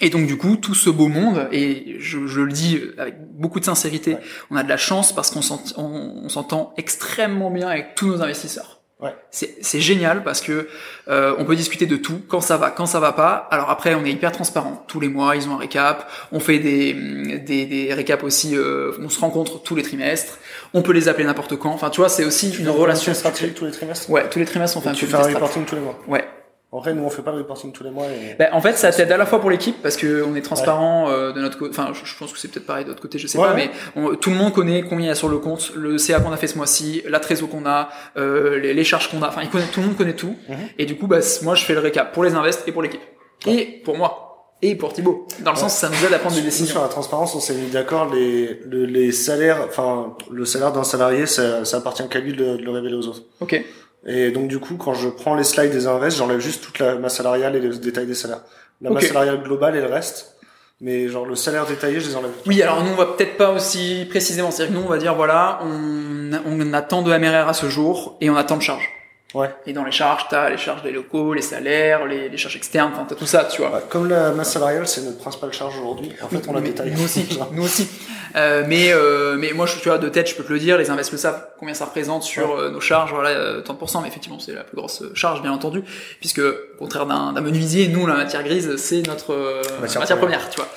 Et donc du coup, tout ce beau monde, et je, je le dis avec beaucoup de sincérité, Ouais. on a de la chance parce qu'on s'ent- on, on s'entend extrêmement bien avec tous nos investisseurs. Ouais. C'est génial parce que euh, on peut discuter de tout, quand ça va, quand ça va pas. Alors après, on est hyper transparent. Tous les mois, ils ont un récap. On fait des des, des récaps aussi. euh, on se rencontre tous les trimestres. On peut les appeler n'importe quand. Enfin, tu vois, c'est aussi une relation stratégique tous les trimestres. Ouais, tous les trimestres, on fait un tu fais un reporting tous les mois. Ouais. En vrai, nous on fait pas le reporting tous les mois. Et... Bah, en fait, ça t'aide à la fois pour l'équipe parce que on est transparent euh, de notre côté. Enfin, je, pense que c'est peut-être pareil de l'autre côté, je sais Ouais, pas, ouais. mais on- tout le monde connaît combien il y a sur le compte, le CA qu'on a fait ce mois-ci, la trésor qu'on a, euh, les, les charges qu'on a. Enfin, il connaît, tout le monde connaît tout. Mhm. Et du coup, bah, moi, je fais le récap pour les invests et pour l'équipe et pour moi et pour Thibaut. Dans le sens, ça nous aide à prendre des Nous, sur décisions. la transparence, on s'est mis d'accord, les, le- les salaires, enfin, le salaire d'un salarié, ça, ça appartient qu'à lui de, de le révéler aux autres. Ok. Et donc, du coup, quand je prends les slides des invests, j'enlève juste toute la masse salariale et les détails des salaires. La masse salariale globale et le reste. Mais genre, le salaire détaillé, je les enlève. Oui, alors nous on va peut-être pas aussi précisément, c'est-à-dire que nous on va dire voilà, on, on a tant de MRR à ce jour et on a tant de charges. Ouais. Et dans les charges, t'as les charges des locaux, les salaires, les, les charges externes, enfin t'as tout ça, tu vois. Ouais, Comme la masse salariale, c'est notre principale charge aujourd'hui, en fait, on la détaille. Nous aussi, nous aussi. Euh, mais euh, mais moi, je, tu vois, de tête, je peux te le dire, les investisseurs le savent combien ça représente sur euh, nos charges, voilà, euh, 30%. Mais effectivement, c'est la plus grosse charge, bien entendu, puisque au contraire d'un menuisier, nous, la matière grise, c'est notre euh, Matière matière, première. première, tu vois.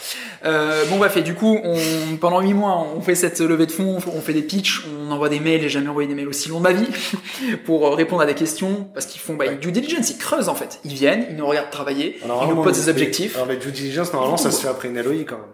Euh, bon bref, et du coup, on, pendant huit mois, on fait cette levée de fonds, on fait des pitchs, on envoie des mails. J'ai jamais envoyé des mails aussi longs de ma vie pour euh, répondre à des questions, parce qu'ils font bah, une due diligence, ils creusent en fait. Ils viennent, ils nous regardent travailler, Alors, ils nous posent des objectifs. Alors, les due diligence, normalement, ça se fait après une LOI, quand même.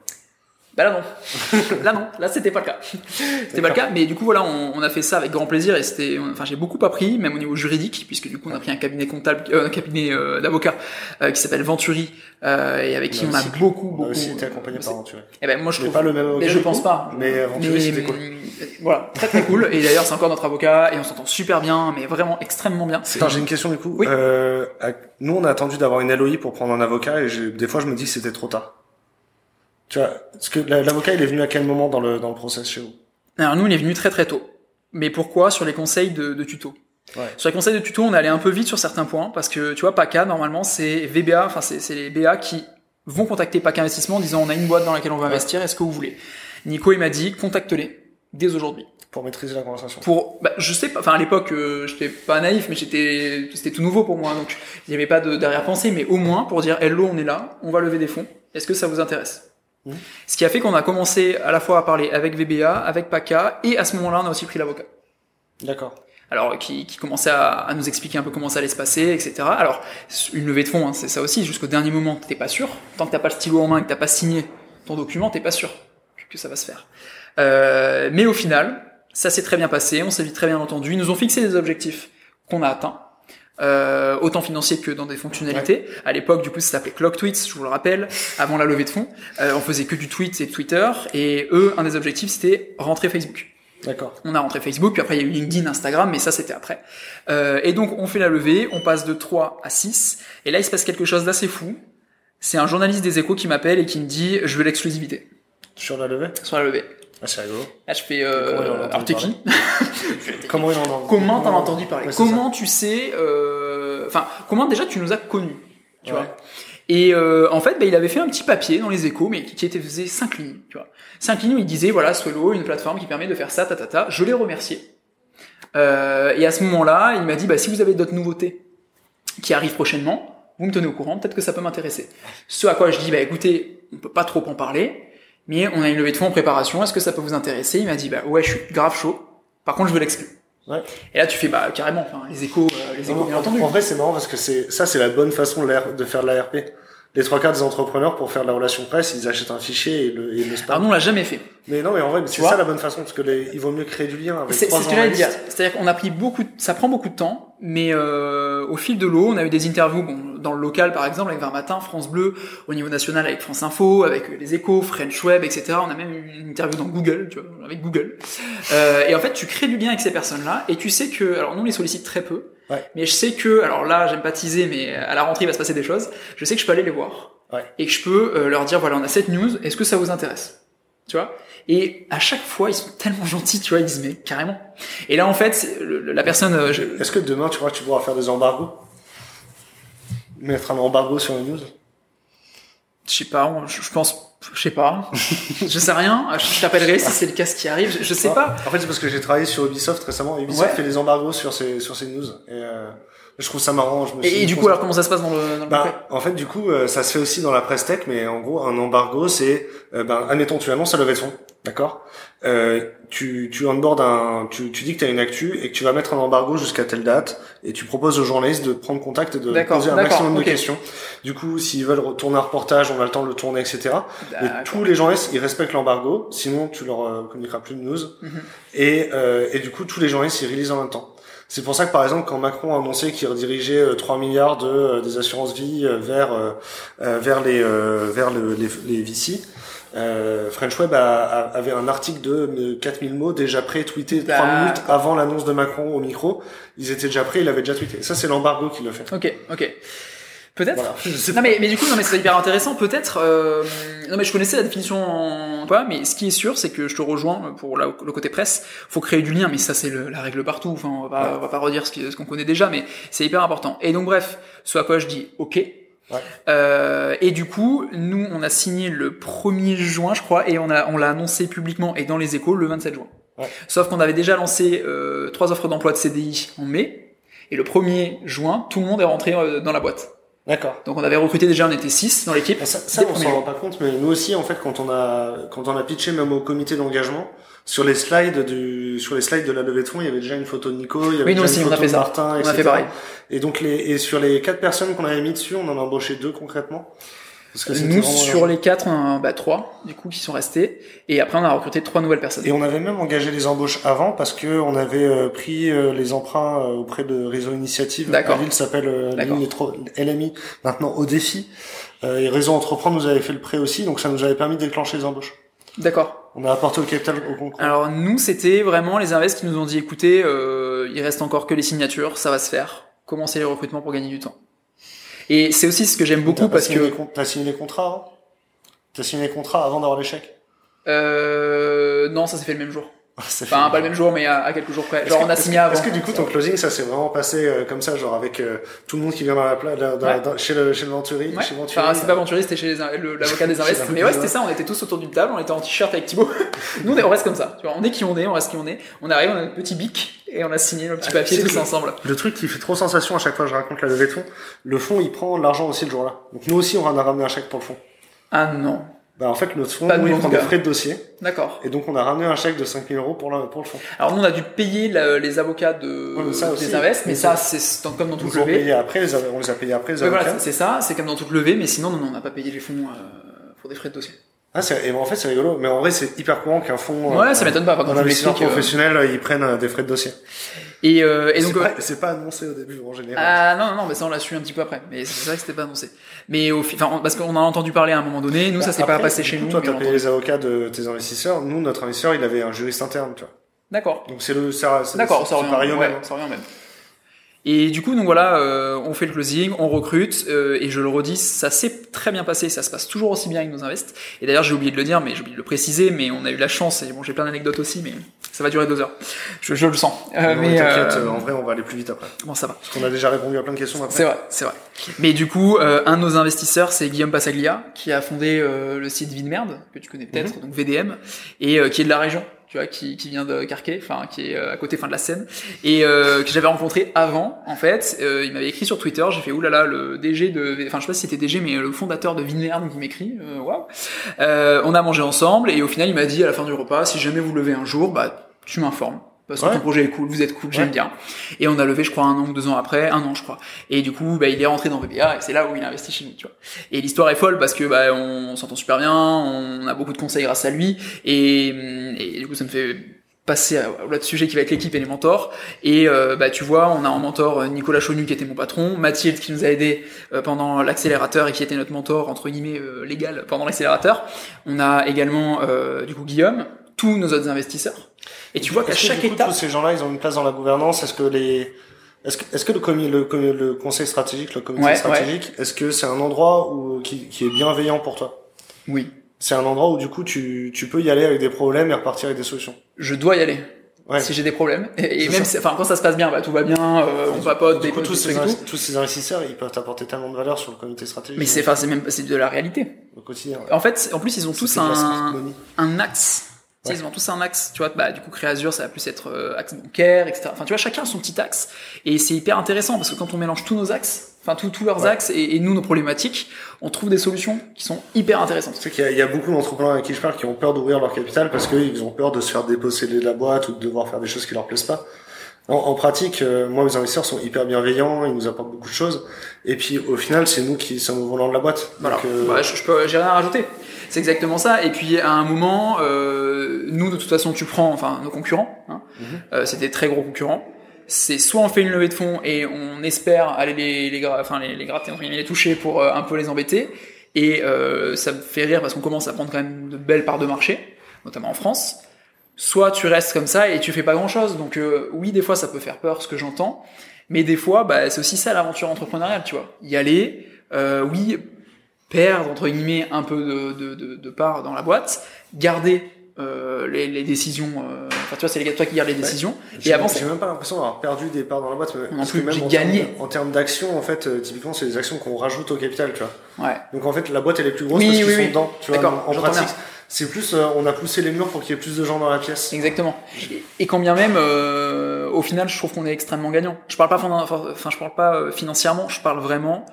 Bah là non, là non, là c'était pas le cas. C'était pas le cas, mais du coup voilà, on, on a fait ça avec grand plaisir et c'était, enfin j'ai beaucoup appris, même au niveau juridique, puisque du coup on a pris un cabinet comptable, euh, un cabinet euh, d'avocats euh, qui s'appelle Venturi euh, et avec qui On on a beaucoup On a beaucoup. aussi été accompagné euh, par Venturi. Eh ben moi je Mais trouve. pas le même avocat. mais je pense coup, pas. Mais Venturi, c'était cool. Voilà, très très cool. Et d'ailleurs c'est encore notre avocat et on s'entend super bien, mais vraiment extrêmement bien. Attends, j'ai une question du coup. Oui. Euh, nous, on a attendu d'avoir une LOI pour prendre un avocat et des fois, je me dis que c'était trop tard. Tu vois, que l'avocat, il est venu à quel moment dans le dans le process chez vous? Alors nous, il est venu très très tôt. Mais pourquoi? Sur les conseils de, de tuto. Ouais. Sur les conseils de tuto, on allait un peu vite sur certains points parce que tu vois, PACA, normalement, c'est VBA, enfin c'est c'est les BA qui vont contacter PACA Investissement en disant on a une boîte dans laquelle on va investir, est-ce que vous voulez? Nico, il m'a dit contacte-les dès aujourd'hui. pour maîtriser la conversation Pour, bah, je sais pas, enfin à l'époque, euh, j'étais pas naïf, mais j'étais, c'était tout nouveau pour moi, donc il n'y avait pas de d'arrière-pensée, mais au moins pour dire hello, on est là, on va lever des fonds, est-ce que ça vous intéresse? Ce qui a fait qu'on a commencé à la fois à parler avec VBA, avec PACA, et à ce moment-là, on a aussi pris l'avocat. D'accord. Alors, qui, qui commençait à, à nous expliquer un peu comment ça allait se passer, etc. Alors, une levée de fonds, hein, c'est ça aussi, jusqu'au dernier moment, t'es pas sûr. Tant que t'as pas le stylo en main et que t'as pas signé ton document, t'es pas sûr que, que ça va se faire. Euh, mais au final, ça s'est très bien passé, on s'est vite très bien entendu. Ils nous ont fixé des objectifs qu'on a atteints. Euh, autant financiers que dans des fonctionnalités. À l'époque, du coup, ça s'appelait Clock Tweets, je vous le rappelle, avant la levée de fonds. Euh, on faisait que du tweet et de Twitter, et eux, un des objectifs, c'était rentrer Facebook. D'accord. On a rentré Facebook, puis après il y a eu LinkedIn, Instagram, mais ça c'était après. Euh, et donc on fait la levée, on passe de 3 à 6, et là il se passe quelque chose d'assez fou. C'est un journaliste des échos qui m'appelle et qui me dit je veux l'exclusivité Sur la levée? Sur la levée. Ah, c'est rigolo. Là je fais euh, entendu alors t'es qui Comment il en a Comment t'en as entendu parler Ouais, Comment tu sais euh, Enfin comment déjà tu nous as connus Tu Ouais. vois et euh, en fait, bah, il avait fait un petit papier dans les échos, mais qui, qui était faisait cinq lignes, tu vois. Cinq lignes où il disait voilà, Swello, une plateforme qui permet de faire ça, ta ta ta. Je l'ai remercié. Euh, et à ce moment-là, il m'a dit bah si vous avez d'autres nouveautés qui arrivent prochainement, vous me tenez au courant, peut-être que ça peut m'intéresser. Ce à quoi je dis bah écoutez, on peut pas trop en parler, mais on a une levée de fonds en préparation, est-ce que ça peut vous intéresser? Il m'a dit bah ouais, je suis grave chaud. Par contre, je veux l'exclure. Ouais. Et là, tu fais bah carrément, enfin, les échos, euh, les échos, Non, bien en- entendu. En vrai, c'est marrant parce que c'est ça, c'est la bonne façon de, de faire de l'ARP. Les trois quarts des entrepreneurs, pour faire de la relation presse, ils achètent un fichier et le, et le Alors spam. nous, on l'a jamais fait. Mais non, mais en vrai, c'est ça la bonne façon parce que les, il vaut mieux créer du lien avec C'est trois c'est ce que j'allais dire. journalistes. C'est-à-dire qu'on a pris beaucoup, de- ça prend beaucoup de temps, mais euh, au fil de l'eau, on a eu des interviews, bon, dans le local par exemple, avec 20 Matin, France Bleu, au niveau national avec France Info, avec les Échos, French Web, etc. On a même eu une interview dans Google, tu vois, avec Google. Euh, et en fait, tu crées du lien avec ces personnes-là, et tu sais que, alors nous on les sollicite très peu, Ouais. mais je sais que, alors là, j'aime pas teaser, mais à la rentrée il va se passer des choses. Je sais que je peux aller les voir Ouais. et que je peux euh, leur dire voilà, on a cette news, est-ce que ça vous intéresse? Tu vois? Et à chaque fois, ils sont tellement gentils, tu vois, ils disent mais carrément. Et là, en fait, le- la personne, euh, je- Est-ce que demain, tu crois que tu pourras faire des embargos? Mettre un embargo sur une news? Je sais pas, je pense, je sais pas, je sais rien. Je t'appellerai si c'est le cas ce qui arrive. Je, je sais pas. En fait, c'est parce que j'ai travaillé sur Ubisoft récemment. Ubisoft Ouais. fait des embargos sur ses, sur ses news. Et euh, je trouve ça marrant. Je me suis Et, du coup, alors comment ça se passe dans le, dans le Bah, en fait, du coup, euh, ça se fait aussi dans la presse tech, mais en gros, un embargo, c'est, euh, ben, admettons, tu annonces la levée de fonds. D'accord. Euh, tu tu onboard un, tu, tu dis que tu as une actu et que tu vas mettre un embargo jusqu'à telle date et tu proposes aux journalistes de prendre contact et de poser un maximum de questions. Du coup, s'ils veulent tourner un reportage, on va le temps de le tourner, etc. Mais D'accord. tous les journalistes, ils respectent l'embargo, sinon tu leur euh, communiqueras plus de news. Mhm. Et, euh, et du coup, tous les journalistes, ils réalisent en même temps. C'est pour ça que par exemple, quand Macron a annoncé qu'il redirigeait euh, 3 milliards de euh, des assurances vie euh, vers euh, euh, vers les euh, vers le, les, les VC, euh, French Web a- a- avait un article de euh, 4000 mots déjà prêt tweeté 3 D'accord. minutes avant l'annonce de Macron au micro. Ils étaient déjà prêts, il avait déjà tweeté. Ça, c'est l'embargo qui le fait. Ok, ok. Peut-être. Voilà. Non mais, mais du coup non mais c'est hyper intéressant peut-être euh, non mais je connaissais la définition en quoi mais ce qui est sûr c'est que je te rejoins pour la- le côté presse faut créer du lien mais ça c'est la règle partout enfin on va pas, on va pas redire ce qu'on connaît déjà mais c'est hyper important et donc bref ce à quoi je dis ok Euh, et du coup nous on a signé le 1er juin je crois et on a on l'a annoncé publiquement et dans les échos le 27 juin Ouais. sauf qu'on avait déjà lancé euh, trois offres d'emploi de CDI en mai et le 1er juin tout le monde est rentré euh, dans la boîte D'accord. donc on avait recruté déjà, on était 6 dans l'équipe. Ça, ça on s'en rend pas compte, mais nous aussi, en fait, quand on a, quand on a pitché même au comité d'engagement, sur les slides du, sur les slides de la levée de fonds, il y avait déjà une photo de Nico, il y avait Oui, nous déjà aussi, une on a photo fait de ça. Martin, On a fait pareil. Et donc les, et sur les quatre personnes qu'on avait mis dessus, on en a embauché deux concrètement. Parce que Nous, sur les 4, on a bah, 3 du coup qui sont restés. Et après, on a recruté trois nouvelles personnes. Et on avait même engagé les embauches avant parce que on avait euh, pris euh, les emprunts euh, auprès de Réseau Initiative. D'accord. Ville s'appelle LMI maintenant au défi. Et Réseau Entreprendre nous avait fait le prêt aussi, donc ça nous avait permis de déclencher les embauches. D'accord. On a apporté au capital au concours. Alors nous, c'était vraiment les invests qui nous ont dit, écoutez, euh, il reste encore que les signatures, ça va se faire. Commencez les recrutements pour gagner du temps. Et c'est aussi ce que j'aime beaucoup parce que t'as signé les contrats avant T'as signé les contrats avant d'avoir l'échec? Euh, non, ça s'est fait le même jour. Fait- Enfin, pas le même jour, mais à, à quelques jours près. Genre, que- on a signé avant. Est-ce que du coup ton closing ça s'est vraiment passé euh, comme ça, genre avec euh, tout le monde qui vient dans la pla- dans- dans- Ouais. dans- chez le chez le Venturi, Ouais. chez Venturi Enfin, c'est pas Venturi, c'était chez les in- le- l'avocat des invests. Mais ouais, c'était ça, on était tous autour d'une table, on était en t-shirt avec Thibaut. Nous, on est- on reste comme ça. Tu vois, on est qui on est, on reste qui on est. On arrive, on a notre petit bic, et on a signé le petit Ah, papier tous ensemble. Le truc qui fait trop sensation à chaque fois que je raconte la levée de fonds, le fonds il prend l'argent aussi le jour-là. Donc nous aussi on en a ramené un chèque pour le fonds. Ah non. Bah en fait notre fonds nous, il en prend des frais de dossier D'accord. et donc on a ramené un chèque de 5000 euros pour, la, pour le fonds. Alors nous, on a dû payer la- les avocats de, Ouais, ça des invests, mais Mais ça, c'est comme dans toute levée. payé après, les on les a payés après les Ouais, voilà, avocats. c'est ça, c'est comme dans toute levée, mais sinon, non, non, on n'a pas payé les fonds euh, pour des frais de dossier. Ah, c'est- et en fait c'est rigolo, mais en vrai c'est hyper courant qu'un fonds Ouais, euh, ça m'étonne pas, quand un investisseur professionnel euh, ils prennent euh, des frais de dossier. Et, euh, et donc, euh, c'est pas annoncé au début en général. Ah non, non, non, mais ça on l'a su un petit peu après. Mais c'est vrai que c'était pas annoncé. Mais au fi- enfin, parce qu'on a entendu parler à un moment donné. Nous, ça s'est pas Bah, passé chez nous. Toi t'as payé les avocats de tes investisseurs. Nous notre investisseur il avait un juriste interne, tu vois. D'accord. Donc c'est le ça, c'est- D'accord, ça revient, au même. ça revient même. Et du coup, donc voilà, euh, on fait le closing, on recrute, euh, et je le redis, ça s'est très bien passé, ça se passe toujours aussi bien avec nos invests. Et d'ailleurs, j'ai oublié de le dire, mais j'ai oublié de le préciser, mais on a eu la chance, et bon, j'ai plein d'anecdotes aussi, mais ça va durer deux heures. Je, je le sens. Euh, Non, mais t'inquiète, euh, en vrai on va aller plus vite après. bon, ça va. Parce qu'on a déjà répondu à plein de questions après. C'est vrai, c'est vrai. Mais du coup, euh, un de nos investisseurs, c'est Guillaume Passaglia, qui a fondé euh, le site Vie de Merde, que tu connais peut-être, Mhm. donc VDM, et euh, qui est de la région, tu vois, qui, qui vient de Carquet, enfin, qui est euh, à côté, fin de la Seine, et euh, que j'avais rencontré avant, en fait. Euh, il m'avait écrit sur Twitter, j'ai fait oulala, le DG de, enfin, je sais pas si c'était DG, mais le fondateur de Vie de Merde qui m'écrit, euh, waouh. Euh, on a mangé ensemble, et au final, il m'a dit à la fin du repas, si jamais vous levez un jour, bah, tu m'informes. Parce que Ouais. ton projet est cool, vous êtes cool, j'aime Ouais. bien. Et on a levé, je crois, un an ou deux ans après, un an, je crois. Et du coup, bah, il est rentré dans VBA et c'est là où il a investi chez nous, tu vois. Et l'histoire est folle parce que bah, on s'entend super bien, on a beaucoup de conseils grâce à lui, et, et du coup, ça me fait passer à- au autre sujet qui va être l'équipe et les mentors. Et euh, bah tu vois, on a en mentor euh, Nicolas Chonu qui était mon patron, Mathilde qui nous a aidé euh, pendant l'accélérateur et qui était notre mentor entre guillemets euh, légal pendant l'accélérateur. On a également euh, du coup Guillaume, tous nos autres investisseurs. Et tu vois qu'à que, chaque coup, étape, tous ces gens-là, ils ont une place dans la gouvernance? Est-ce que les, est-ce que, est-ce que le, comité, le, le conseil stratégique, le comité Ouais, stratégique, est-ce que c'est un endroit où, qui, qui est bienveillant pour toi? Oui, C'est un endroit où du coup tu, tu peux y aller avec des problèmes et repartir avec des solutions. je dois y aller. Ouais. Si j'ai des problèmes, et, même, enfin quand ça se passe bien, bah tout va bien, euh, on papote, Du des coup, tous des ces, tout. tous ces investisseurs, ils peuvent apporter tellement de valeur sur le comité stratégique. Mais c'est, enfin, c'est même, c'est de la réalité. au quotidien. ouais. En fait, en plus, ils ont tous un, un axe. Ouais. Ils ont tous un axe, tu vois, bah, du coup, Créazure, ça va plus être euh, axe bancaire, etc. Enfin, tu vois, chacun a son petit axe. Et c'est hyper intéressant parce que quand on mélange tous nos axes, enfin tous leurs axes et, et, nous nos problématiques, on trouve des solutions qui sont hyper intéressantes. C'est qu'il y, y, a beaucoup d'entrepreneurs avec qui je parle qui ont peur d'ouvrir leur capital parce qu'ils ont peur de se faire déposséder de la boîte ou de devoir faire des choses qui leur plaisent pas. En, en pratique, euh, moi, mes investisseurs sont hyper bienveillants, ils nous apportent beaucoup de choses. Et puis, au final, c'est nous qui sommes au volant de la boîte. Voilà. Euh... Ouais, je, je peux, j'ai rien à rajouter. C'est exactement ça. Et puis, à un moment, euh, nous, de toute façon, tu prends, enfin, nos concurrents, hein, mm -hmm. c'était très gros concurrents c'est soit on fait une levée de fonds et on espère aller les, les, enfin, les, les gratter, les toucher pour euh, un peu les embêter. Et euh, ça me fait rire parce qu'on commence à prendre quand même de belles parts de marché, notamment en France. Soit tu restes comme ça et tu fais pas grand chose. Donc euh, oui, des fois ça peut faire peur, ce que j'entends. Mais des fois, bah, c'est aussi ça l'aventure entrepreneuriale, tu vois. Y aller, euh, oui, perdre entre guillemets un peu de, de, de, de part dans la boîte, garder euh, les, les, décisions. Euh, enfin, tu vois, c'est les gars toi qui gardent les décisions. Et avant, j'ai même pas l'impression d'avoir perdu des parts dans la boîte. Non plus, j'ai gagné. En, termes d'action, en fait, euh, typiquement, c'est des actions qu'on rajoute au capital, tu vois. Ouais. Donc en fait, la boîte elle est plus grosse oui, parce qu'ils oui, sont oui. dedans. Tu vois, en, en pratique, c'est plus, euh, on a poussé les murs pour qu'il y ait plus de gens dans la pièce. Exactement. Et, et quand bien même, euh, au final, je trouve qu'on est extrêmement gagnant. Je parle pas, enfin, je parle pas financièrement. Je parle vraiment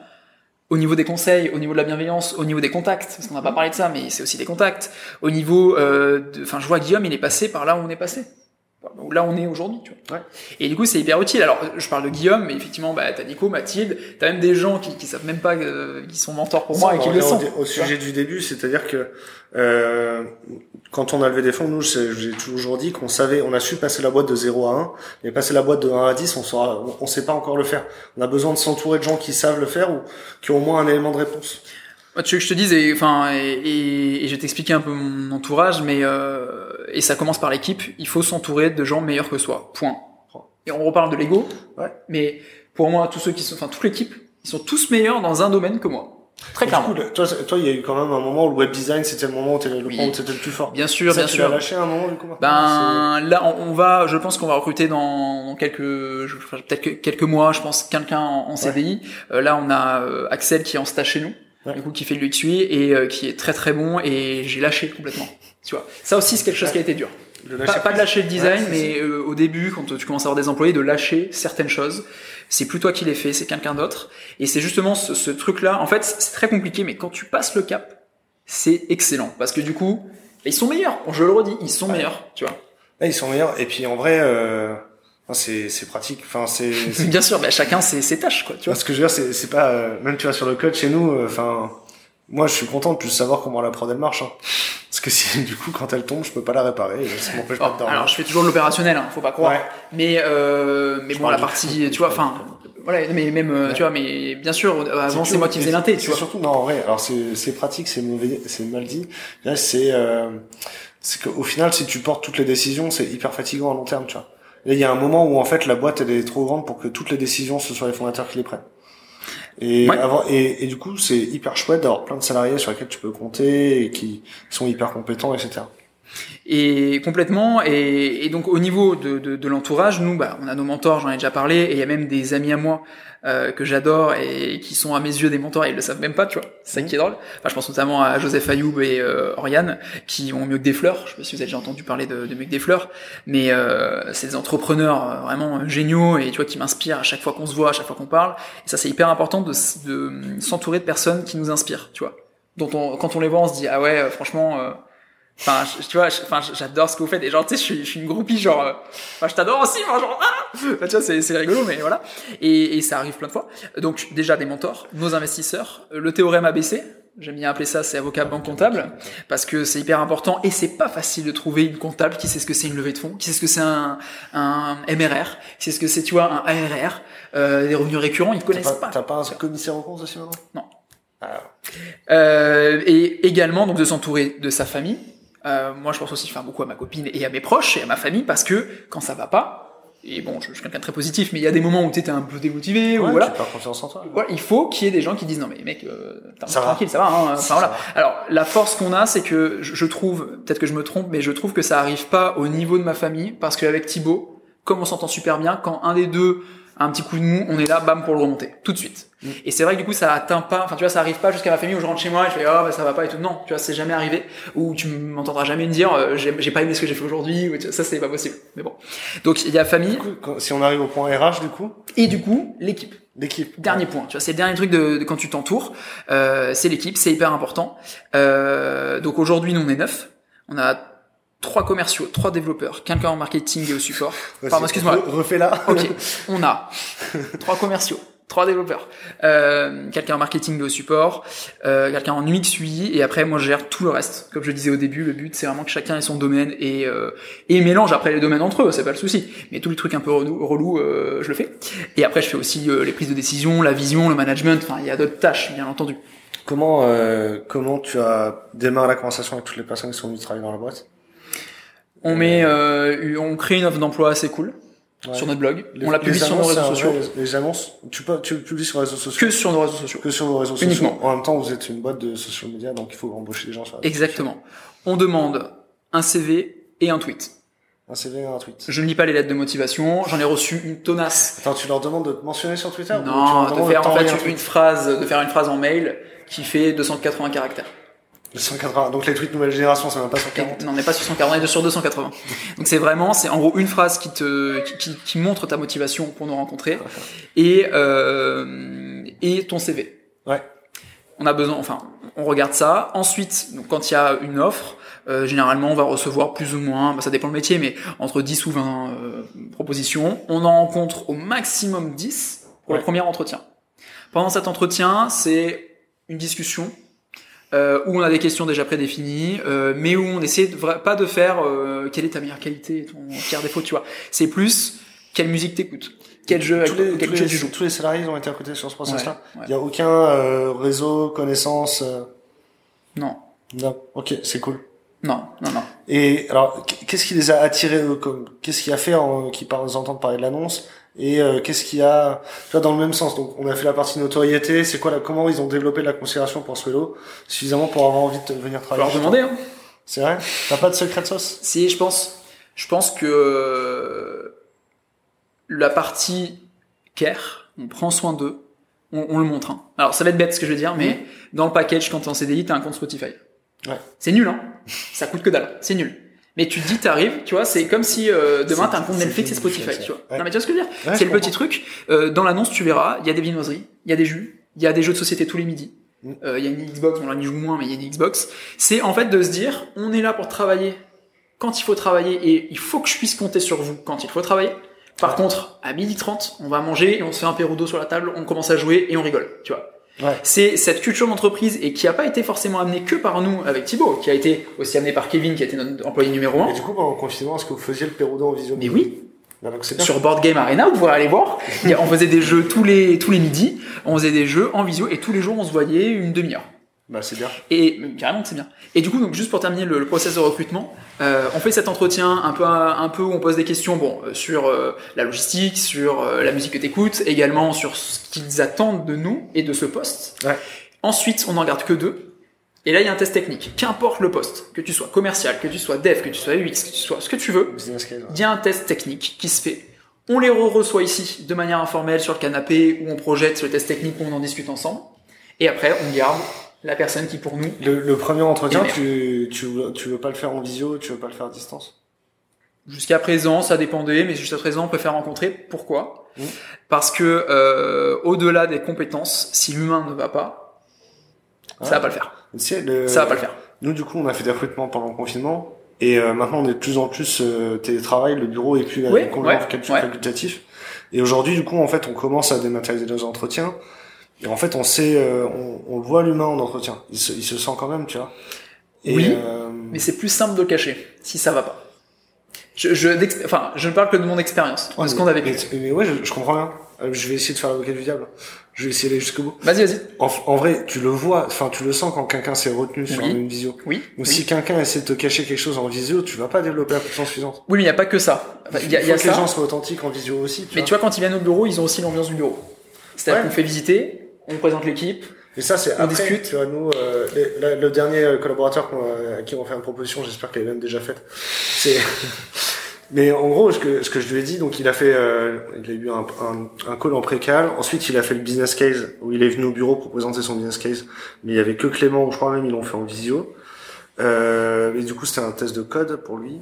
au niveau des conseils, au niveau de la bienveillance, au niveau des contacts, parce qu'on n'a pas parlé de ça, mais c'est aussi des contacts. Au niveau, euh, de, enfin, je vois Guillaume, il est passé par là où on est passé, là où on est aujourd'hui, tu vois. Ouais. Et du coup, c'est hyper utile. Alors, je parle de Guillaume, mais effectivement, bah, t'as Nico, Mathilde, t'as même des gens qui, qui savent même pas euh, qui sont mentors pour moi et qui le sont. Au, au sujet du début, c'est-à-dire que euh, quand on a levé des fonds, nous, j'ai toujours dit qu'on savait, on a su passer la boîte de 0 à 1, mais passer la boîte de 1 à 10, on saura, on sait pas encore le faire. On a besoin de s'entourer de gens qui savent le faire ou qui ont au moins un élément de réponse. Tu veux que je te dise, et, enfin, et, et, et je vais t'expliquer un peu mon entourage, mais euh, et ça commence par l'équipe. Il faut s'entourer de gens meilleurs que soi. Point. Et on reparle de l'ego. Ouais. Mais pour moi, tous ceux qui sont, enfin, toute l'équipe, ils sont tous meilleurs dans un domaine que moi. Très clairement. Coup, toi, toi, il y a eu quand même un moment où le web design, c'était le moment où tu oui. le plus fort. Bien sûr, ça, bien tu sûr. lâché un moment, du coup. Ben, là, on, on, va, je pense qu'on va recruter dans quelques, peut-être quelques mois, je pense, quelqu'un en, en, CDI. Ouais. Euh, là, on a euh, Axel qui est en stage chez nous. Ouais. Du coup, qui fait de l'UXUI et euh, qui est très très bon et j'ai lâché complètement. Tu vois. Ça aussi, c'est quelque chose qui a été dur. Pas, pas, de lâcher le design, ouais, mais euh, au début, quand tu commences à avoir des employés, de lâcher certaines choses. C'est plus toi qui les fais, c'est quelqu'un d'autre. Et c'est justement ce, ce truc-là. En fait, c'est très compliqué, mais quand tu passes le cap, c'est excellent. Parce que du coup, ils sont meilleurs. Je le redis, ils sont ouais. meilleurs, tu vois. ils sont meilleurs. Et puis en vrai, euh, c'est c'est pratique. Enfin, c'est bien sûr. Bah, chacun ses, ses tâches, quoi. Tu vois. Ce que je veux dire, c'est c'est pas euh, même tu vois sur le code chez nous. euh, Enfin, moi, je suis content de plus savoir comment la prod elle marche. Hein. Parce que si du coup quand elle tombe, je peux pas la réparer. Ça m'empêche oh, pas de dormir. Alors je fais toujours de l'opérationnel, hein, faut pas croire. Ouais. Mais euh, mais je bon la partie, tu vois, enfin voilà, mais même ouais. tu vois, mais bien sûr avant c'est moi qui faisais l'inté, tu vois. Surtout non en vrai. Alors c'est c'est pratique, c'est mauvais, c'est mal dit. Là c'est euh, c'est qu'au final si tu portes toutes les décisions, c'est hyper fatigant à long terme, tu vois. Là il y a un moment où en fait la boîte elle est trop grande pour que toutes les décisions ce soit les fondateurs qui les prennent. Et, ouais. avant, et, et, du coup, c'est hyper chouette d'avoir plein de salariés sur lesquels tu peux compter et qui sont hyper compétents, etc. Et complètement. Et, et donc au niveau de, de, de l'entourage, nous, bah, on a nos mentors, j'en ai déjà parlé, et il y a même des amis à moi euh, que j'adore et qui sont à mes yeux des mentors et ils le savent même pas, tu vois. C'est ça mmh. qui est drôle. Enfin, je pense notamment à Joseph Ayoub et euh, Oriane qui ont mieux que des fleurs. Je sais pas si vous avez déjà entendu parler de, de mieux que des fleurs, mais euh, c'est des entrepreneurs euh, vraiment géniaux et tu vois qui m'inspirent à chaque fois qu'on se voit, à chaque fois qu'on parle. Et ça, c'est hyper important de, de s'entourer de personnes qui nous inspirent, tu vois. Dont on, quand on les voit, on se dit ah ouais, euh, franchement Enfin, tu vois, enfin, j'adore ce que vous faites. Et genre, tu sais, je suis, je suis une groupie, genre, euh, enfin, je t'adore aussi, enfin, genre, ah enfin, tu vois, c'est, c'est rigolo, mais voilà. Et, et ça arrive plein de fois. Donc, déjà des mentors, nos investisseurs, le théorème ABC. J'aime bien appeler ça, c'est avocat banque comptable, parce que c'est hyper important et c'est pas facile de trouver une comptable qui sait ce que c'est une levée de fonds, qui sait ce que c'est un, un MRR, qui sait ce que c'est, tu vois, un ARR, euh, des revenus récurrents, ils connaissent pas. T'as pas, pas un commissaire aux comptes aussi maintenant? Non. Euh, et également donc de s'entourer de sa famille, euh, moi, je pense aussi faire beaucoup à ma copine et à mes proches et à ma famille parce que quand ça va pas, et bon, je, je suis quelqu'un de très positif, mais il y a des moments où tu es un peu démotivé ouais, ou voilà. Perds confiance en toi. Voilà, il faut qu'il y ait des gens qui disent non mais mec, euh, ça tranquille, va. ça va. Hein, enfin, voilà. Va. Alors la force qu'on a, c'est que je, je trouve, peut-être que je me trompe, mais je trouve que ça arrive pas au niveau de ma famille parce qu'avec Thibaut, comme on s'entend super bien, quand un des deux un petit coup de mou, on est là, bam, pour le remonter, tout de suite. Mm. Et c'est vrai que du coup, ça atteint pas, enfin, tu vois, ça arrive pas jusqu'à ma famille où je rentre chez moi et je fais, oh, bah, ça va pas et tout. Non, tu vois, c'est jamais arrivé. Ou tu m'entendras jamais me dire, euh, j'ai pas aimé ce que j'ai fait aujourd'hui, ou ça, c'est pas possible. Mais bon. Donc, il y a famille. Du coup, quand, si on arrive au point RH, du coup? Et du coup, l'équipe. L'équipe. Dernier point, tu vois, c'est le dernier truc de, de quand tu t'entoures, euh, c'est l'équipe, c'est hyper important. Euh, donc aujourd'hui, nous on est neuf, on a trois commerciaux, trois développeurs, quelqu'un en marketing et au support. Pardon, excuse-moi. Refais là. Ok, on a trois commerciaux, trois développeurs, euh, quelqu'un en marketing et au support, euh, quelqu'un en UX UI, et après moi je gère tout le reste. Comme je disais au début, le but c'est vraiment que chacun ait son domaine et euh, et mélange après les domaines entre eux, c'est pas le souci. Mais tous les trucs un peu relou, relou euh, je le fais. Et après je fais aussi euh, les prises de décision, la vision, le management. Enfin il y a d'autres tâches bien entendu. Comment euh, comment tu as démarré la conversation avec toutes les personnes qui sont venues travailler dans la boîte? On met, euh, on crée une offre d'emploi assez cool Ouais. sur notre blog. Les- on la publie les sur nos réseaux sociaux. vrai- Les annonces, tu, peux, tu publies sur les réseaux sociaux Que sur nos réseaux sociaux. que sur vos réseaux sociaux. Uniquement. En même temps, vous êtes une boîte de social media, donc il faut embaucher des gens sur les Exactement. On demande un CV et un tweet. sociaux. Un CV et un tweet. Je ne lis pas les lettres de motivation. J'en ai reçu une tonasse. Attends, tu leur demandes de te mentionner sur Twitter ou tu leur Non, de demandes faire en fait une phrase, de faire une phrase en mail qui fait 280 caractères. 180. Donc les tweets nouvelle génération, c'est même pas sur 40. Non, on n'est pas sur 140, on est sur 280. Donc c'est vraiment, c'est en gros une phrase qui te, qui, qui, qui montre ta motivation pour nous rencontrer et euh, et ton CV. Ouais. On a besoin, enfin, on regarde ça. Ensuite, donc, quand il y a une offre, euh, généralement, on va recevoir plus ou moins, bah, ça dépend le métier, mais entre 10 ou 20 euh, propositions. On en rencontre au maximum 10 pour Ouais. le premier entretien. Pendant cet entretien, c'est une discussion euh, où on a des questions déjà prédéfinies, euh, mais où on essaie de, pas de faire euh, quelle est ta meilleure qualité, ton pire défaut, tu vois. C'est plus quelle musique t'écoutes, quel jeu, Tous les, quel tous, jeu les, tu joues. tous les salariés ont été recrutés sur ce process-là. Ouais, ouais. Il y a aucun euh, réseau, connaissance. euh, Non, Non. Ok, c'est cool. non, non, non. Et alors, qu- qu'est-ce qui les a attirés comme Qu'est-ce qui a fait en, qu'ils par- entendent parler de l'annonce? Et euh, qu'est-ce qui a, tu vois, dans le même sens. Donc, on a fait la partie notoriété. C'est quoi la, comment ils ont développé de la considération pour ce vélo suffisamment pour avoir envie de venir travailler. leur demander. Hein. C'est vrai? T'as pas de secret de sauce? Si, je pense, je pense que euh, la partie care, on prend soin d'eux, on, on le montre. hein. Alors, ça va être bête ce que je vais dire, mais dans le package, quand t'es en CDI, t'as un compte Spotify. Ouais. C'est nul, hein. Ça coûte que dalle. C'est nul. Mais tu te dis, t'arrives, tu vois, c'est comme si euh, demain t'as un compte Netflix et Spotify, tu vois. ouais. Non mais tu vois ce que je veux dire Ouais, C'est le petit truc. Euh, dans l'annonce, tu verras, il y a des viennoiseries, il y a des jus, il y a des jeux de société tous les midis. Mm. Euh, Il y a une Xbox, on la joue moins, mais il y a une Xbox. C'est en fait de se dire, on est là pour travailler quand il faut travailler et il faut que je puisse compter sur vous quand il faut travailler. Par contre, à 12h30, on va manger et on se fait un d'eau sur la table, on commence à jouer et on rigole, tu vois. Ouais. C'est cette culture d'entreprise et qui a pas été forcément amenée que par nous avec Thibaut, qui a été aussi amenée par Kevin, qui a été notre employé numéro un. Et du coup, pendant le confinement, est-ce que vous faisiez le Pérodo en visio Mais oui, Bah, sur Board Game Arena, vous pourrez aller voir. On faisait des jeux tous les tous les midis, on faisait des jeux en visio et tous les jours on se voyait une demi-heure. Bah, c'est bien. Et carrément c'est bien. Et du coup donc juste pour terminer le, le process de recrutement, euh, on fait cet entretien un peu un peu où on pose des questions bon euh, sur euh, la logistique, sur euh, la musique que t'écoutes, également sur ce qu'ils attendent de nous et de ce poste. Ouais. Ensuite on n'en garde que deux. Et là il y a un test technique. Qu'importe le poste, que tu sois commercial, que tu sois dev, que tu sois UX, que tu sois ce que tu veux, il y a un test technique qui se fait. On les re-reçoit ici de manière informelle sur le canapé où on projette le test technique où on en discute ensemble. Et après, on garde la personne qui pour nous. Le, le premier entretien, Et tu, tu, tu veux pas le faire en visio, tu veux pas le faire à distance? Jusqu'à présent, ça dépendait, mais jusqu'à présent, on peut faire rencontrer. Pourquoi? Mmh. Parce que euh, au-delà des compétences, si l'humain ne va pas, Ah. ça va pas le faire. Sais, le- Ça va pas le faire. Nous, du coup, on a fait des recrutements pendant le confinement. Et euh, maintenant, on est de plus en plus euh, télétravail. Le bureau est plus Oui, euh, complètement ouais, facultatif. ouais. Et aujourd'hui, du coup, en fait, on commence à dématérialiser nos entretiens. Et en fait, on sait, euh, on, on le voit l'humain en entretien. Il se, il se sent quand même, tu vois. Et, Oui. euh, Mais c'est plus simple de le cacher si ça va pas. Je, je, enfin, je ne parle que de mon expérience, de ouais, ce qu'on a vécu. Mais, mais ouais, je, je comprends bien. Euh, Je vais essayer de faire l'avocat du diable. Je vais essayer d'aller jusqu'au bout. Vas-y, vas-y. En, en vrai, tu le vois, enfin, tu le sens quand quelqu'un s'est retenu sur Oui. une visio. Oui. Oui. si quelqu'un essaie de te cacher quelque chose en visio, tu vas pas développer la puissance suffisante. Oui, mais il n'y a pas que ça. Enfin, Il y a, il y a faut que les gens soient authentiques en visio aussi. Tu Mais vois. tu vois, quand ils viennent au bureau, ils ont aussi l'ambiance du bureau. C'est-à-dire Ouais. qu'on fait visiter, on présente l'équipe. Et ça, c'est après, discute. Tu vois, nous, euh, les- la- le dernier euh, collaborateur qu'on a- à qui on fait une proposition, j'espère qu'elle est même déjà faite. C'est. Mais en gros, ce que, ce que je lui ai dit, donc il a fait, euh, il a eu un, un, un call en précal. Ensuite, il a fait le business case où il est venu au bureau pour présenter son business case. Mais il y avait que Clément, ou je crois même ils l'ont fait en visio. Euh, et du coup, c'était un test de code pour lui.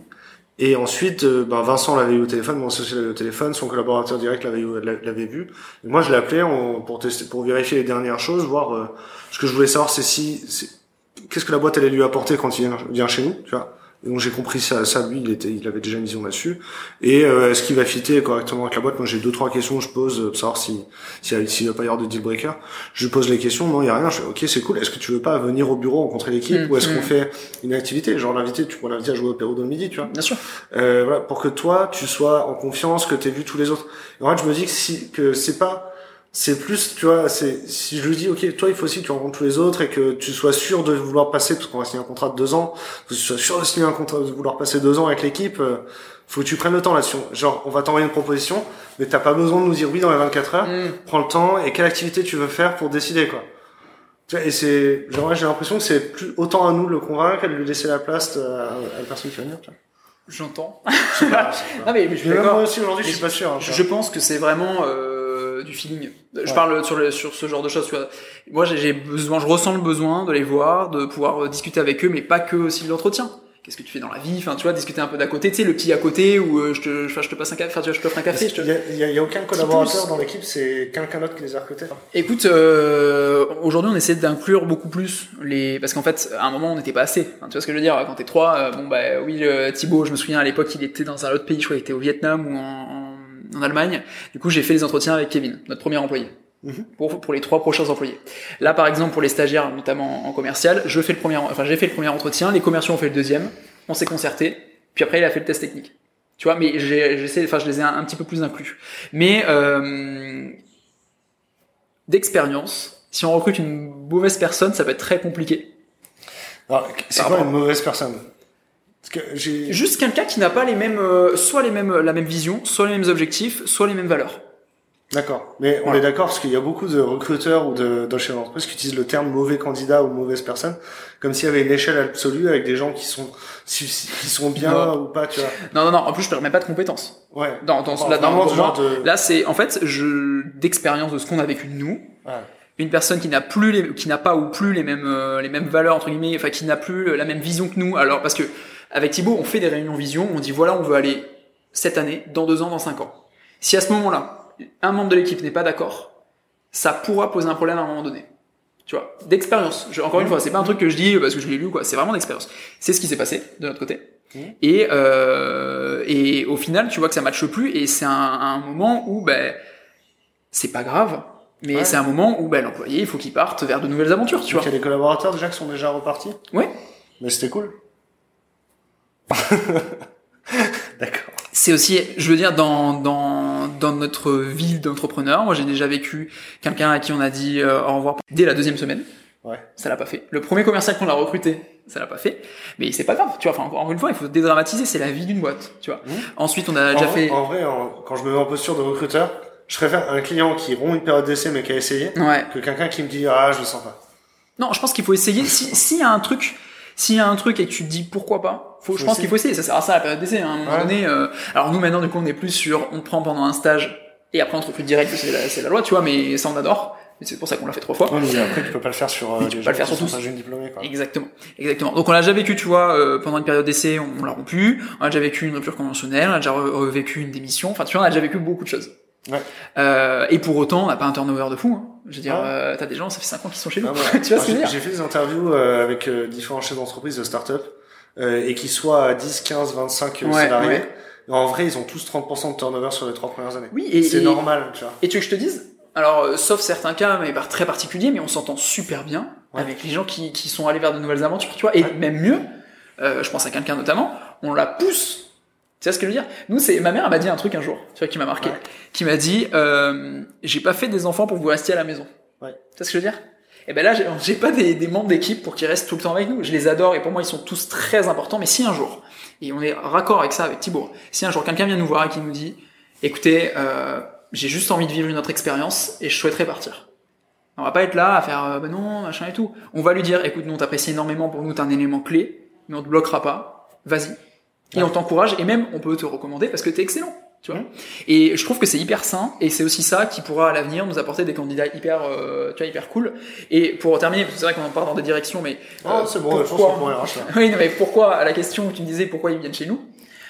Et ensuite, euh, ben Vincent l'avait eu au téléphone, mon associé l'avait eu au téléphone, son collaborateur direct l'avait l'avait vu. Et moi, je l'ai appelé pour tester, pour vérifier les dernières choses, voir euh, ce que je voulais savoir, c'est si, qu'est-ce que la boîte allait lui apporter quand il vient, vient chez nous, tu vois. Et donc j'ai compris ça, ça lui, il était, il avait déjà une vision là-dessus. Et euh, est-ce qu'il va fitter correctement avec la boîte? Moi, j'ai deux trois questions, que je pose euh, pour savoir si s'il s'il va pas y avoir de deal breaker. Je lui pose les questions, non, il y a rien. Je fais, ok, c'est cool. Est-ce que tu veux pas venir au bureau rencontrer l'équipe Mm, ou est-ce mm. qu'on fait une activité, genre l'inviter, tu pourrais l'inviter à jouer au Pérou dans le midi, tu vois Bien sûr. euh, voilà, pour que toi tu sois en confiance, que tu vu tous les autres. Et en fait, je me dis que si que c'est pas c'est plus, tu vois, c'est si je lui dis OK, toi il faut aussi que tu rencontres tous les autres et que tu sois sûr de vouloir passer parce qu'on va signer un contrat de deux ans, que tu sois sûr de signer un contrat de vouloir passer deux ans avec l'équipe, euh, faut que tu prennes le temps là-dessus. Genre, on va t'envoyer une proposition, mais t'as pas besoin de nous dire oui dans les 24 heures. Mm. Prends le temps et quelle activité tu veux faire pour décider quoi. Tu vois, Et c'est, genre, j'ai l'impression que c'est plus autant à nous de le convaincre et de lui laisser la place euh, à, à la personne qui va venir. Tu vois. J'entends. Non mais, mais je suis Mais même d'accord. moi aussi aujourd'hui, je suis pas sûr. hein, Je je pense que c'est vraiment euh, du feeling. Je Ouais. parle sur, le, sur ce genre de choses. Tu vois. Moi, j'ai- besoin, je ressens le besoin de les voir, de pouvoir euh, discuter avec eux, mais pas que aussi de l'entretien. Qu'est-ce que tu fais dans la vie? Enfin, tu vois, discuter un peu d'à côté. Tu sais, le petit à côté où euh, je te, je te passe un café, enfin, tu vois, je t'offre un café. Je te... Il y a, il y a- il aucun collaborateur dans l'équipe, c'est quelqu'un d'autre qui les a recrutés? Écoute, euh, aujourd'hui, on essaie d'inclure beaucoup plus les, parce qu'en fait, à un moment, on n'était pas assez. Enfin, tu vois ce que je veux dire? Quand t'es trois, euh, bon bah oui, euh, Thibaut, je me souviens à l'époque, il était dans un autre pays, je crois qu'il était au Vietnam ou en, en, Allemagne. Du coup, j'ai fait les entretiens avec Kevin, notre premier employé. Mhm. Pour, pour les trois prochains employés. Là, par exemple, pour les stagiaires, notamment en commercial, je fais le premier, enfin, j'ai fait le premier entretien, les commerciaux ont fait le deuxième, on s'est concerté, puis après, il a fait le test technique. Tu vois, mais j'ai, j'essaie, enfin, je les ai un, un petit peu plus inclus. Mais, euh, d'expérience, si on recrute une mauvaise personne, ça peut être très compliqué. Alors, c'est quoi une mauvaise personne? J'ai. Juste quelqu'un qui n'a pas les mêmes, euh, soit les mêmes, la même vision, soit les mêmes objectifs, soit les mêmes valeurs. D'accord. Mais on Voilà. est d'accord parce qu'il y a beaucoup de recruteurs ou de, de chefs d'entreprise qui utilisent le terme mauvais candidat ou mauvaise personne comme s'il y avait une échelle absolue avec des gens qui sont qui sont bien Non. ou pas, tu vois. Non, non, non. En plus, je ne permets pas de compétences. Ouais. Dans, dans, Enfin, là, dans- moi, genre de. là, c'est en fait, je d'expérience de ce qu'on a vécu nous. Ouais. Une personne qui n'a plus, les, qui n'a pas ou plus les mêmes, euh, les mêmes valeurs entre guillemets, enfin qui n'a plus la même vision que nous. Alors parce que avec Thibaut, on fait des réunions vision, on dit voilà, on veut aller cette année, dans deux ans, dans cinq ans. Si à ce moment-là, un membre de l'équipe n'est pas d'accord, ça pourra poser un problème à un moment donné. Tu vois, d'expérience. Encore une fois, c'est pas un truc que je dis parce que je l'ai lu, quoi. C'est vraiment d'expérience. C'est ce qui s'est passé de notre côté. Mhm. Et euh, et au final, tu vois que ça matche plus et c'est un, un moment où ben c'est pas grave, mais Ouais. c'est un moment où ben l'employé il faut qu'il parte vers de nouvelles aventures, tu Donc, vois. il y a des collaborateurs déjà qui sont déjà repartis? Ouais. Mais c'était cool. D'accord. C'est aussi, je veux dire, dans dans dans notre vie d'entrepreneur, moi j'ai déjà vécu quelqu'un à qui on a dit euh, au revoir dès la deuxième semaine. Ouais. Ça l'a pas fait. Le premier commercial qu'on a recruté, ça l'a pas fait. Mais c'est pas grave, tu vois. Enfin, encore une fois, il faut dédramatiser. C'est la vie d'une boîte, tu vois. Mhm. Ensuite, on a En, déjà vrai- fait. en vrai, en- quand je me mets en posture de recruteur, je préfère un client qui rompt une période d'essai mais qui a essayé Ouais. que quelqu'un qui me dit ah je le sens pas. Non, je pense qu'il faut essayer. Si s'il y a un truc, s'il y a un truc et que tu te dis pourquoi pas, faut, je pense qu'il faut essayer. Ça sert à ça la période d'essai. hein, à un moment Ouais. donné. euh, alors nous maintenant, du coup, on est plus sur, on prend pendant un stage et après on te recrute direct. C'est la, c'est la loi, tu vois. Mais ça, on adore. C'est pour ça qu'on l'a fait trois fois. Ouais, mais après tu peux pas le faire sur euh, tu peux pas le faire sur tous. diplômés quoi. Exactement, exactement. Donc on l'a déjà vécu, tu vois, euh, pendant une période d'essai, on, on l'a rompu. On a déjà vécu une rupture conventionnelle, on a déjà vécu une démission. Enfin, tu vois, on a déjà vécu beaucoup de choses. Ouais. Euh, et pour autant, on n'a pas un turnover de fou. Hein. Je veux dire, Ouais. euh, t'as des gens, ça fait 5 ans qu'ils sont chez nous. Ah, voilà. tu vois ce que J'ai dire j'ai fait des interviews euh, avec euh, différents chefs d'entreprise de start-up euh, et qui soient à 10, 15, 25 Ouais, salariés. ouais. En vrai, ils ont tous 30% de turnover sur les trois premières années. Oui, et, C'est normal, tu vois. Et tu veux que je te dise? Alors, euh, sauf certains cas, mais par- très particuliers, mais on s'entend super bien Ouais. avec les gens qui, qui sont allés vers de nouvelles aventures, tu vois. Et même mieux, euh, je pense à quelqu'un notamment, on la pousse. Tu sais ce que je veux dire? Nous, c'est ma mère elle m'a dit un truc un jour, tu vois, qui m'a marqué, Ouais. qui m'a dit euh, j'ai pas fait des enfants pour que vous restiez à la maison. Ouais. Tu sais ce que je veux dire? Et ben là, j'ai- pas des, des membres d'équipe pour qu'ils restent tout le temps avec nous. Je les adore et pour moi, ils sont tous très importants. Mais si un jour, et on est raccord avec ça avec Thibaut, si un jour quelqu'un vient nous voir et qui nous dit écoutez, euh, j'ai juste envie de vivre une autre expérience et je souhaiterais partir. On va pas être là à faire euh, bah non, machin et tout. On va lui dire écoute, nous on t'apprécie énormément, pour nous t'es un élément clé, mais on te bloquera pas. Vas-y. Et Ouais. on t'encourage et même on peut te recommander parce que t'es excellent. Tu vois. Et je trouve que c'est hyper sain et c'est aussi ça qui pourra à l'avenir nous apporter des candidats hyper, euh, tu vois, hyper cool. Et pour terminer, parce que c'est vrai qu'on en part dans des directions, mais euh, c'est bon, je pense pourquoi- qu'on prend les RH là. oui, non, mais pourquoi, à la question où tu me disais pourquoi ils viennent chez nous,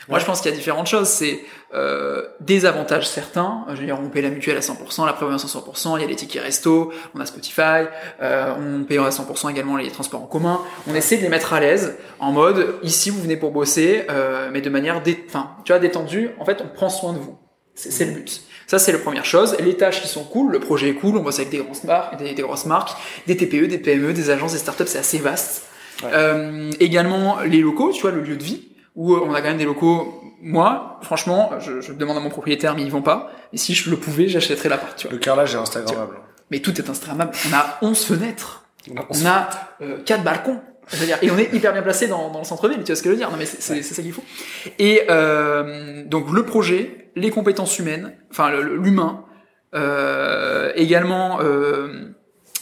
Moi, je pense qu'il y a différentes choses. C'est euh, des avantages certains. Je veux dire, on paie la mutuelle à 100%, la prévoyance à 100%, il y a les tickets resto, on a Spotify, euh, on paye à 100% également les transports en commun. On essaie de les mettre à l'aise en mode, ici, vous venez pour bosser, euh, mais de manière, dé... tu vois, détendue. En fait, on prend soin de vous. C'est le but. Ça, c'est la première chose. Les tâches qui sont cool, le projet est cool, on bosse avec des grosses marques, des, des grosses marques, des TPE, des PME, des agences, des startups, c'est assez vaste. Euh, également les locaux, tu vois, le lieu de vie, où on a quand même des locaux. Moi, franchement, je, je demande à mon propriétaire, mais ils vont pas. Et si je le pouvais, j'achèterais l'appart, tu vois. Le carrelage est instagrammable. Mais tout est instagrammable. On a 11 fenêtres. On a euh, 4 balcons. Dire, et on est hyper bien placé dans, dans le centre-ville, tu vois ce que je veux dire Non mais c'est ouais. ça qu'il faut. Et euh, donc le projet, les compétences humaines, enfin l'humain, euh, également euh,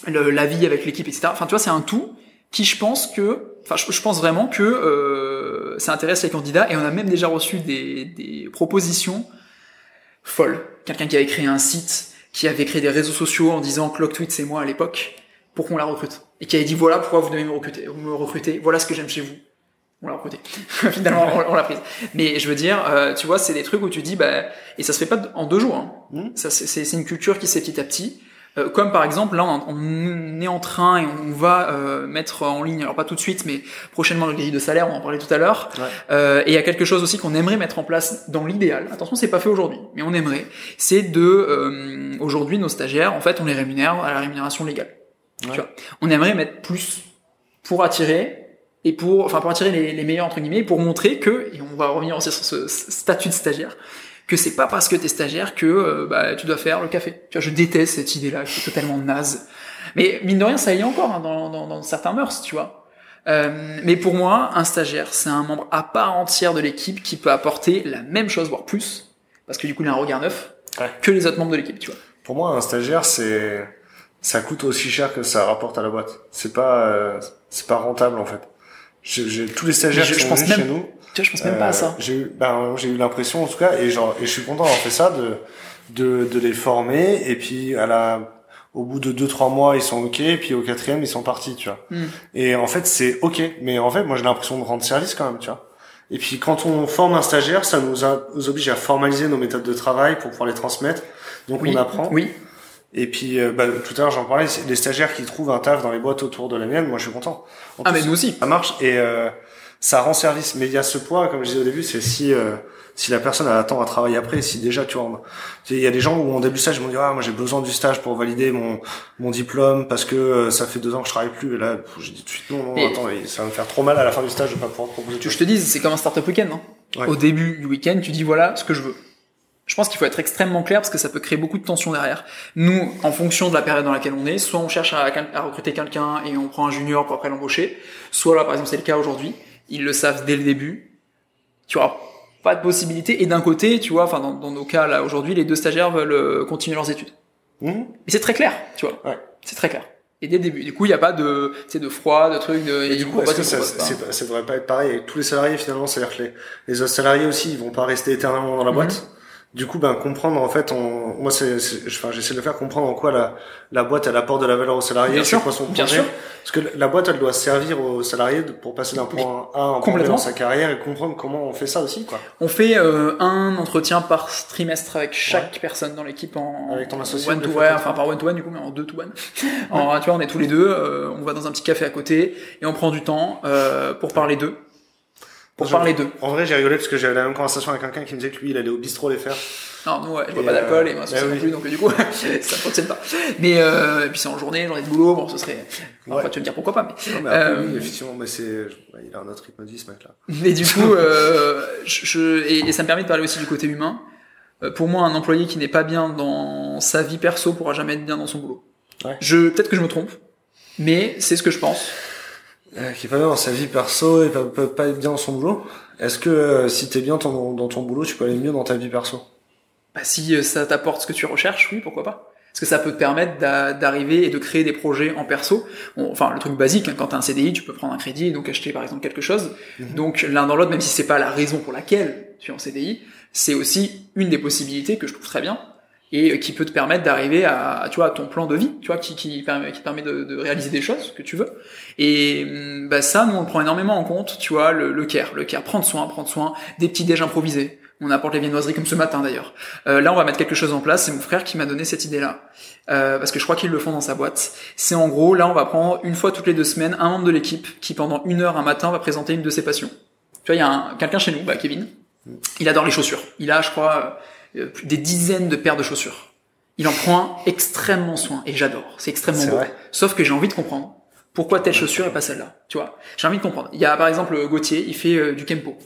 le, la vie avec l'équipe, etc. Enfin tu vois, c'est un tout qui je pense que, enfin je, je pense vraiment que euh, ça intéresse les candidats et on a même déjà reçu des, des propositions folles. Quelqu'un qui avait créé un site, qui avait créé des réseaux sociaux en disant ClockTweet c'est moi à l'époque pour qu'on la recrute et qui avait dit voilà pourquoi vous devez me recruter, me recruter, voilà ce que j'aime chez vous. On l'a recruté. Finalement, on, on l'a prise. Mais je veux dire, euh, tu vois, c'est des trucs où tu dis, bah, et ça se fait pas en deux jours. Hein. Mmh. Ça, c'est une culture qui se fait petit à petit. Euh, comme par exemple, là, on, on, est en train et on va euh, mettre en ligne, alors pas tout de suite, mais prochainement le grille de salaire, on en parlait tout à l'heure. Ouais. Euh, et il y a quelque chose aussi qu'on aimerait mettre en place dans l'idéal. Attention, c'est pas fait aujourd'hui, mais on aimerait. C'est de, euh, aujourd'hui, nos stagiaires, en fait, on les rémunère à la rémunération légale. Ouais. Tu vois. On aimerait mettre plus pour attirer et pour, enfin, pour attirer les, les meilleurs entre guillemets, pour montrer que, et on va revenir aussi sur ce statut de stagiaire, que c'est pas parce que t'es stagiaire que euh, bah, tu dois faire le café. Tu vois, je déteste cette idée-là, qui est totalement naze. Mais mine de rien, ça y est encore hein, dans, dans, dans, certains mœurs, tu vois. Euh, mais pour moi, un stagiaire, c'est un membre à part entière de l'équipe qui peut apporter la même chose, voire plus, parce que du coup, il a un regard neuf ouais. que les autres membres de l'équipe, tu vois. Pour moi, un stagiaire, c'est ça coûte aussi cher que ça rapporte à la boîte. C'est pas euh, c'est pas rentable en fait. J'ai tous les stagiaires je, qui sont je pense venus même, chez nous. Tu vois, je pense même pas à ça. Euh, j'ai eu, ben, j'ai eu l'impression en tout cas, et genre, et je suis content d'avoir fait ça, de, de, de les former, et puis à la, au bout de deux trois mois, ils sont ok, et puis au quatrième, ils sont partis, tu vois. Mm. Et en fait, c'est ok, mais en fait, moi, j'ai l'impression de rendre service quand même, tu vois. Et puis quand on forme un stagiaire, ça nous, a, nous oblige à formaliser nos méthodes de travail pour pouvoir les transmettre. Donc oui. on apprend. Oui. Et puis, euh, bah, tout à l'heure, j'en parlais, les stagiaires qui trouvent un taf dans les boîtes autour de la mienne, moi, je suis content. En ah, plus, mais nous aussi. Ça marche et euh, ça rend service. Mais il y a ce poids, comme je disais au début, c'est si euh, si la personne a attend à travailler après, si déjà tu vois, il y a des gens où en début de stage, ils m'ont dit ah moi j'ai besoin du stage pour valider mon mon diplôme parce que euh, ça fait deux ans que je travaille plus. Et là, j'ai dit tout de suite non, non, et attends, ça va me faire trop mal à la fin du stage de pas pouvoir proposer. Tu je te dis, c'est comme un startup week-end, non ouais. Au début du week-end, tu dis voilà ce que je veux. Je pense qu'il faut être extrêmement clair parce que ça peut créer beaucoup de tension derrière. Nous, en fonction de la période dans laquelle on est, soit on cherche à, à recruter quelqu'un et on prend un junior pour après l'embaucher, soit là, par exemple, c'est le cas aujourd'hui, ils le savent dès le début. Tu auras pas de possibilité. Et d'un côté, tu vois, enfin dans, dans, nos cas là aujourd'hui, les deux stagiaires veulent euh, continuer leurs études. Mmh. Et c'est très clair, tu vois. Ouais. C'est très clair. Et dès le début. Du coup, il n'y a pas de, tu sais, de froid, de trucs, de. Et, et du coup, est-ce que ça, ça devrait pas être pareil avec tous les salariés finalement? C'est-à-dire que les, les autres salariés aussi, ils vont pas rester éternellement dans la boîte? Mmh du coup ben comprendre en fait on, moi c'est enfin j'essaie de faire comprendre en quoi la la boîte elle apporte de la valeur aux salariés c'est quoi son bien sûr. parce que la boîte elle doit servir aux salariés pour passer d'un point A à un point B dans sa carrière et comprendre comment on fait ça aussi quoi. On fait euh, un entretien par trimestre avec chaque ouais. personne dans l'équipe en avec ton associé one to one enfin par one to one du coup mais en deux to one. En, tu vois on est tous les deux euh, on va dans un petit café à côté et on prend du temps euh, pour parler d'eux pour je, parler d'eux. En vrai, j'ai rigolé parce que j'avais la même conversation avec quelqu'un qui me disait que lui, il allait au bistrot les faire. Non, nous, ouais, je bois pas d'alcool et moi, ça euh, non plus, donc du coup, ça fonctionne pas. Mais euh, et puis c'est en journée, journée de boulot, bon, ce serait. Ouais. Enfin, tu vas me dire pourquoi pas, mais. Non, mais après, euh, oui, effectivement, mais c'est, il a un autre rythme de vie, ce mec-là. Mais du coup, euh, je, je et, et, ça me permet de parler aussi du côté humain. Euh, pour moi, un employé qui n'est pas bien dans sa vie perso pourra jamais être bien dans son boulot. Ouais. Je, peut-être que je me trompe, mais c'est ce que je pense. Euh, qui est pas bien dans sa vie perso et peut pas être bien dans son boulot. Est-ce que euh, si t'es bien ton, dans ton boulot, tu peux aller mieux dans ta vie perso? Bah si euh, ça t'apporte ce que tu recherches, oui, pourquoi pas. Parce que ça peut te permettre d'arriver et de créer des projets en perso. Enfin, le truc basique, hein, quand t'as un CDI, tu peux prendre un crédit et donc acheter par exemple quelque chose. -hmm. Donc l'un dans l'autre, même si c'est pas la raison pour laquelle tu es en CDI, c'est aussi une des possibilités que je trouve très bien et qui peut te permettre d'arriver à, tu vois, à ton plan de vie, tu vois, qui, qui permet, qui te permet de, de réaliser des choses que tu veux. Et hum, bah, ça, nous, on le prend énormément en compte, tu vois, le, le care, le care, prendre soin, prendre soin, des petits déj improvisés. On apporte les viennoiseries comme ce matin d'ailleurs. Euh, là, on va mettre quelque chose en place. C'est mon frère qui m'a donné cette idée-là, euh, parce que je crois qu'ils le font dans sa boîte. C'est en gros, là, on va prendre une fois toutes les deux semaines un membre de l'équipe qui, pendant une heure un matin, va présenter une de ses passions. Tu vois, il y a quelqu'un chez nous, bah, Kevin. Il adore les chaussures. Il a, je crois, des dizaines de paires de chaussures. Il en prend extrêmement soin et j'adore. C'est extrêmement beau. Sauf que j'ai envie de comprendre pourquoi telle chaussure et pas celle-là. Tu vois, j'ai envie de comprendre. Il y a par exemple Gauthier, il fait euh, du kempo.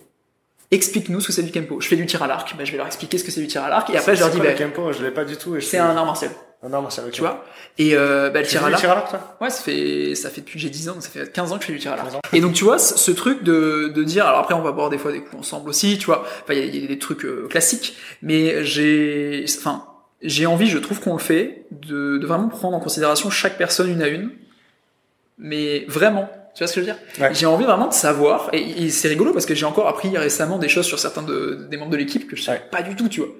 Explique-nous ce que c'est du kempo. Je fais du tir à l'arc, ben, je vais leur expliquer ce que c'est du tir à l'arc et après je leur dis ben, le kempo, je l'ai pas du tout. C'est un art martial. Martial, tu vois. Et euh, ben, le tir à l'arc. tir à l'arc, toi? Ouais, ça fait ça fait depuis que j'ai 10 ans, donc ça fait 15 ans que je fais du tir à l'arc. Et donc tu vois ce, truc de de dire alors après on va boire des fois des coups ensemble aussi, tu vois. Enfin il y, a des trucs euh, classiques, mais j'ai enfin j'ai envie, je trouve qu'on le fait, de, de vraiment prendre en considération chaque personne une à une, mais vraiment tu vois ce que je veux dire? J'ai envie vraiment de savoir, et, c'est rigolo parce que j'ai encore appris récemment des choses sur certains de, des membres de l'équipe que je savais pas du tout, tu vois.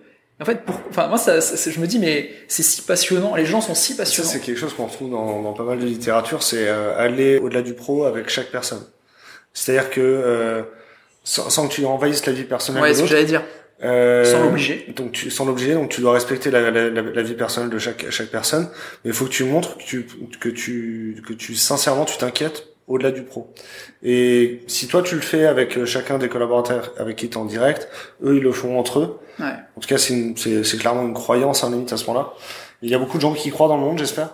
En fait, pour, enfin moi, ça, je me dis, mais c'est si passionnant. Les gens sont si passionnants. C'est quelque chose qu'on retrouve dans, dans, pas mal de littérature, c'est euh, aller au-delà du pro avec chaque personne. C'est-à-dire que euh, sans, sans, que tu envahisses la vie personnelle ouais, de l'autre. j'allais dire. Euh, sans l'obliger. Donc tu, sans l'obliger, donc tu dois respecter la, la, la, vie personnelle de chaque chaque personne, mais il faut que tu montres que tu que tu que tu sincèrement tu t'inquiètes au-delà du pro. Et si toi tu le fais avec euh, chacun des collaborateurs avec qui tu es en direct, eux ils le font entre eux. Ouais. En tout cas, c'est c'est clairement une croyance, un limite à ce moment-là. Il y a beaucoup de gens qui y croient dans le monde, j'espère.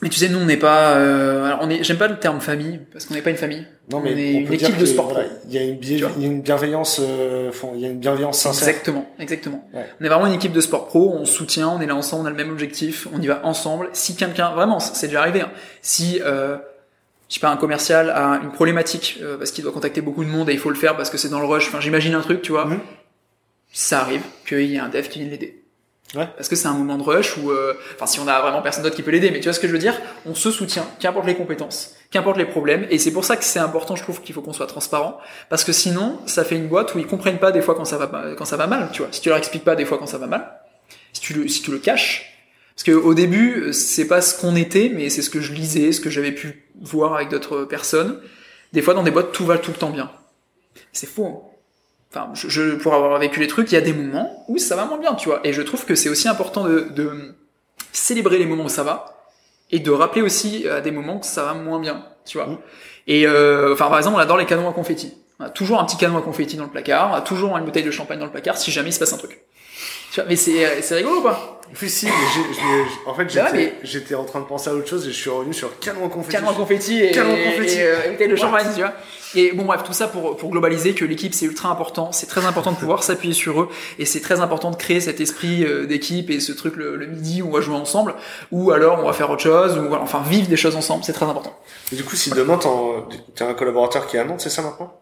Mais tu sais, nous on n'est pas, euh, on est, j'aime pas le terme famille parce qu'on n'est pas une famille. Non, mais on est une équipe de sport. il y a une, il y a une bienveillance, euh, il y a une bienveillance sincère. Exactement, exactement. On est vraiment une équipe de sport pro. On soutient, on est là ensemble, on a le même objectif, on y va ensemble. Si quelqu'un, vraiment, c'est déjà arrivé. Hein, si euh, je sais pas, un commercial a une problématique euh, parce qu'il doit contacter beaucoup de monde et il faut le faire parce que c'est dans le rush. Enfin, j'imagine un truc, tu vois. Mhm. Ça arrive qu'il y ait un dev qui vienne l'aider. Ouais. Parce que c'est un moment de rush où, euh, enfin, si on a vraiment personne d'autre qui peut l'aider, mais tu vois ce que je veux dire? On se soutient, qu'importe les compétences, qu'importe les problèmes, et c'est pour ça que c'est important, je trouve, qu'il faut qu'on soit transparent, parce que sinon, ça fait une boîte où ils comprennent pas des fois quand ça va quand ça va mal, tu vois. Si tu leur expliques pas des fois quand ça va mal, si tu le, si tu le caches, parce que au début, c'est pas ce qu'on était, mais c'est ce que je lisais, ce que j'avais pu voir avec d'autres personnes. Des fois, dans des boîtes, tout va tout le temps bien. C'est faux. Hein. Enfin, je, pour avoir vécu les trucs, il y a des moments où ça va moins bien, tu vois. Et je trouve que c'est aussi important de, de, célébrer les moments où ça va et de rappeler aussi à des moments que ça va moins bien, tu vois. Mmh. Et euh, enfin, par exemple, on adore les canons à confetti. On a toujours un petit canon à confetti dans le placard, on a toujours une bouteille de champagne dans le placard si jamais il se passe un truc. Tu vois, mais c'est c'est rigolo ou pas? Oui, si, mais j'ai, en fait, j'étais, en train de penser à autre chose et je suis revenu sur canon confetti. Canon confetti et, canon confetti. et, euh, et, le champagne, tu vois. Et bon, bref, tout ça pour, pour globaliser que l'équipe, c'est ultra important. C'est très important de pouvoir s'appuyer sur eux et c'est très important de créer cet esprit euh, d'équipe et ce truc le, midi où on va jouer ensemble ou alors on va faire autre chose ou enfin vivre des choses ensemble. C'est très important. Et du coup, si demain t'es un collaborateur qui est à Nantes, c'est ça maintenant?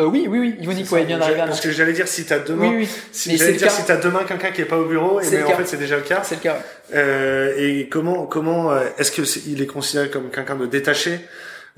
Euh, oui, oui, oui, Ivonique pouvait bien arriver. Parce que j'allais dire si t'as demain, oui, oui. si j'allais dire si t'as demain quelqu'un qui est pas au bureau, et mais en fait c'est déjà le cas. C'est le cas. Euh, et comment, comment, euh, est-ce que est, il est considéré comme quelqu'un de détaché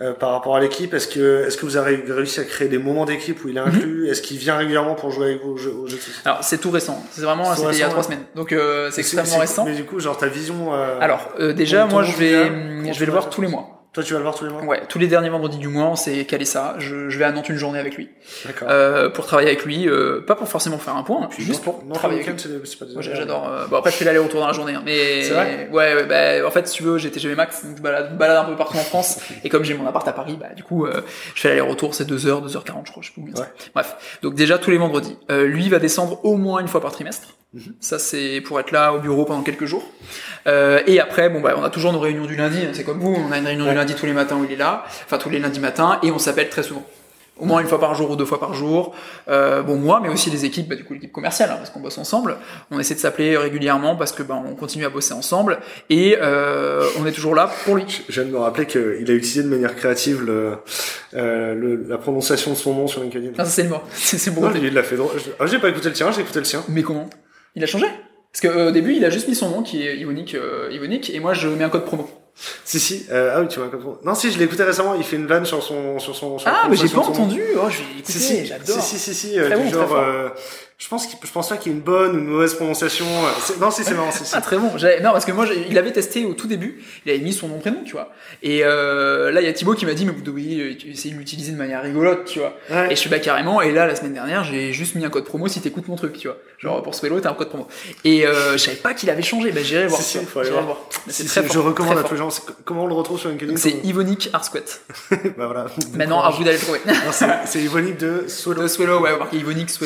euh, par rapport à l'équipe? Est-ce que, est-ce que vous avez réussi à créer des moments d'équipe où il est mhm. inclus? Est-ce qu'il vient régulièrement pour jouer avec vous au jeu, au jeu Alors c'est tout récent. C'est vraiment, c'était il y a trois semaines. Donc euh, c'est extrêmement récent. Mais du coup, genre ta vision. Alors déjà, moi je vais, je vais le voir tous les mois. Toi, tu vas le voir tous les mois Ouais, tous les derniers vendredis du mois, on s'est calé ça. Je, je, vais à Nantes une journée avec lui. D'accord. Euh, pour travailler avec lui, euh, pas pour forcément faire un point, puis juste pour travailler avec lui. Moi, j'adore. Euh, bon, après, je fais l'aller-retour dans la journée, hein, mais c'est vrai. Ouais, ouais, bah, en fait, si tu veux, j'étais chez Max, donc je balade, balade un peu partout en France, et comme j'ai mon appart à Paris, bah, du coup, euh, je fais l'aller-retour, c'est 2h, 2h40, je crois, je sais plus Bref. Donc déjà tous les vendredis. Euh, lui va descendre au moins une fois par trimestre. Mhm. Ça, c'est pour être là au bureau pendant quelques jours. Euh, et après, bon, bah, on a toujours nos réunions du lundi. Hein, c'est comme vous, on a une réunion du lundi tous les matins où il est là, enfin tous les lundis matins, et on s'appelle très souvent. Au moins une fois par jour ou deux fois par jour. Euh, bon, moi, mais aussi les équipes, bah, du coup l'équipe commerciale, hein, parce qu'on bosse ensemble. On essaie de s'appeler régulièrement parce que bah, on continue à bosser ensemble et euh, on est toujours là pour lui. Je viens de me rappeler qu'il a utilisé de manière créative le, euh, le, la prononciation de son nom sur LinkedIn. Ah, ça c'est le mot. C'est bon. Il l'a fait. Ah, j'ai pas écouté le tien, j'ai écouté le sien. Mais comment? Il a changé Parce qu'au euh, début, il a juste mis son nom qui est Ivonique, euh, et moi je mets un code promo. Si si, euh, ah oui tu vois un code promo. Non si, je l'ai écouté récemment. Il fait une vanne sur son sur son. Sur ah mais j'ai pas entendu. Oh, j'ai écouté. Si, si, j'adore. Si si si, si euh, du genre Je pense qu'il, je pense pas qu'il y ait une bonne ou une mauvaise prononciation. Non, si c'est marrant, c'est si. Ah très bon. Non parce que moi il avait testé au tout début, il avait mis son nom prénom, tu vois. Et euh, là il y a Thibaut qui m'a dit mais oui, tu essayes de l'utiliser de manière rigolote, tu vois. Ouais. Et je suis bah carrément. Et là la semaine dernière j'ai juste mis un code promo si t'écoutes mon truc, tu vois. Genre pour Swello t'as un code promo. Et euh, je savais pas qu'il avait changé. Bah j'irai voir. Si, si, vois. faut aller voir. Si, C'est si, très fort. je recommande à tous les gens. Comment on le retrouve sur LinkedIn c'est comment- Ivonic. Bah voilà. Maintenant à vous d'aller le trouver. Non, c'est, Ivonique de Swallow. De Swello, ouais, Ivonic, Si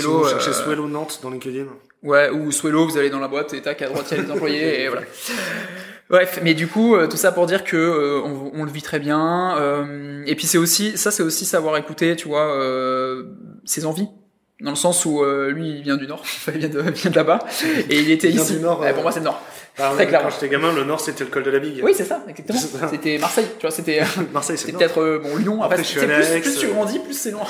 Swello. Nantes dans LinkedIn. Ouais, ou Swello, vous allez dans la boîte et tac, à droite, il y a les employés, et voilà. Bref, mais du coup, euh, tout ça pour dire que euh, on, on le vit très bien. euh, et puis c'est aussi, ça c'est aussi savoir écouter, tu vois, euh, ses envies. Dans le sens où lui, il vient du Nord, enfin, il vient de, il vient de là-bas, et il était Il ici. du Nord, Ouais, pour moi, c'est le Nord. Très clairement. Quand j'étais gamin, le Nord c'était le col de la Bigue. Oui, c'est ça, exactement. C'était Marseille, tu vois, c'était. Marseille, c'est peut-être bon Lyon. Après, Après, je suis plus, plus tu grandis, plus c'est loin.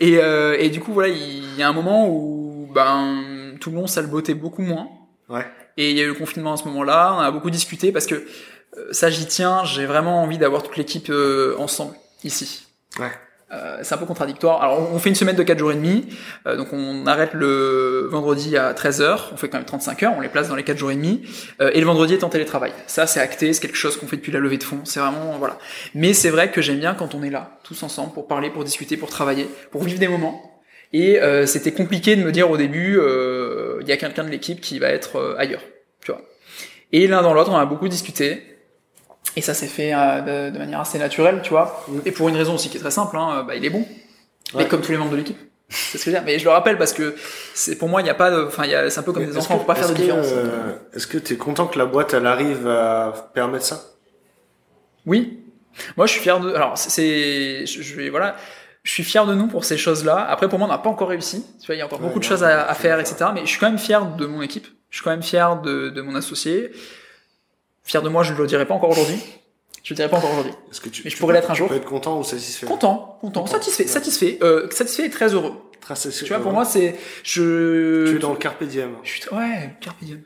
Et et du coup voilà, il y a un moment où ben tout le monde ça le bottait beaucoup moins. Ouais. Et il y a eu le confinement à ce moment-là. On a beaucoup discuté parce que euh, ça j'y tiens. J'ai vraiment envie d'avoir toute l'équipe euh, ensemble ici. Ouais. Euh, c'est un peu contradictoire. Alors on fait une semaine de 4 jours et demi, euh, donc on arrête le vendredi à 13h, on fait quand même 35 heures, on les place dans les 4 jours et demi, euh, et le vendredi est en télétravail. Ça c'est acté, c'est quelque chose qu'on fait depuis la levée de fonds, c'est vraiment voilà. Mais c'est vrai que j'aime bien quand on est là, tous ensemble, pour parler, pour discuter, pour travailler, pour vivre des moments. Et euh, c'était compliqué de me dire au début, euh, il y a quelqu'un de l'équipe qui va être euh, ailleurs, tu vois. Et l'un dans l'autre, on a beaucoup discuté. Et ça s'est fait euh, de, de manière assez naturelle, tu vois. Mm. Et pour une raison aussi qui est très simple, hein, bah, il est bon. Ouais. Mais comme tous les membres de l'équipe. C'est ce que je veux dire. Mais je le rappelle parce que c'est pour moi, il n'y a pas de, enfin, c'est un peu comme Mais des enfants, faut pas faire de est-ce que, différence. euh, Est-ce que t'es content que la boîte elle arrive à permettre ça? Oui. Moi, je suis fier de. Alors, c'est- je vais, voilà, je suis fier de nous pour ces choses-là. Après, pour moi, on n'a pas encore réussi. Tu vois, il y a encore Ouais, beaucoup de choses à, faire, etc. Mais je suis quand même fier de mon équipe. Je suis quand même fier de, de mon associé. Fier de moi, je ne le dirai pas encore aujourd'hui. Je le dirai pas encore aujourd'hui. Est-ce que tu, Mais je tu pourrais l'être un jour. Tu peux être content ou satisfait? Content, content, satisfait, satisfait, euh, satisfait et très heureux. Très satisfait. Tu vois, pour moi, c'est, je, tu es dans le carpe diem. je suis, ouais, carpe diem.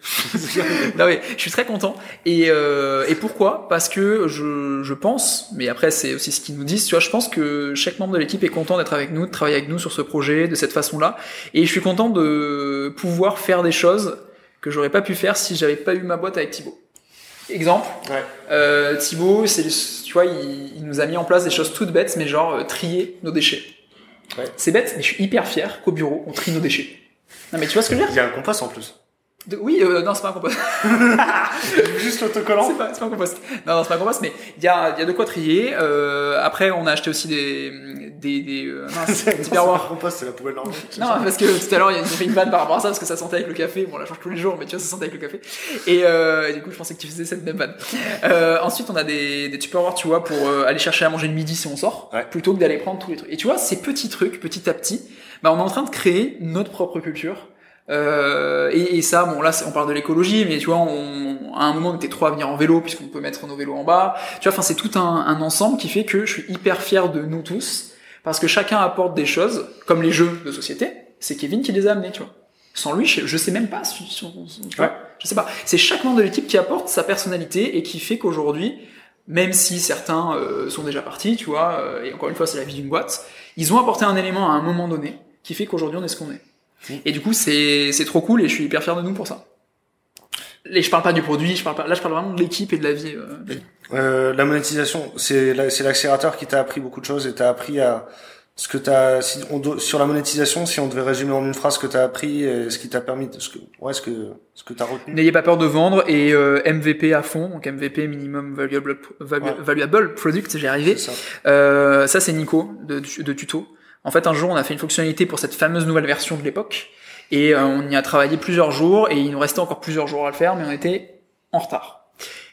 non mais je suis très content et euh, et pourquoi? Parce que je je pense, mais après c'est aussi ce qu'ils nous disent. Tu vois, je pense que chaque membre de l'équipe est content d'être avec nous, de travailler avec nous sur ce projet de cette façon-là, et je suis content de pouvoir faire des choses que j'aurais pas pu faire si j'avais pas eu ma boîte avec Thibaut. Exemple, Ouais. euh, Thibaut, c'est tu vois, il, il nous a mis en place des choses toutes bêtes, mais genre euh, trier nos déchets. Ouais. C'est bête, mais je suis hyper fier qu'au bureau on trie nos déchets. Non mais tu vois ce que je veux dire? Il y a un compost en plus. De- Oui, euh, non c'est pas un compost. Juste l'autocollant. C'est pas, c'est pas un compost. Non, non, c'est pas un compost, mais il y a, il y a de quoi trier. Euh, après, on a acheté aussi des, des, des, euh, non, c'est compost, c'est la poubelle normale. Non, parce que tout à l'heure, ils ont fait une vanne par rapport à ça, parce que ça sentait avec le café. Bon, on la change tous les jours, mais tu vois, ça sentait avec le café. Et, euh, et du coup, je pensais que tu faisais cette même vanne. Euh, ensuite, on a des, des tupperwares, tu vois, pour euh, aller chercher à manger le midi si on sort, Ouais. plutôt que d'aller prendre tous les trucs. Et tu vois, ces petits trucs, petit à petit, bah, on est en train de créer notre propre culture. Euh, et, et ça, bon là, on parle de l'écologie, mais tu vois, on, à un moment, on était trois à venir en vélo puisqu'on peut mettre nos vélos en bas. Tu vois, enfin, c'est tout un, un ensemble qui fait que je suis hyper fier de nous tous parce que chacun apporte des choses, comme les jeux de société. C'est Kevin qui les a amenés, tu vois. Sans lui, je, je sais même pas. si- si- si- tu vois, Ouais. Je sais pas. C'est chaque membre de l'équipe qui apporte sa personnalité et qui fait qu'aujourd'hui, même si certains euh, sont déjà partis, tu vois, euh, et encore une fois, c'est la vie d'une boîte, ils ont apporté un élément à un moment donné qui fait qu'aujourd'hui, on est ce qu'on est. Et du coup, c'est c'est trop cool et je suis hyper fier de nous pour ça. Et je parle pas du produit, je parle pas, là, je parle vraiment de l'équipe et de la vie. euh, la. Euh, la monétisation, c'est la- c'est l'accélérateur qui t'a appris beaucoup de choses et t'as appris à ce que t'as si on do- sur la monétisation, si on devait résumer en une phrase ce que t'as appris et ce qui t'a permis, ce que ouais, ce que ce que t'as retenu. N'ayez pas peur de vendre et euh, MVP à fond, donc MVP minimum valuable, Ouais. valuable product, j'ai arrivé. Ça. Euh, ça c'est Nico de, de Tuto. En fait, un jour, on a fait une fonctionnalité pour cette fameuse nouvelle version de l'époque et euh, on y a travaillé plusieurs jours et il nous restait encore plusieurs jours à le faire, mais on était en retard.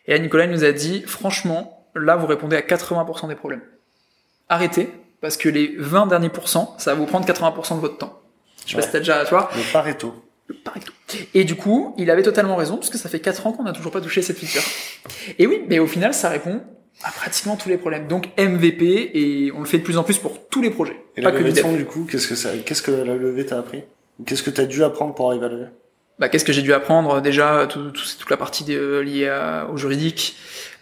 Et là, Nicolas nous a dit, franchement, là, vous répondez à 80% des problèmes. Arrêtez, parce que les 20 derniers pourcents, ça va vous prendre 80% de votre temps. Je sais pas si t'as déjà, tu vois, Le Pareto. le Pareto. Et du coup, il avait totalement raison, parce que ça fait 4 ans qu'on n'a toujours pas touché cette feature. Et oui, mais au final, ça répond à pratiquement tous les problèmes. Donc MVP, et on le fait de plus en plus pour tous les projets. Et pas la levée du de dev. fonds, du coup, qu'est-ce que ça, qu'est-ce que la levée t'a appris? Qu'est-ce que t'as dû apprendre pour arriver à lever Bah, qu'est-ce que j'ai dû apprendre? Déjà, tout, tout- toute la partie de- liée à- au juridique,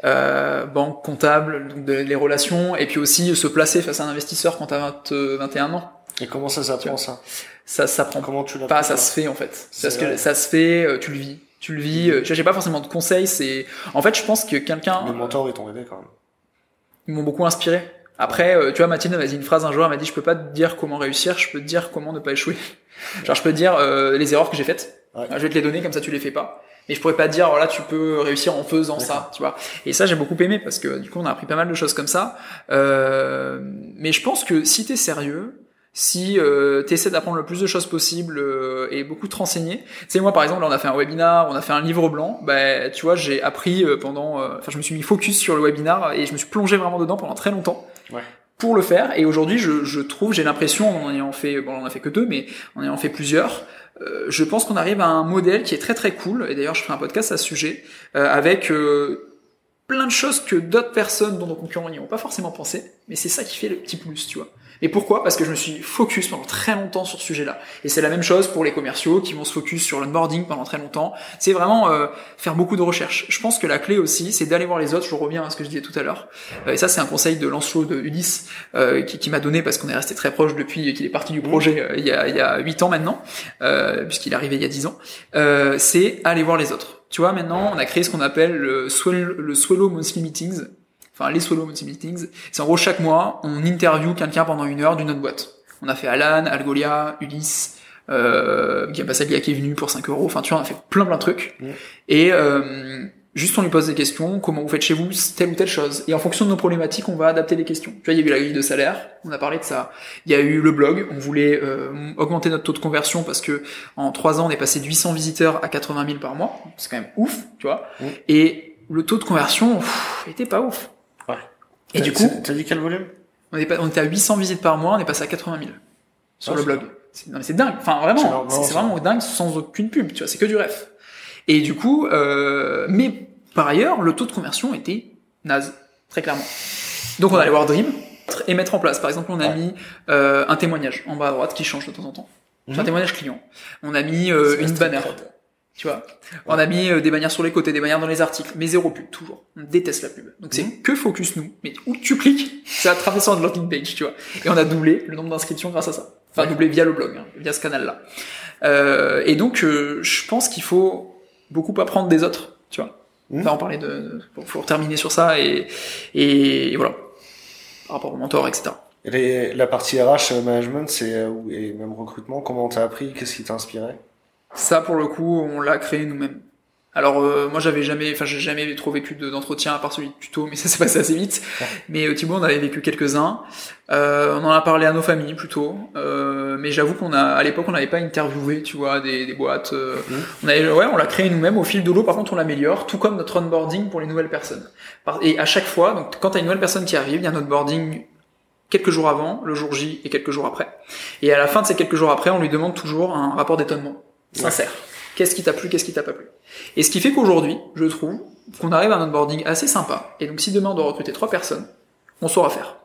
euh, banque, comptable, donc de- les relations, et puis aussi se placer face à un investisseur quand t'as 20, euh, 21 ans. Et comment ça s'apprend ça? Ça s'apprend Comment tu pas, ça se fait en fait. Vrai. ça se fait, euh, tu le vis. Tu le vis. euh, vois, j'ai pas forcément de conseils. C'est en fait, je pense que quelqu'un Les mentors, ils t'ont aidé quand même. ils m'ont beaucoup inspiré. Après, euh, tu vois, Mathilde m'a dit une phrase un jour, elle m'a dit, je peux pas te dire comment réussir, je peux te dire comment ne pas échouer. Genre, je peux te dire euh, les erreurs que j'ai faites. Ouais. Je vais te les donner, comme ça tu les fais pas. Mais je pourrais pas te dire, voilà, tu peux réussir en faisant ça, tu vois. Et ça, j'ai beaucoup aimé parce que du coup, on a appris pas mal de choses comme ça. Euh, mais je pense que si t'es sérieux, si euh, tu essaies d'apprendre le plus de choses possible euh, et beaucoup te renseigner. Sais, moi, par exemple, là, on a fait un webinar, on a fait un livre blanc. Ben, tu vois, j'ai appris euh, pendant... euh, Enfin, je me suis mis focus sur le webinar et je me suis plongé vraiment dedans pendant très longtemps Ouais. pour le faire. Et aujourd'hui, je, je trouve, j'ai l'impression, en ayant fait... Bon, on en a fait que deux, mais en ayant fait plusieurs, euh, je pense qu'on arrive à un modèle qui est très très cool. Et d'ailleurs, je ferai un podcast à ce sujet euh, avec... euh, plein de choses que d'autres personnes dont nos concurrents n'y ont pas forcément pensé, mais c'est ça qui fait le petit plus, tu vois. Et pourquoi? Parce que je me suis focus pendant très longtemps sur ce sujet-là. Et c'est la même chose pour les commerciaux qui vont se focus sur l'onboarding pendant très longtemps. C'est vraiment euh, faire beaucoup de recherches. Je pense que la clé aussi, c'est d'aller voir les autres. Je reviens à ce que je disais tout à l'heure. Euh, et ça, c'est un conseil de Lancelot de Ulysse euh, qui, qui m'a donné parce qu'on est resté très proche depuis qu'il est parti du projet euh, il y a il y a huit ans maintenant, euh, puisqu'il est arrivé il y a dix ans. Euh, c'est aller voir les autres. Tu vois, maintenant, on a créé ce qu'on appelle le Swallow, le Swallow Monthly Meetings. Enfin, les Swallow Monthly Meetings. C'est en gros, chaque mois, on interview quelqu'un pendant une heure d'une autre boîte. On a fait Alan, Algolia, Ulysse, euh, Guillaume Passaglia qui est venu pour 5 euros. Enfin, tu vois, on a fait plein plein de trucs. Et euh, juste, on lui pose des questions. Comment vous faites chez vous telle ou telle chose. Et en fonction de nos problématiques, on va adapter les questions. Tu vois, il y a eu la grille de salaire. On a parlé de ça. Il y a eu le blog. On voulait euh, augmenter notre taux de conversion parce que en 3 ans, on est passé de 800 visiteurs à 80 000 par mois. C'est quand même ouf, tu vois. Et le taux de conversion pff, était pas ouf. Et du coup, T'as dit quel volume? On, est pas- on était à 800 visites par mois, on est passé à 80 000 sur Ah, le blog. C'est- Non mais c'est dingue. Enfin vraiment, c'est vraiment dingue sans aucune pub. Tu vois, c'est que du ref. Et du coup, euh, mais par ailleurs, le taux de conversion était naze, très clairement. Donc on allait voir Dream et mettre en place. Par exemple, on a Ouais. mis euh, un témoignage en bas à droite qui change de temps en temps. C'est un Mhm. témoignage client. On a mis euh, une bannière. Tu vois, on a mis euh, des bannières sur les côtés, des bannières dans les articles, mais zéro pub, toujours. On déteste la pub. Donc c'est Mhm. que focus nous. Mais où tu cliques, c'est à travers sur de landing page, tu vois. Et on a doublé le nombre d'inscriptions grâce à ça. Enfin, Ouais. doublé via le blog, hein, via ce canal-là. Euh, et donc, euh, je pense qu'il faut beaucoup apprendre des autres, tu vois. Mhm. Enfin, en parler de, de- terminer sur ça et, et, voilà. Par rapport au mentor, etc. Et les- la partie RH management, c'est et même recrutement. Comment t'as appris Qu'est-ce qui t'a inspiré? Ça, pour le coup, on l'a créé nous-mêmes. Alors euh, moi j'avais jamais, enfin j'ai jamais trop vécu de- d'entretien à part celui de tuto, mais ça s'est passé assez vite. Ouais. Mais euh, Thibaut on avait vécu quelques-uns. Euh, on en a parlé à nos familles plutôt. Euh, mais j'avoue qu'on a, à l'époque on n'avait pas interviewé, tu vois, des, des boîtes. euh, Mhm. On avait, ouais, on l'a créé nous-mêmes au fil de l'eau. Par contre on l'améliore, tout comme notre onboarding pour les nouvelles personnes. Et à chaque fois, donc quand t'as une nouvelle personne qui arrive, il y a un onboarding quelques jours avant, le jour J et quelques jours après. Et à la fin de ces quelques jours après, on lui demande toujours un rapport d'étonnement sincère. Qu'est-ce qui t'a plu, qu'est-ce qui t'a pas plu? Et ce qui fait qu'aujourd'hui, je trouve qu'on arrive à un onboarding assez sympa. Et donc si demain on doit recruter trois personnes, on saura faire.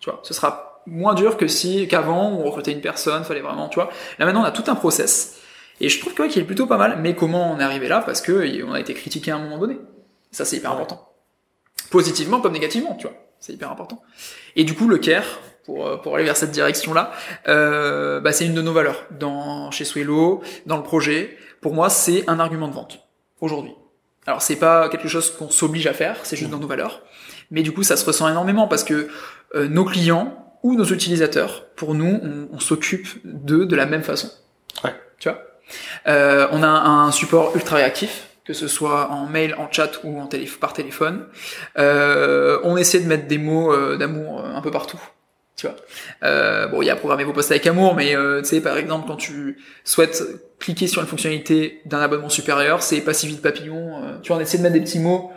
Tu vois, ce sera moins dur que si qu'avant on recrutait une personne, fallait vraiment, tu vois. Là maintenant on a tout un process. Et je trouve que ouais, qu'il est plutôt pas mal. Mais comment on est arrivé là? Parce que on a été critiqué à un moment donné. Ça c'est hyper important. Positivement comme négativement, tu vois. C'est hyper important. Et du coup le care, pour, euh, pour aller vers cette direction-là, euh, bah, c'est une de nos valeurs dans chez Swello, dans le projet. Pour moi, c'est un argument de vente aujourd'hui. Alors c'est pas quelque chose qu'on s'oblige à faire, c'est juste dans nos valeurs. Mais du coup, ça se ressent énormément parce que euh, nos clients ou nos utilisateurs, pour nous, on, on s'occupe d'eux de la même façon. Ouais. Tu vois? Euh, On a un support ultra réactif, que ce soit en mail, en chat ou en télé par téléphone. Euh, on essaie de mettre des mots euh, d'amour un peu partout. Tu vois. Euh, bon, il y a programmer vos posts avec amour, mais euh, tu sais, par exemple, quand tu souhaites cliquer sur une fonctionnalité d'un abonnement supérieur, c'est pas si vite papillon. euh, tu vois, on essaie de mettre des petits mots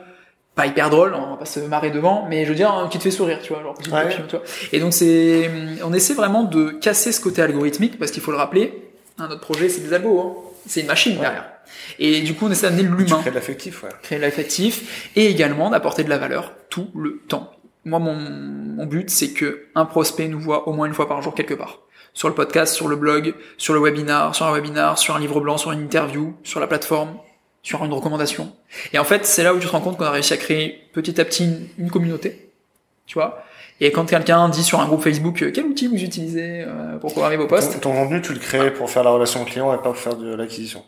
pas hyper drôles, on va pas se marrer devant, mais je veux dire, hein, qui te fait sourire, tu vois, genre Ouais. papillon, tu vois. Et donc c'est, on essaie vraiment de casser ce côté algorithmique, parce qu'il faut le rappeler, hein, notre projet c'est des algos, hein. c'est une machine derrière. Et du coup, on essaie d'amener l'humain crées de l'affectif, ouais. créer de l'affectif et également d'apporter de la valeur tout le temps. Moi, mon, mon but, c'est que un prospect nous voit au moins une fois par jour quelque part. Sur le podcast, sur le blog, sur le webinar, sur un webinar, sur un livre blanc, sur une interview, sur la plateforme, sur une recommandation. Et en fait, c'est là où tu te rends compte qu'on a réussi à créer petit à petit une, une communauté tu vois. Et quand quelqu'un dit sur un groupe Facebook euh, quel outil vous utilisez euh, pour programmer vos posts, Ton, ton contenu, tu le crées pour faire la relation client et pas pour faire de l'acquisition.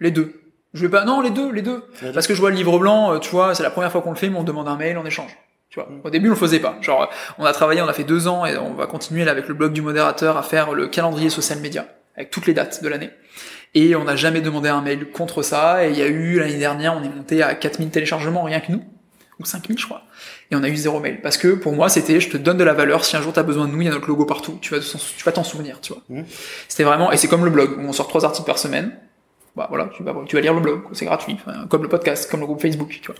les deux. Je vais pas, non, les deux, les deux. Les deux. Parce que je vois le livre blanc, euh, tu vois, c'est la première fois qu'on le fait, mais on demande un mail en échange. Tu vois. Au début, on le faisait pas. Genre, on a travaillé, on a fait deux ans, et on va continuer là avec le blog du modérateur à faire le calendrier social média avec toutes les dates de l'année. Et on n'a jamais demandé un mail contre ça. Et il y a eu l'année dernière, on est monté à 4000 téléchargements rien que nous, ou 5000 je crois. Et on a eu zéro mail parce que pour moi, c'était je te donne de la valeur. Si un jour t'as besoin de nous, il y a notre logo partout. Tu vas t'en- tu vas t'en souvenir, tu vois. Mhm. C'était vraiment et c'est comme le blog où on sort trois articles par semaine. Bah voilà, tu vas tu vas lire le blog, c'est gratuit, Enfin, comme le podcast, comme le groupe Facebook, tu vois.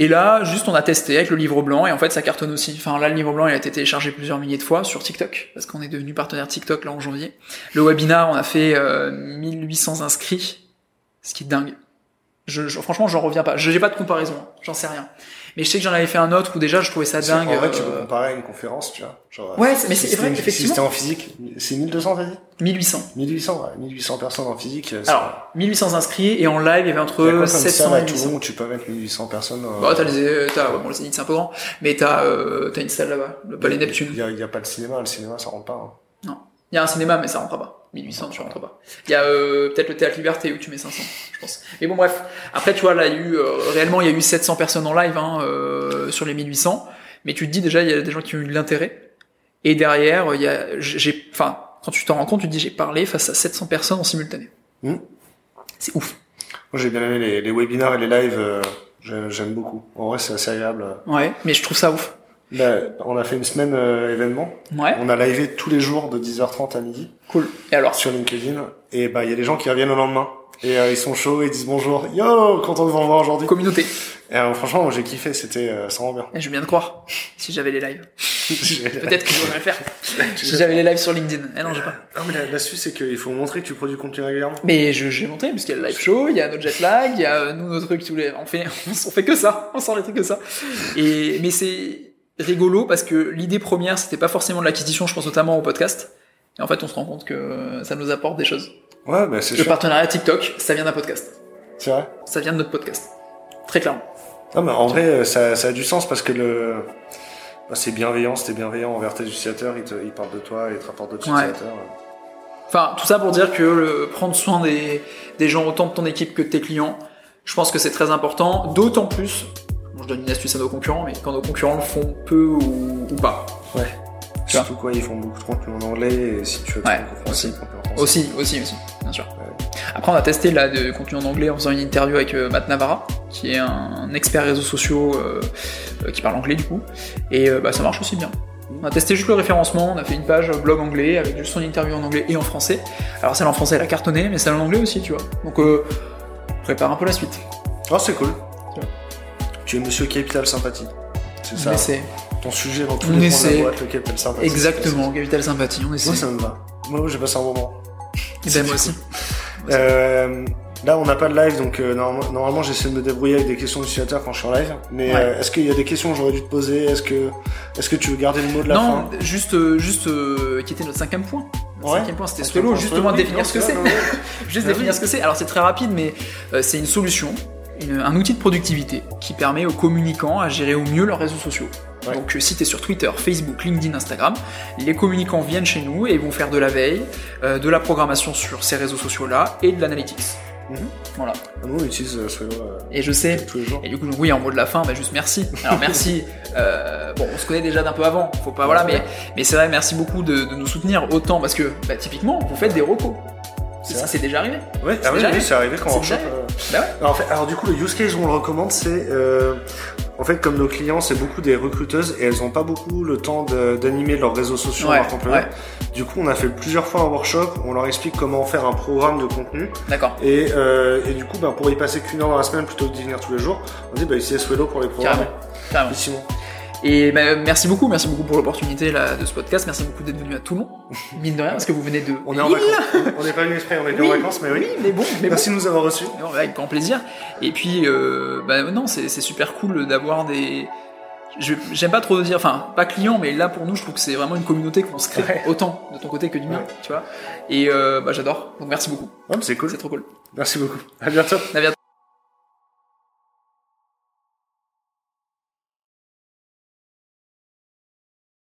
Et là, juste on a testé avec le livre blanc et en fait ça cartonne aussi. Enfin là le livre blanc il a été téléchargé plusieurs milliers de fois sur TikTok parce qu'on est devenu partenaire TikTok là en janvier. Le webinar on a fait euh, 1800 inscrits, ce qui est dingue. Je, je- franchement j'en reviens pas. Je- J'ai pas de comparaison, hein. j'en sais rien. Mais je sais que j'en avais fait un autre où déjà je trouvais ça dingue. En vrai, tu euh, peux comparer à une conférence, tu vois. Genre, Ouais, mais si c'est vrai, c'était- Si effectivement. c'était en physique, c'est 1200, t'as dit 1800. 1800, ouais. 1800 personnes en physique. c'est- Alors 1800 inscrits et en live il y avait Il y a entre quoi comme 700 salle à et 800. Toulon où tu peux mettre 1800 personnes euh, Bah, t'as les, euh, t'as, ouais, bon, le Zénith c'est un peu grand, mais t'as, euh, t'as une salle là-bas, le Palais Neptune. Il y, a, il y a pas le cinéma, le cinéma ça rentre pas. hein. Non. Il y a un cinéma, mais ça rentre pas. 1800, tu rentres pas. Il y a, euh, peut-être le Théâtre Liberté où tu mets 500, je pense. Mais bon, bref. Après, tu vois, là, il y a eu, euh, réellement, il y a eu 700 personnes en live, hein, euh, sur les 1800. Mais tu te dis déjà, il y a des gens qui ont eu de l'intérêt. Et derrière, il y a, j'ai, enfin, quand tu t'en rends compte, tu te dis, j'ai parlé face à 700 personnes en simultané. Hmm. C'est ouf. Moi j'ai bien aimé les, les webinars et les lives, euh, j'ai- j'aime beaucoup. En vrai c'est assez agréable. Ouais. Mais je trouve ça ouf. Là, on a fait une semaine euh, événement. Ouais. On a livé tous les jours de 10h30 à midi Cool. Et alors? sur LinkedIn. Et bah il y a des gens qui reviennent le lendemain. Et euh, ils sont chauds, ils disent bonjour. Yo, content de vous revoir aujourd'hui. Communauté. Et euh, franchement, j'ai kiffé, c'était euh, ça rend bien. Et je viens de croire. Si j'avais les lives. Peut-être que je devrais le faire. si j'avais les lives sur LinkedIn. Eh non, j'ai pas. Ah mais la- l'astuce c'est qu'il faut montrer que tu produis du contenu régulièrement. Mais je, j'ai montré, parce qu'il y a le live show, il y a notre jet lag, il y a euh, nous, nos trucs tous les, on fait, on, on fait que ça. On sort les trucs que ça. Et, mais c'est rigolo parce que l'idée première, c'était pas forcément de l'acquisition, je pense notamment au podcast. Et en fait, on se rend compte que ça nous apporte des choses. Ouais, bah c'est Le sûr. partenariat TikTok, ça vient d'un podcast. C'est vrai. Ça vient de notre podcast. Très clairement. Non mais en vrai, euh, ça, ça a du sens parce que le bah, c'est bienveillant, c'était bienveillant envers tes utilisateurs, ils, te, ils parlent de toi, ils te rapportent d'autres Ouais. utilisateurs. Enfin, tout ça pour dire que le- prendre soin des, des gens autant de ton équipe que de tes clients, je pense que c'est très important. D'autant plus, bon, je donne une astuce à nos concurrents, mais quand nos concurrents le font peu ou, ou pas. Ouais. Tu. Surtout quoi, ils font beaucoup de contenu en anglais et si tu veux Ouais, aussi. contenu en français. Aussi, aussi, aussi, bien sûr. Après, on a testé là de contenu en anglais en faisant une interview avec euh, Matt Navarra, qui est un expert réseaux sociaux euh, euh, qui parle anglais du coup, et bah, ça marche aussi bien. On a testé juste le référencement, on a fait une page blog anglais avec juste son interview en anglais et en français. Alors celle en français elle a cartonné, mais celle en anglais aussi, tu vois. Donc prépare un peu la suite. Oh, c'est cool. Tu es Monsieur Capital Sympathie. C'est ça. On essaie. Ton sujet dans tous On les points de essaie. la boîte, le Capital Sympathie. Exactement, Capital Sympathie, on essaie. Moi, ça me va. Moi, j'ai passé un moment. Et ben moi aussi. Euh, là, on n'a pas de live, donc euh, normalement, normalement, j'essaie de me débrouiller avec des questions d'utilisateurs quand je suis en live. Mais Ouais. euh, est-ce qu'il y a des questions que j'aurais dû te poser? Est-ce que, est-ce que tu veux garder le mot de la Non, fin? juste, euh, juste, euh, qui était notre cinquième point. Ouais. cinquième point, c'était point, justement définir ce que non, c'est. non, non. Juste Bah définir ce que c'est. Alors c'est très rapide, mais c'est une solution, une- un outil de productivité qui permet aux communicants à gérer au mieux leurs réseaux sociaux. Ouais. Donc euh, si tu es sur Twitter, Facebook, LinkedIn, Instagram, les communicants viennent chez nous et vont faire de la veille, euh, de la programmation sur ces réseaux sociaux-là et de l'analytics. Mhm. Voilà. Nous, on utilise euh, euh, Et je sais, tous les jours. et du coup, oui, en mot de la fin, bah, juste merci. Alors merci. euh, bon, on se connaît déjà d'un peu avant, faut pas, voilà, mais, mais c'est vrai, merci beaucoup de, de nous soutenir autant parce que, bah, typiquement, vous faites des recos. C'est Ça, vrai. c'est déjà arrivé. Ouais, ah oui, oui, c'est arrivé quand on workshop. euh, Bah ouais. Alors, en fait, alors du coup, le use case où on le recommande, c'est euh, en fait comme nos clients, c'est beaucoup des recruteuses et elles n'ont pas beaucoup le temps d'animer leurs réseaux sociaux, Ouais, employés. ouais. Du coup, on a fait plusieurs fois un workshop. On leur explique comment faire un programme de contenu D'accord. et, euh, et du coup, ben, pour y passer qu'une heure dans la semaine plutôt que d'y venir tous les jours, on dit bah ici Swello pour les programmes. Carrément. Carrément. Et bah, merci beaucoup, merci beaucoup pour l'opportunité de ce podcast. Merci beaucoup d'être venu à Toulon. Mine de rien, parce que vous venez de. on est en vacances. on n'est pas venu exprès, on est Oui, en vacances, mais oui. mais bon, mais bon. Merci de nous avoir reçus. Non, Avec grand plaisir. Et puis, euh, bah non, c'est super cool d'avoir des. je- J'aime pas trop dire, enfin, pas client, mais là pour nous, je trouve que c'est vraiment une communauté qu'on se crée Ouais. autant de ton côté que du mien, Ouais. tu vois. Et euh, bah j'adore. Donc merci beaucoup. Ouais, c'est cool. C'est trop cool. Merci beaucoup. À bientôt. À bientôt.